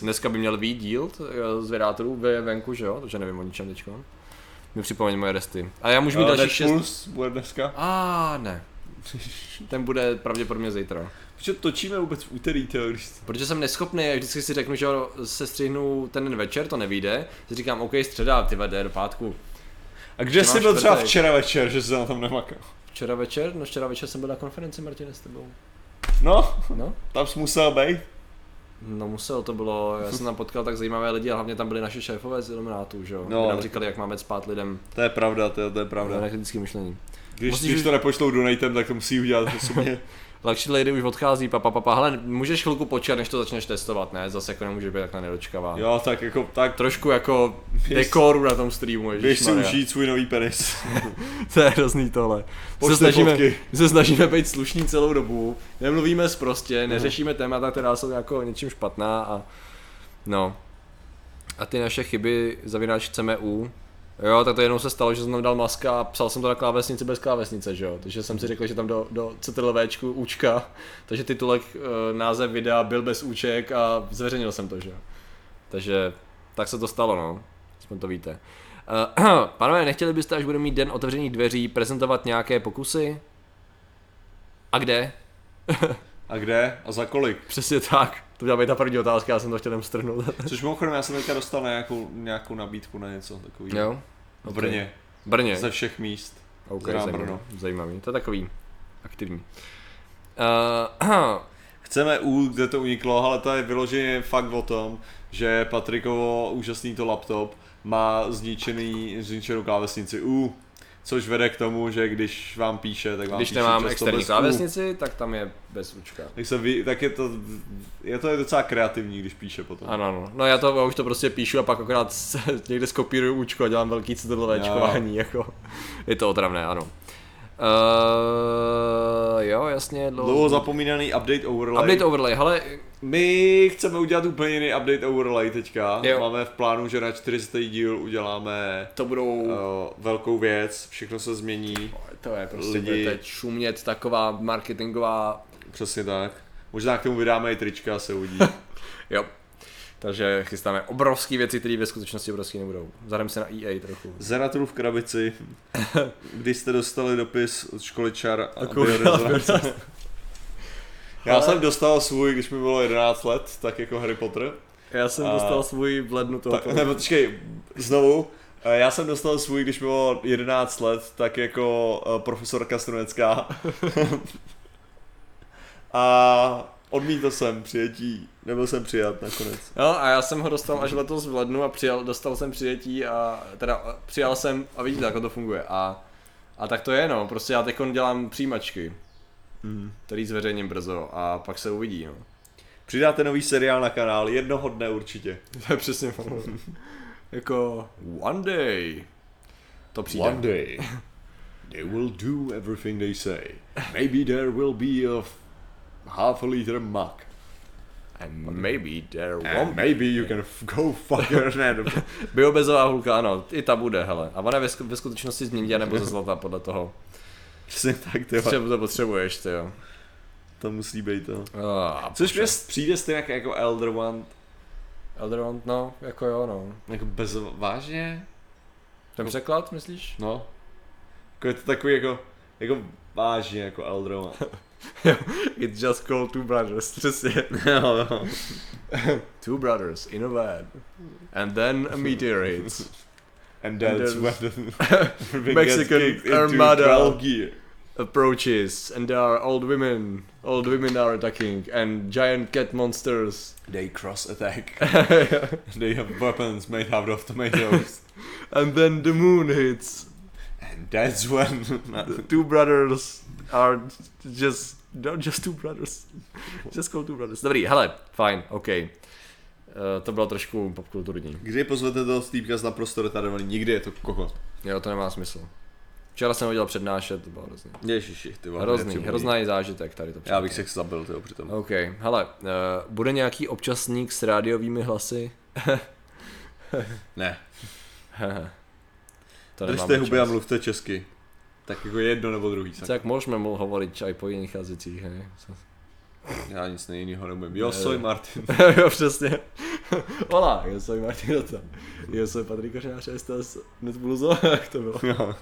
Dneska by měl být díl t- z vědátorů ve venku, že jo? Takže nevím o ničem teďko. Mi připomeň moje resty. A já můžu mít Uh, dalších šest... Netflix bude dneska. A ne. Ten bude pravděpodobně zítra. Protože točíme vůbec v úterý, když... Protože jsem neschopný, jak vždycky si řeknu, že se střihnu ten den večer, to nevíde. Si říkám, OK, středa, ty vede do pátku. A kde jsi byl třeba včera večer, že jsi na tom nemakal? Včera večer? No včera večer jsem byl na konferenci, Martine, s tebou. No, No? tam jsi musel být. No musel, to bylo, já jsem tam potkal tak zajímavé lidi a hlavně tam byli naše šéfové z Iluminátů, že jo. No. Nám říkali, jak máme spát lidem To je pravda, to je, to je pravda. na kritické myšlení. Když, Musíš když to nepošlou donatem, tak to musí udělat osobně. <laughs> Luxury Lady už odchází, papa, papa, hele, můžeš chvilku počkat, než to začneš testovat, ne? Zase jako nemůže být takhle nedočkavá. jo, tak jako, tak Trošku jako <laughs> Běž- dekoru na tom streamu, běž si užít svůj nový penis. <laughs> To je hrozný tohle. Se snažíme, se snažíme být slušní celou dobu, nemluvíme prostě, neřešíme témata, která jsou jako něčím špatná a no. A ty naše chyby zavináč chceme u. Jo, tak to jednou se stalo, že jsem tam dal maska a psal jsem to na klávesnici bez klávesnice, že jo. Takže jsem si řekl, že tam do, do CTRLVčku účka, takže titulek, e, název videa byl bez úček a zveřejnil jsem to, že jo. Takže tak se to stalo, no. Aspoň to víte. Uh, <clears throat> pánové, nechtěli byste, až budeme mít den otevřených dveří, prezentovat nějaké pokusy? A kde? A kde? A za kolik? Přesně tak. To měla být ta první otázka, já jsem to chtěl jenom strhnout. <laughs> Což mimochodem, já jsem teďka dostal nějakou, nějakou nabídku na něco takového. jo? V Brně. Brně. Ze všech míst. OK, zajímavý. Brno. zajímavý. To je takový aktivní. Uh, <clears throat> Chceme U, kde to uniklo, ale to je vyloženě fakt o tom, že Patrikovo úžasný to laptop má zničený, zničenou klávesnici U, Což vede k tomu, že když vám píše, tak vám Když píše nemám externí klávesnici, tak tam je bez učka. Tak, se ví, tak je to, je to docela kreativní, když píše potom. Ano, no. No já to já už to prostě píšu a pak akorát s- <laughs> někde skopíruju účko a dělám velký citlové Jo. čkování, jako. Je to otravné, ano. Uh, jo, jasně, Dlouho zapomínaný update overlay. Update overlay, hele, My chceme udělat úplně jiný update overlay teďka. Jo. Máme v plánu, že na 400. díl uděláme to budou... uh, velkou věc, všechno se změní. To je prostě lidi- teď šumět taková marketingová... Přesně tak. Možná k tomu vydáme i trička, se uvidí. <laughs> Jo. Takže chystáme obrovské věci, které ve skutečnosti obrovské nebudou. Zahrajeme se na EA trochu. Zeratul v krabici. <laughs> Když jste dostali dopis od školy čar a biorezonance. Já Ale- jsem dostal svůj, když mi bylo 11 let, tak jako Harry Potter. Já jsem A- dostal svůj v lednu toho. Tak, nebo počkej, znovu. Eh, Já jsem dostal svůj, když mi bylo 11 let, tak jako eh, profesorka Strunecká. <laughs> a odmítl jsem přijetí, nebyl jsem přijat nakonec. No a já jsem ho dostal až letos v lednu a přijal, dostal jsem přijetí a teda a, přijal jsem a vidíte, jak to funguje. A, a tak to je no, prostě já teď dělám přijímačky, Mm. který zveřejním brzo a pak se uvidí no. Přidáte nový seriál na kanál, jednoho dne určitě. <laughs> To je přesně <laughs> jako one day. To přijde. day, they will do everything they say. Maybe there will be a half a liter mug. And maybe there And won't be. maybe you can f- go fuck your. <laughs> Biobezová hulka, ano, i ta bude, hele. A ona ve, ve skutečnosti z nebo ze zlata, podle toho. Přesně tak, ty. Třeba to potřebuješ, ty jo. To musí být to. Ah, Což mě přijde stejně jako Elder One, Elder Wand, no, jako jo, no. jako bez, vážně? Ten překlad, myslíš? No. Jako je to takový jako, jako vážně jako Elder <laughs> One. <laughs> It's just called Two Brothers, přesně. <laughs> jo, jo. Two brothers in a van. And then a meteor hits. And that's And when the <laughs> <laughs> Mexican gets kicked into Armada. Approaches and there are old women. Old women are attacking and giant cat monsters. They cross attack. <laughs> they have weapons made out of tomatoes. and then the moon hits. And that's when... The two brothers are just not just two brothers. Just called two brothers. Dobrý, hele, fajn, OK. Uh, to bylo trošku popkulturní. Kdy pozvete toho týpka z naprosto retardovaný? Nikdy je to kokot. Jo, to nemá smysl. Včera jsem ho dělal přednášet, to bylo hrozný. Ježiši, ty vole. Hrozný, hrozný zážitek tady to Já bych se zabil, tyjo, přitom. OK, hele, uh, bude nějaký občasník s rádiovými hlasy? <laughs> Ne. <laughs> to Držte huby a mluvte česky. Tak jako jedno nebo druhý. Tak. Tak můžeme mu hovoriť aj po jiných jazycích, hej? Já nic jiného neumím. Jo, soy <laughs> <laughs> Martin. jo, přesně. Hola, yo soy Martin Rota. Yo soy Patrik Kořenář, estás net pluso? Jak to bylo? Jo.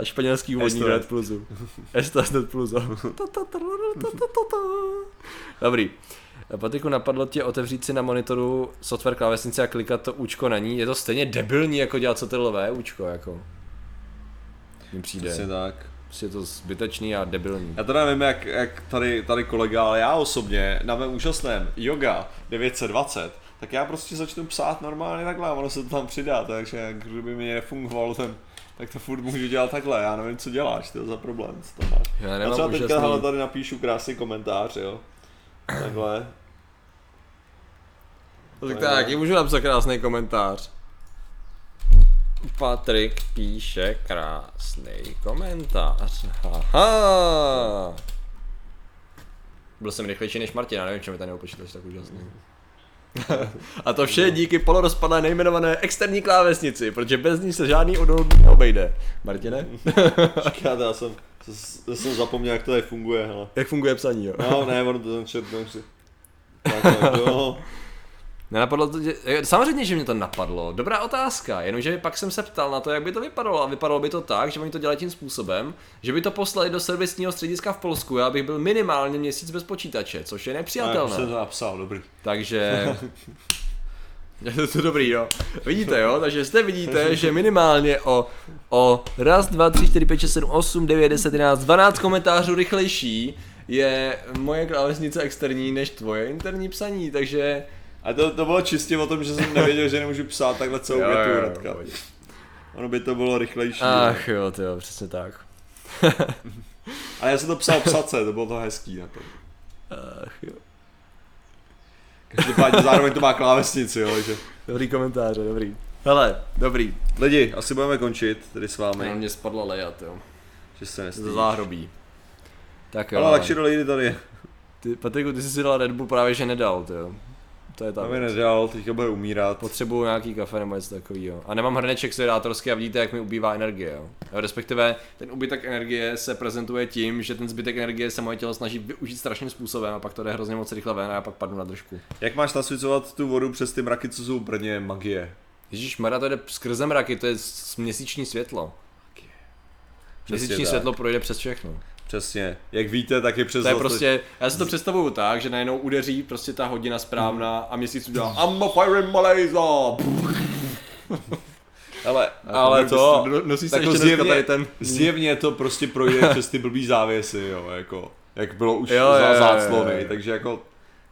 A španělský úvodník Esto. net plusu. Estás net pluso. Dobrý. Patriku, napadlo tě otevřít si na monitoru software klávesnice a klikat to účko na ní? Je to stejně debilní, jako dělat CTRL-V účko, jako. Mi přijde. Přesně tak. Prostě je to zbytečný a debilní. Já teda nevím, jak, jak tady, tady kolega, ale já osobně na mém úžasném Yoga 920, tak já prostě začnu psát normálně takhle a ono se to tam přidá, takže kdyby mi nefungovalo ten, tak to furt můžu dělat takhle, já nevím, co děláš, to je za problém, co máš. Já Já nemám třeba teďka úžasný... hele, tady napíšu krásný komentář, jo. Takhle. Tak, tak, já můžu napsat krásný komentář. Patrik píše krásný komentář. Haha. Byl jsem rychlejší než Martina, nevím, čemu ten jeho počítač tak úžasný. <laughs> A to vše díky polorozpadlé nejmenované externí klávesnici, protože bez ní se žádný odhod neobejde. Martine? <laughs> Počkat, já jsem, já jsem zapomněl, jak to tady funguje, hele. Jak funguje psaní, jo? No, ne, to ten čert, si. <laughs> Tak, tak, jo. Nenapadlo to, že, samozřejmě, že mě to napadlo. Dobrá otázka, jenomže pak jsem se ptal na to, jak by to vypadalo. A vypadalo by to tak, že oni to dělají tím způsobem, že by to poslali do servisního střediska v Polsku. Já bych byl minimálně měsíc bez počítače, což je Já už jsem nepřijatelné. to napsal, dobrý. Takže... <laughs> <laughs> Je to dobrý, jo. Vidíte, jo? Takže zde vidíte, <laughs> že minimálně o, o raz, dva, tři, čtyři, pět, šest, sedm, osm, devět, deset, jedenáct, dvanáct komentářů rychlejší je moje klávesnice externí než tvoje interní psaní, takže A to, to bylo čistě o tom, že jsem nevěděl, že nemůžu psát takhle celou větu hnedka. pohodě. ono by to bylo rychlejší. Ach jo, ty jo, přesně tak. <laughs> Ale já jsem to psal psace, to bylo to hezký na to. Ach jo. Každopádně zároveň to má klávesnici, jo, že. Dobrý komentáře, dobrý. Hele, dobrý. Lidi, asi budeme končit tady s Na vámi, mě spadla lejat, jo. že se Ze nestydíš. záhrobí. Tak jo. Ale Luxury Lady tady je. Ty, Patriku, ty jsi si dal Red Bull právě, že nedal, ty jo. To je ta věc. nedělal, teďka bude umírat. Potřebuju nějaký kafe nebo něco takového. A nemám hrneček sedátorský a vidíte, jak mi ubývá energie. Jo. Respektive ten ubytek energie se prezentuje tím, že ten zbytek energie se moje tělo snaží využít strašným způsobem a pak to jde hrozně moc rychle ven a já pak padnu na držku. Jak máš nasvicovat tu vodu přes ty mraky, co jsou v Brně, magie? Ježíš Mara, to jde skrze mraky, to je měsíční světlo. Měsíční světlo projde přes všechno. Přesně. Jak víte, tak je přes To je prostě, já si to představuju tak, že najednou udeří prostě ta hodina správná a měsíc udělá I'm a fire in Malaysia. <laughs> Ale, ale to, nosí se ještě zjevně, tady ten zjevně to prostě projde <laughs> přes ty blbý závěsy, jo, jako, jak bylo už Jo, za jo, jo, záclony, jo, jo. takže jako,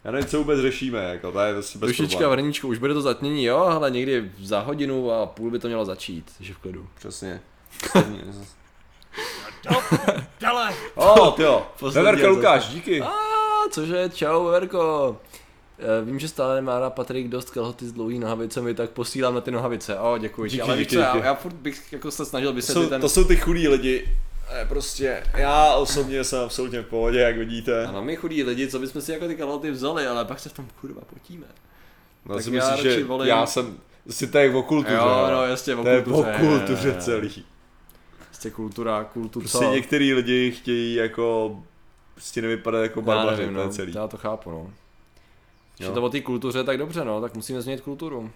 já nevím, co vůbec řešíme, jako, to je prostě bez Dušička v problémů. hrníčku, už bude to zatmění, jo, ale někdy za hodinu a půl by to mělo začít, takže v klidu. Přesně. <laughs> Dale! O, jo, Veverka Lukáš, díky. A cože, čau Verko. Eh, Vím, že stále nemá rád Patrik dost kalhoty s dlouhý nohavicemi, tak posílám na ty nohavice. O, děkuji. Díky, Ale díky, co, já, díky. já furt bych jako se snažil To vysvětlit jsou, ten... to jsou ty chudí lidi, Eh, prostě, já osobně jsem absolutně v pohodě, jak vidíte. Ano, my chudí lidi, co bychom si jako ty kalhoty vzali, ale pak se v tom kurva potíme. No, tak si já myslíš, že volím- já jsem, si to je o kultuře, Jo, no jasně, o to je o kultuře. kultuře celý. Prostě kultura, kultura. Prostě některý lidi chtějí jako, prostě nevypadat jako barbaři, nevím, to no, celý. já to chápu, no. Když je to o té kultuře, tak dobře, no, tak musíme změnit kulturu.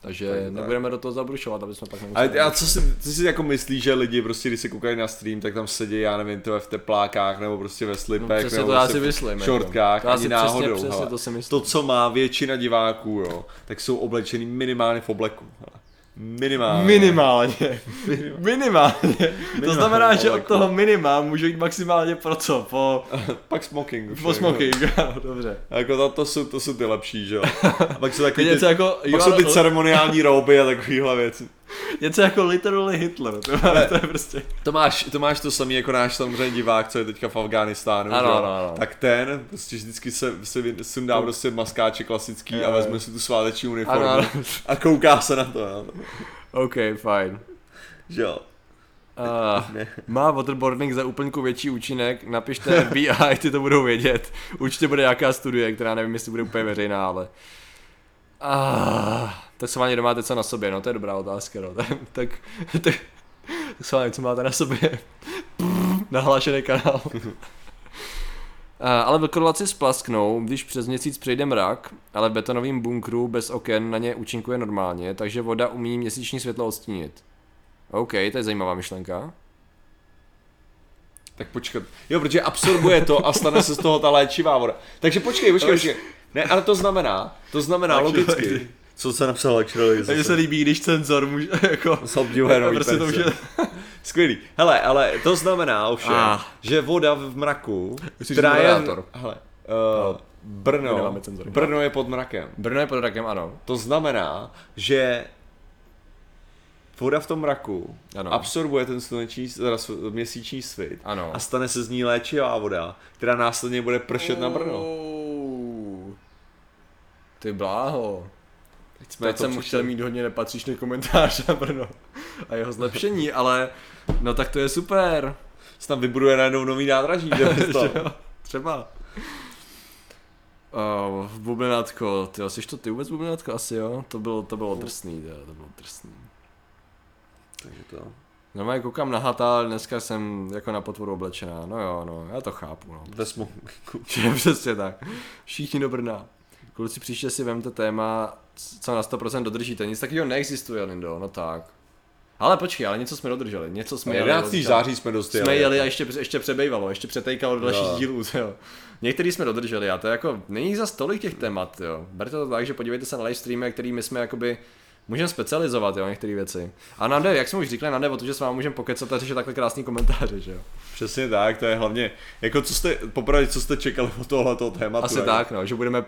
Takže Tak, tak. nebudeme do toho zabrušovat, aby jsme pak nemuseli. já co si, co si jako myslíš, že lidi prostě, když se koukají na stream, tak tam sedí, já nevím, to v teplákách, nebo prostě ve no, slipech, přesně nebo to já prostě si v myslím. šortkách, jako. to já ani si náhodou. Přesně, přesně to si myslím. To, co má většina diváků, jo, tak jsou oblečený minimálně v obleku. hele. Minimálně. Minimálně. Minimálně. To znamená, že od Obleku. toho minima můžu jít maximálně pro co? Po, <laughs> Pak smoking. po je, smoking. <laughs> ano, Dobře. Jako to, to, jsou, to jsou ty lepší, že jo. <laughs> A pak jsou taky ty, Něco jako, pak jsou ty ceremoniální rouby a takovýhle věci. Něco jako literally Hitler. To, to je prostě. To máš, to máš to samý jako náš samozřejmě divák, co je teďka v Afghánistánu, Ano, ano, ano. tak ten prostě vždycky se, se sundá To- prostě maskáče klasický Jo, a jo. vezme si tu sváteční uniformu Ano, ano. a kouká se na to, jo. OK, fajn. jo. Uh, má waterboarding za úplňku větší účinek, napište <laughs> FBI, ty to budou vědět. Určitě bude nějaká studie, která nevím, jestli bude úplně veřejná, ale... Tak se vám máte co na sobě, no to je dobrá otázka, no. tak, <laughs> tak, tak, tak se vám co máte na sobě. Nahlášený kanál. Uh, <laughs> ale vlkodlaci splasknou, když přes měsíc přejde mrak, ale v betonovém bunkru bez oken na ně účinkuje normálně, takže voda umí měsíční světlo odstínit. OK, to je zajímavá myšlenka. Tak počkat. Jo, protože absorbuje to a stane se z toho ta léčivá voda. Takže počkej, počkej, počkej. Ne, ale to znamená, to znamená logicky. Co se napsal Luxury Takže se líbí, když cenzor může, <laughs> jako... Subdivuje nový prostě to už je... <laughs> Skvělý. Hele, ale to znamená ovšem, Ah. že voda v mraku, Myslíš, která že je... Hele, No. uh, Brno. Brno je pod mrakem. Brno je pod rakem, ano. To znamená, že voda v tom mraku Ano. absorbuje ten sluneční, teda měsíční svit Ano. a stane se z ní léčivá voda, která následně bude pršet na Brno. Ty bláho. Teď jsme Teď to jsem přišli. chtěl mít hodně nepatřičný komentář na Brno a jeho zlepšení, <laughs> ale no tak to je super. Se tam vybuduje najednou nový nádraží, <laughs> jo? Třeba. Uh, bublinátko, ty jsi to ty vůbec bublinátko? Asi jo, to bylo, to bylo drsný, jo, to bylo drsný. Takže to. Normálně koukám na hata, ale dneska jsem jako na potvoru oblečená. No jo, no, já to chápu, no. Ve smoku. Že <laughs> přesně tak. Všichni do Brna. Kluci, příště si vemte téma, co na 100% dodržíte. Nic takového neexistuje, Lindo, no tak. Ale počkej, ale něco jsme dodrželi, něco jsme jeli. 11. od- září jsme dostali. Jsme jeli a ještě, ještě přebejvalo, ještě přetejkalo do dalších Jo. dílů, <laughs> jo. Některý jsme dodrželi a to je jako, není za tolik těch témat, jo. Berte to tak, že podívejte se na live streamy, kterými jsme jakoby, můžeme specializovat, jo, některé věci. A nám jde, jak jsme už říkali, nám jde o to, že s vámi můžeme pokecat a řešit takhle krásný komentáře, že jo. Přesně tak, to je hlavně, jako co jste, popravdě, co jste čekali od tohoto tématu. Asi jako. tak, no, že budeme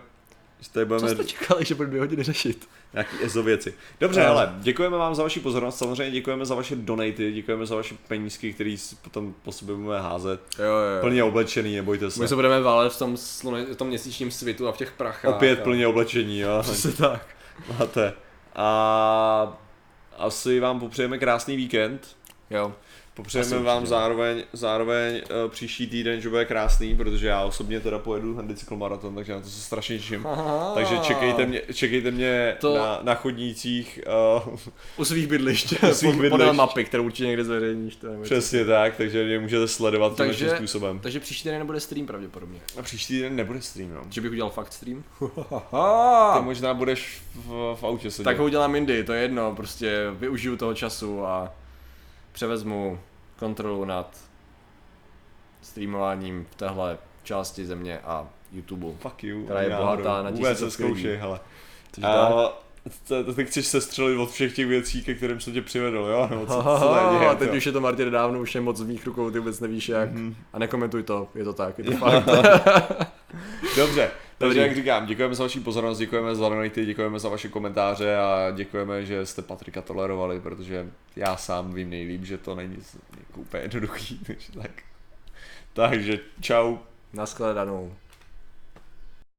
že tady Co budeme jste čekali, že budeme dvě hodiny řešit? nějaký EZO věci. Dobře, No. ale děkujeme vám za vaši pozornost, samozřejmě děkujeme za vaše donaty, děkujeme za vaše penízky, které si potom po sobě budeme házet. Jo, jo. Plně oblečený, nebojte se. My se budeme válet v tom, slune, v tom měsíčním svitu a v těch prachách. Opět a... plně oblečení, jo. <laughs> Přesně tak. Máte. A asi vám popřejeme krásný víkend. Jo. Popřejeme vám určitě. zároveň, zároveň uh, příští týden, že bude krásný, protože já osobně teda pojedu Handy cyklomaraton, takže na to se strašně těším. Aha. Takže čekejte mě, čekejte mě To- na, na chodnících. Uh, U svých bydlišť. <laughs> U svých bydlišť. Podle mapy, kterou určitě někde zveřejníš. To přesně tak, takže mě můžete sledovat Takže- tím způsobem. Takže příští týden nebude stream pravděpodobně. A příští týden nebude stream, no. Že bych udělal fakt stream? <laughs> Ty možná budeš v, v autě sedět. tak ho udělám jindy, to je jedno, prostě využiju toho času a převezmu kontrolu nad streamováním v téhle části země a YouTube. Fuck you. Která je bohatá na neskoušej, lidí. hele. A t- ty chceš sestřelit od všech těch věcí, ke kterým jsem tě přivedl, jo? Nebo co, co <laughs> tady děje, teď jo? už je to Martin dávno, už je moc v mých rukou, ty vůbec nevíš jak. Mhm. A nekomentuj to, je to tak, je to <laughs> fakt. <laughs> Dobře, takže jak říkám, děkujeme za vaši pozornost, děkujeme za donaty, děkujeme za vaše komentáře a děkujeme, že jste Patrika tolerovali, protože já sám vím nejlíp, že to není jako úplně jednoduchý, <laughs> takže tak. Takže čau. Naschledanou.